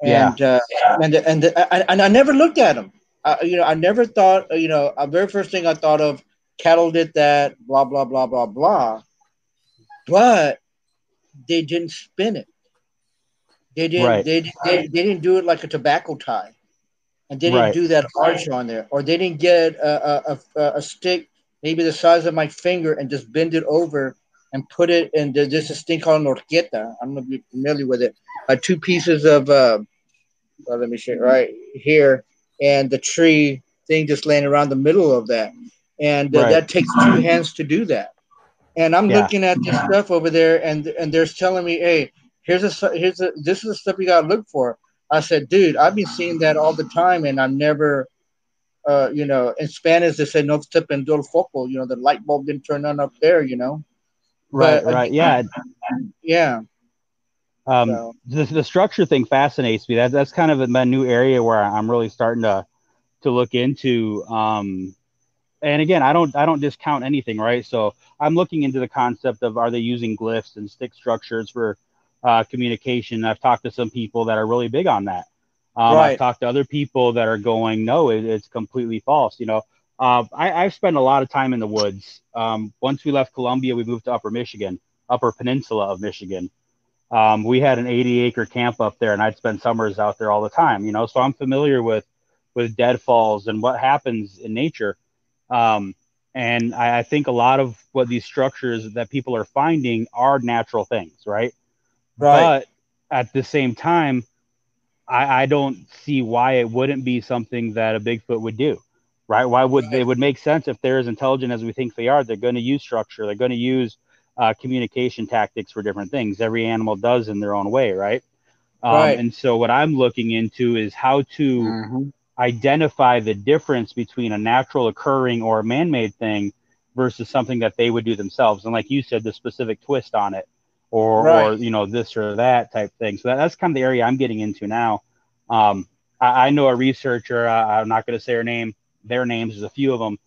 And yeah. uh, and and and, and I never looked at them. I, you know, I never thought. You know, the very first thing I thought of, cattle did that. Blah blah blah blah blah. But they didn't spin it. They didn't. Right. They, they they didn't do it like a tobacco tie, and they didn't right. do that arch on there, or they didn't get a a, a, a stick maybe the size of my finger and just bend it over and put it in. There's this thing called horqueta. I don't know if you're familiar with it. Uh, two pieces of, uh, well, let me show you right here, and the tree thing just laying around the middle of that. And uh, right. that takes two hands to do that. And I'm yeah. looking at this stuff over there, and and they're telling me, hey, here's a here's a this is the stuff you gotta look for. I said, dude, I've been seeing that all the time, and I've never uh, you know, in Spanish they say no se prendió el foco. You know, the light bulb didn't turn on up there. You know. Right. But, right. yeah. Yeah. Um, so. the, the structure thing fascinates me. That that's kind of a new area where I'm really starting to to look into. Um, and again, I don't I don't discount anything, right? So I'm looking into the concept of are they using glyphs and stick structures for uh, communication. I've talked to some people that are really big on that. Um, right. I've talked to other people that are going, no, it, it's completely false. You know, uh, I, I've spent a lot of time in the woods. Um, once we left Colombia, we moved to Upper Michigan, Upper Peninsula of Michigan. Um, we had an 80 acre camp up there, and I'd spend summers out there all the time. You know, so I'm familiar with with deadfalls and what happens in nature. Um, and I, I think a lot of what these structures that people are finding are natural things, right? Right. But at the same time, I, I don't see why it wouldn't be something that a Bigfoot would do, right? Why would they would make sense if they're as intelligent as we think they are? They're going to use structure. They're going to use uh, communication tactics for different things. Every animal does in their own way, right? Um, right. And so what I'm looking into is how to mm-hmm. identify the difference between a natural occurring or a man-made thing versus something that they would do themselves. And like you said, the specific twist on it or right. or you know this or that type thing. So that, that's kind of the area I'm getting into now. Um, I, I, know a researcher. Uh, I'm not going to say her name. Their names. There's a few of them.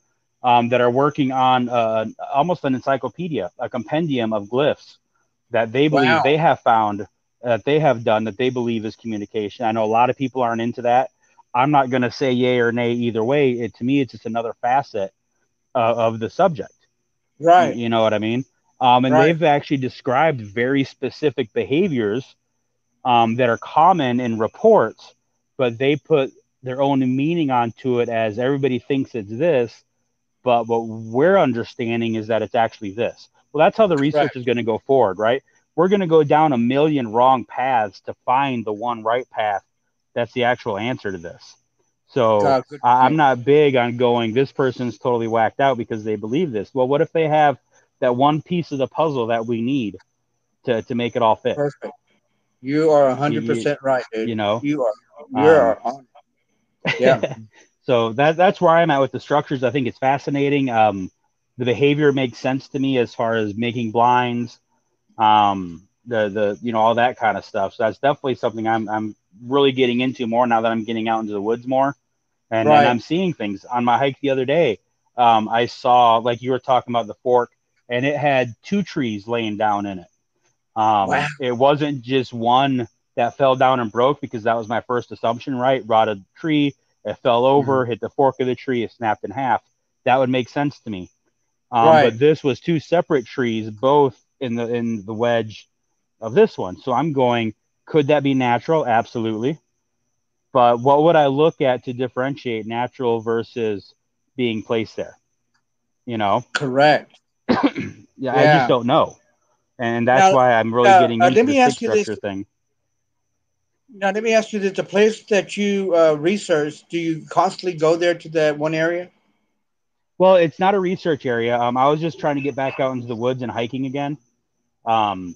um, that are working on uh, almost an encyclopedia, a compendium of glyphs that they believe Wow. they have found that they have done that they believe is communication. I know a lot of people aren't into that. I'm not going to say yay or nay either way. It, to me, it's just another facet uh, of the subject. Right. You know what I mean? Um, and Right. they've actually described very specific behaviors um, that are common in reports, but they put their own meaning onto it as everybody thinks it's this, but what we're understanding is that it's actually this. Well, that's how the research Correct. is going to go forward, right? We're going to go down a million wrong paths to find the one right path that's the actual answer to this. So God, I- I'm not big on going, this person's totally whacked out because they believe this. Well, what if they have that one piece of the puzzle that we need to, to make it all fit? perfect. You are hundred percent right, dude. You know? You are. You Um, are on. Yeah. <laughs> so that that's where I'm at with the structures. I think it's fascinating. Um, the behavior makes sense to me as far as making blinds, um, the the you know all that kind of stuff. So that's definitely something I'm I'm really getting into more now that I'm getting out into the woods more, and, Right. and I'm seeing things on my hike the other day. Um, I saw like you were talking about the fork, and it had two trees laying down in it. Um, Wow. It wasn't just one that fell down and broke because that was my first assumption, right? Rotted tree, it fell over, hit the fork of the tree, it snapped in half. That would make sense to me. Um, Right. But this was two separate trees, both in the in the wedge of this one. So I'm going, could that be natural? Absolutely. But what would I look at to differentiate natural versus being placed there? You know, Correct. <clears throat> yeah, I just don't know, and that's Now- why I'm really getting uh, into the this. structure thing. Now let me ask you: That the place that you uh, research, do you constantly go there to that one area? Well, it's not a research area. Um, I was just trying to get back out into the woods and hiking again. Um,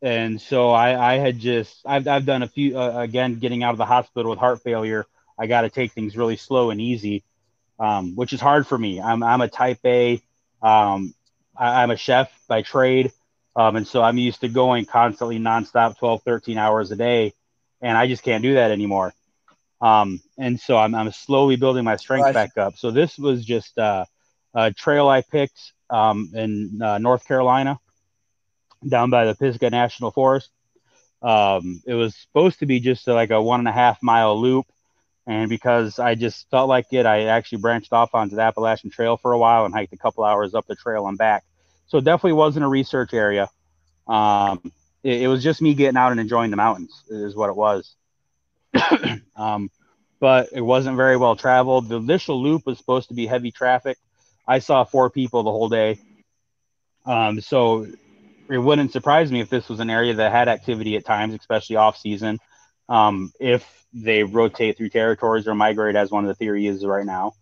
and so I, I had just, I've, I've done a few, uh, again, getting out of the hospital with heart failure. I got to take things really slow and easy, um, which is hard for me. I'm, I'm a type A. Um, I, I'm a chef by trade. Um, and so I'm used to going constantly nonstop 12, 13 hours a day. And I just can't do that anymore. Um, and so I'm, I'm slowly building my strength Right. back up. So this was just uh, a trail I picked um, in uh, North Carolina, down by the Pisgah National Forest. Um, it was supposed to be just like a one and a half mile loop, and because I just felt like it, I actually branched off onto the Appalachian Trail for a while and hiked a couple hours up the trail and back. So it definitely wasn't a research area. Um, it, it was just me getting out and enjoying the mountains, is what it was. <coughs> um, but it wasn't very well traveled. The initial loop was supposed to be heavy traffic. I saw four people the whole day. Um, so it wouldn't surprise me if this was an area that had activity at times, especially off season. Um, if they rotate through territories or migrate, as one of the theories is right now.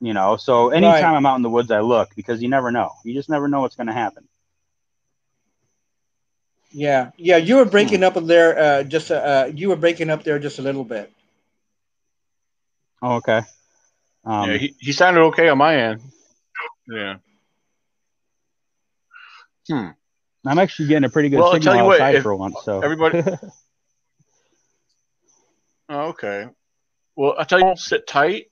You know, so anytime Right. I'm out in the woods, I look because you never know. You just never know what's going to happen. Yeah, yeah. You were breaking up there. Uh, just uh, uh, you were breaking up there just a little bit. Oh, okay. Um, yeah, he, he sounded okay on my end. Yeah. Hmm. I'm actually getting a pretty good Well, signal tell you what, outside for once. So everybody- <laughs> okay. Well, I tell you, sit tight.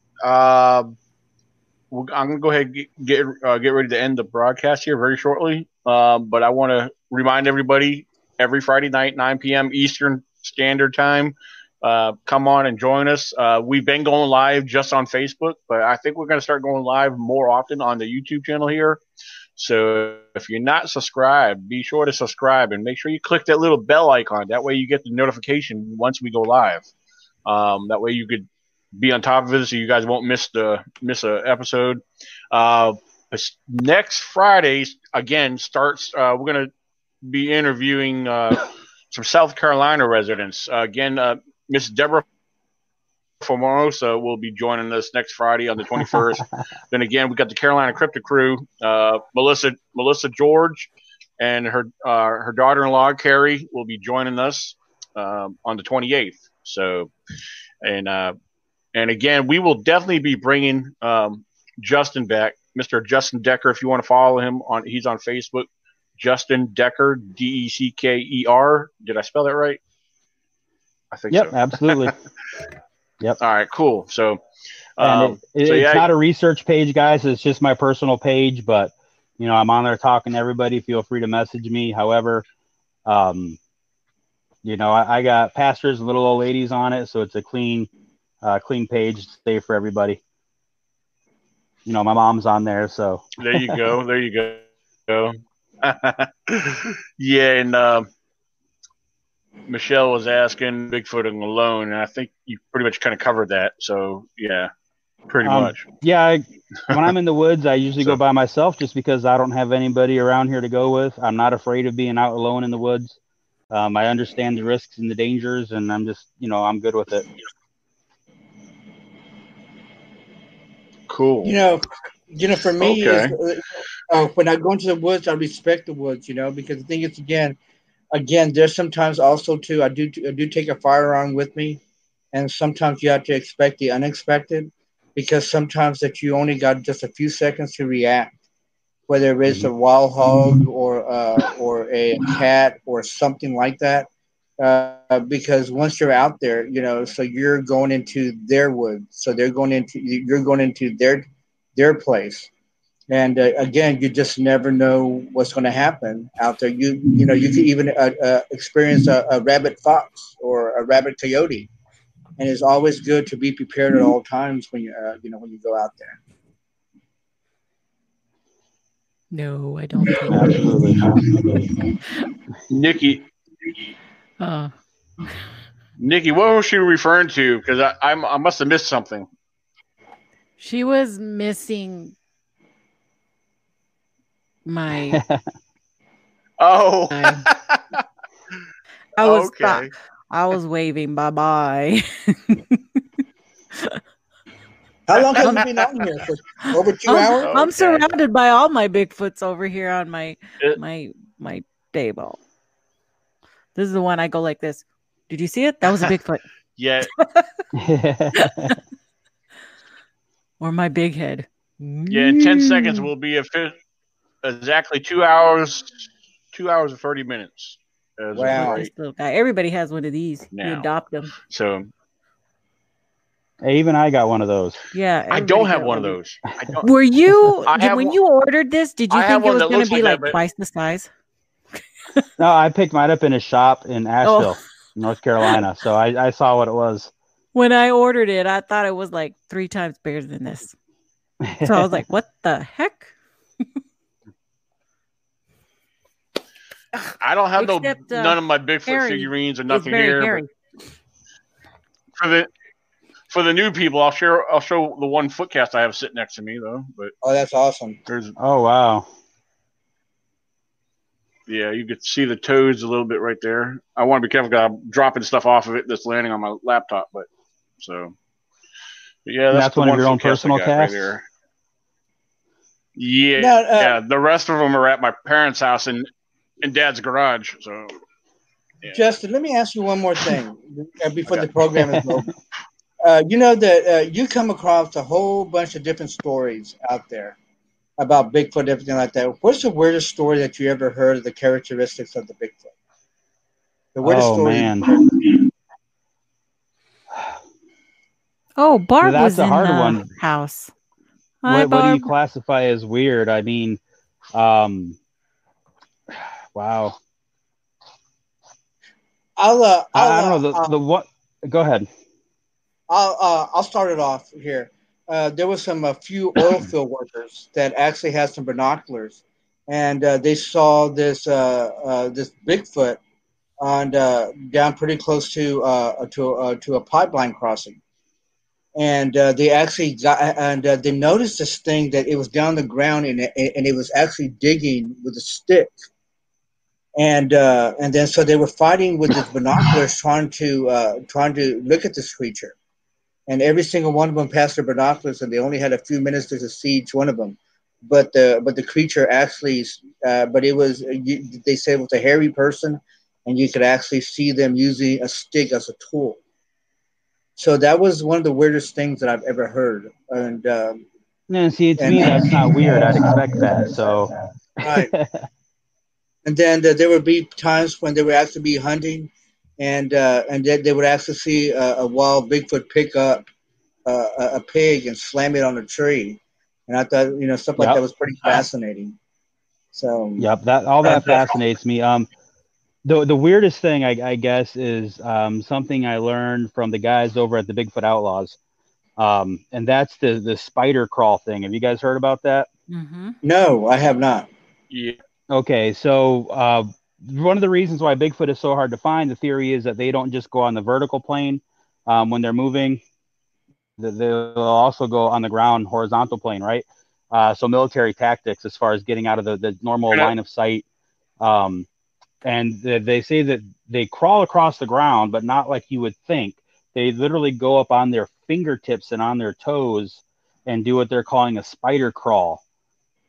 We'll, I'm gonna go ahead and get get, uh, get ready to end the broadcast here very shortly. Um, but I want to remind everybody every Friday night, 9 p.m. Eastern Standard Time. Uh, come on and join us. Uh, we've been going live just on Facebook, but I think we're going to start going live more often on the YouTube channel here. So if you're not subscribed, be sure to subscribe and make sure you click that little bell icon. That way you get the notification once we go live. Um, that way you could be on top of it, so you guys won't miss the miss a episode. Uh, next Friday again starts. Uh, we're gonna be interviewing uh, some South Carolina residents. Uh, again, uh, Miss Deborah Formosa will be joining us next Friday on the 21st. <laughs> then again, we got the Carolina Crypto Crew, uh, Melissa Melissa George, and her uh, her daughter-in-law Carrie will be joining us um, on the 28th. So, and uh, and again, we will definitely be bringing um, Justin back, Mr. Justin Decker. If you want to follow him on, he's on Facebook. Justin Decker, D E C K E R. Did I spell that right? I think yep, so. absolutely. <laughs> Yep. All right, cool. So, Um, it, it- so it's not a research page, guys. It's just my personal page, but you know, I'm on there talking to everybody. Feel free to message me. However, um, you know, I, I got pastors and little old ladies on it, so it's a clean, uh, clean page, safe for everybody. You know, my mom's on there, so there you go. <laughs> There you go. <laughs> yeah, and um Michelle was asking Bigfoot and alone, and I think you pretty much kind of covered that. So yeah, pretty Um, much. yeah. I, when I'm in the woods, I usually So- go by myself, just because I don't have anybody around here to go with. I'm not afraid of being out alone in the woods. Um, I understand the risks and the dangers, and I'm just, you know, I'm good with it. Cool. You know, you know, for me, Okay. uh, uh, when I go into the woods, I respect the woods. You know, because the thing is, again, again, there's sometimes also too. I do I do take a firearm with me, and sometimes you have to expect the unexpected, because sometimes that you only got just a few seconds to react, whether it's a wild hog or uh, or a cat or something like that. Uh, because once you're out there, you know, so you're going into their woods, so they're going into you're going into their their place, and uh, again, you just never know what's going to happen out there. You you know, you could even uh, uh, experience a, a rabbit fox or a rabbit coyote, and it's always good to be prepared at all times when you uh, you know when you go out there. No, I don't think. <laughs> Absolutely. Nikki, Uh, Nikki, what was she referring to? Because I I'm, I must have missed something. she was missing my. <laughs> Oh, I <laughs> I was okay. I was waving bye bye. How long <laughs> have you been on here? For <laughs> over two hours. I'm, I'm Okay. surrounded by all my Bigfoots over here on my It- my my table. This is the one I go like this. Did you see it? That was a <laughs> Bigfoot Yeah, or my big head. yeah. In ten seconds, we'll be a fi- exactly two hours, two hours and thirty minutes. Wow. This little guy. Everybody has one of these. You adopt them. So Hey, even I got one of those. Yeah. I don't have got one of those. I don't. Were <laughs> you I did- when one- you ordered this? Did you I think it was going to be like like that, twice the size? No, I picked mine up in a shop in Asheville, Oh. North Carolina. So I, I saw what it was. When I ordered it, I thought it was like three times bigger than this. So I was like, "What the heck?" <laughs> I don't have Except, no uh, none of my Bigfoot Harry figurines or nothing here. For the for the new people, I'll share. I'll show the one footcast I have sitting next to me though. But Oh, that's awesome. there's oh wow. yeah, you could see the toes a little bit right there. I want to be careful because I'm dropping stuff off of it that's landing on my laptop. But so but yeah, that's, that's the one of your own personal got right casts? there. Yeah, Now, uh, yeah. The rest of them are at my parents' house in in Dad's garage. So Yeah. Justin, let me ask you one more thing uh, before Okay. the program is over. <laughs> Uh, you know that uh, you come across a whole bunch of different stories out there about Bigfoot, everything like that. What's the weirdest story that you ever heard of the characteristics of the Bigfoot? The weirdest Oh story. man. Oh, Barb that's was a in hard the one. house. Hi, What, what do you classify as weird? I mean, um, wow. I'll, uh, I, I'll, I don't know the uh, the what. Go ahead. I'll uh, I'll start it off here. Uh, there was some a few <coughs> oil field workers that actually had some binoculars, and uh, they saw this uh, uh, this Bigfoot on uh, down pretty close to uh, to uh, to a pipeline crossing, and uh, they actually got and uh, they noticed this thing that it was down the ground and it, and it was actually digging with a stick. And uh, and then so they were fighting with the binoculars, trying to uh, trying to look at this creature and every single one of them passed their binoculars, and they only had a few minutes to see each one of them. But the but the creature actually, uh, but it was you, they said it was a hairy person, and you could actually see them using a stick as a tool. So that was one of the weirdest things that I've ever heard, and um, No, see, to And- me, that's not weird. I'd expect that. So, right. <laughs> and then uh, there would be times when they would actually be hunting, and uh, and then they would actually see a, a wild Bigfoot pick up uh, a, a pig and slam it on a tree, and I thought you know stuff like Yep. that was pretty fascinating. So Yep, that all that fascinates me. Um, the the weirdest thing I, I guess is um, something I learned from the guys over at the Bigfoot Outlaws, um, and that's the the spider crawl thing. Have you guys heard about that? Mm-hmm. no, I have not. Yeah. Okay, so uh, one of the reasons why Bigfoot is so hard to find, the theory is that they don't just go on the vertical plane um, when they're moving; they'll also go on the ground horizontal plane, right? Uh, so military tactics, as far as getting out of the, the normal Yeah. line of sight, um, and they, they say that they crawl across the ground, but not like you would think. They literally go up on their fingertips and on their toes and do what they're calling a spider crawl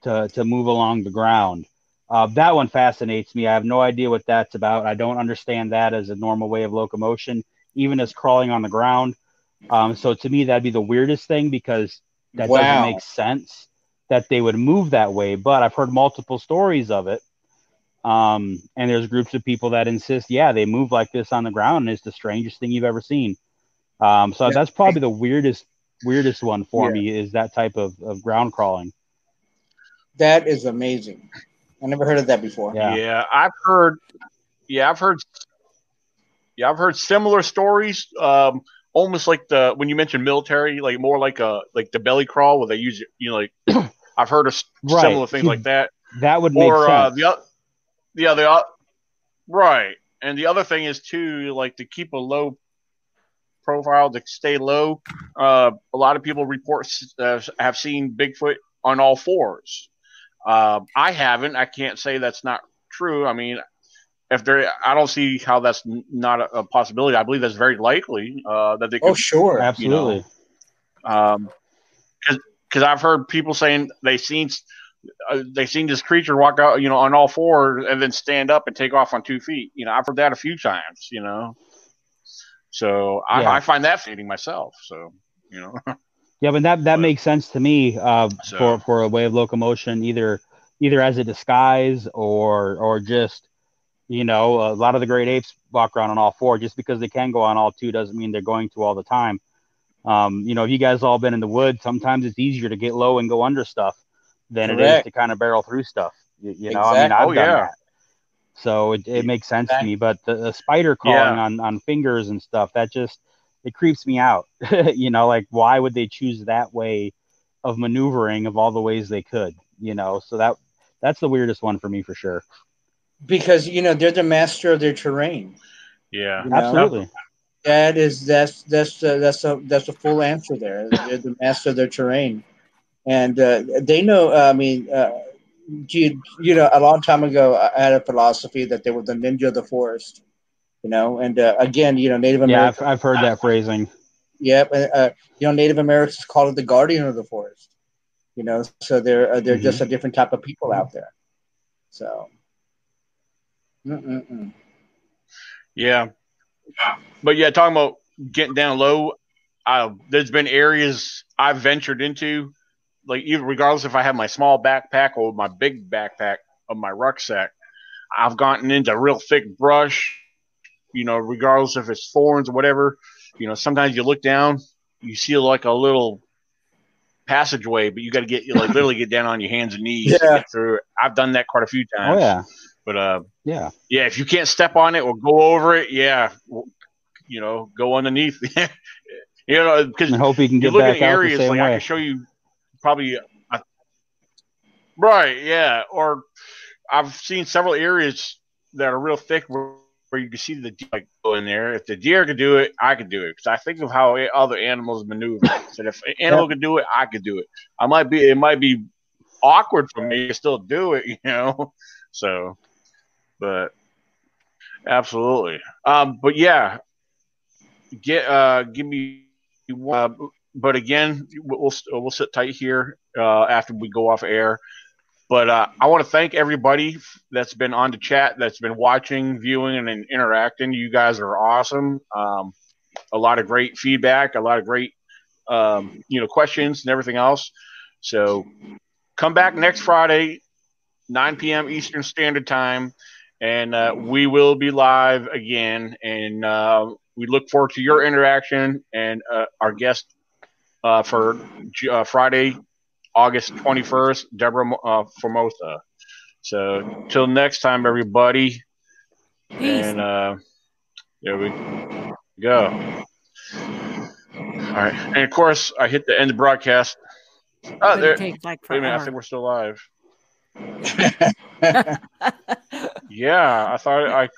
to to move along the ground. Uh, that one fascinates me. I have no idea what that's about. I don't understand that as a normal way of locomotion, even as crawling on the ground. Um, so to me, that'd be the weirdest thing because that Wow. doesn't make sense that they would move that way. But I've heard multiple stories of it. Um, and there's groups of people that insist, yeah, they move like this on the ground, and it's the strangest thing you've ever seen. Um, so Yeah. that's probably the weirdest, weirdest one for Yeah. me is that type of, of ground crawling. That is amazing. I never heard of that before. Yeah. Yeah, I've heard. Yeah, I've heard. Yeah, I've heard similar stories. Um, almost like the when you mentioned military, like more like a like the belly crawl where they use it. You know, like <clears throat> I've heard of Right. similar things like that. That would make Or uh, sense. the other, yeah, the o- right, and the other thing is too, like to keep a low profile to stay low. Uh, a lot of people report uh, have seen Bigfoot on all fours. Uh, I haven't. I can't say that's not true. I mean, if there, I don't see how that's not a, a possibility. I believe that's very likely uh, that they could Oh, sure. Absolutely. um, because I've heard people saying they seen uh, they seen this creature walk out, you know, on all fours and then stand up and take off on two feet. You know, I've heard that a few times. You know, so I, Yeah. I find that fascinating myself. So you know, <laughs> Yeah, but that that But- makes sense to me uh, So- for for a way of locomotion, either either as a disguise or or just you know a lot of the great apes walk around on all four. Just because they can go on all two doesn't mean they're going to all the time. Um, you know, if you guys all been in the woods, sometimes it's easier to get low and go under stuff than it is to kind of barrel through stuff. You, you know, I mean, I've Oh, done yeah. that. So it, it makes sense to me, but the, the spider crawling Yeah. on, on fingers and stuff, that just, it creeps me out. <laughs> you know, like why would they choose that way of maneuvering of all the ways they could, you know? So that, that's the weirdest one for me for sure. Because you know they're the master of their terrain. yeah, You know? Absolutely. That is that's that's uh, that's a that's a full answer there. They're the master of their terrain, and uh, they know. I mean, uh, you you know, a long time ago, I had a philosophy that they were the ninja of the forest. You know, and uh, again, you know, Native Yeah, Americans. I've, I've heard that phrasing. Yep, and, uh, you know, Native Americans call it the guardian of the forest. You know, so they're uh, they're Mhm. just a different type of people out there. So. Mm-mm-mm. yeah, but yeah, talking about getting down low. Uh, there's been areas I've ventured into, like even regardless if I have my small backpack or my big backpack of my rucksack, I've gotten into real thick brush. You know, regardless if it's thorns or whatever. You know, sometimes you look down, you see like a little passageway, but you got to get you like literally get down on your hands and knees to get through. I've done that quite a few times. Oh yeah. But uh, Yeah. yeah, if you can't step on it or go over it, yeah, you know, go underneath. <laughs> you know, because hope he can you get look back at out the areas same like I can show you probably uh, right, yeah, or I've seen several areas that are real thick where, where you can see the deer like, go in there. If the deer could do it, I could do it because I think of how other animals maneuver. <laughs> so if an animal could do it, I could do it. I might be, it might be awkward for me to still do it, <laughs> you know. So, but absolutely. Um, but yeah, get uh, give me. Uh, but again, we'll we'll sit tight here uh, after we go off air. But uh, I want to thank everybody that's been on the chat, that's been watching, viewing, and interacting. You guys are awesome. Um, a lot of great feedback, a lot of great, um, you know, questions and everything else. So come back next Friday, 9 p.m. Eastern Standard Time, and uh, we will be live again. And uh, we look forward to your interaction and uh, our guest uh, for uh, Friday, August 21st, Deborah uh, Formosa. So till next time, everybody. Peace. And uh, there we go. All right, and of course, I hit the end of broadcast. Oh, there. takes like Wait a minute, I think we're still live. <laughs> Yeah, I thought I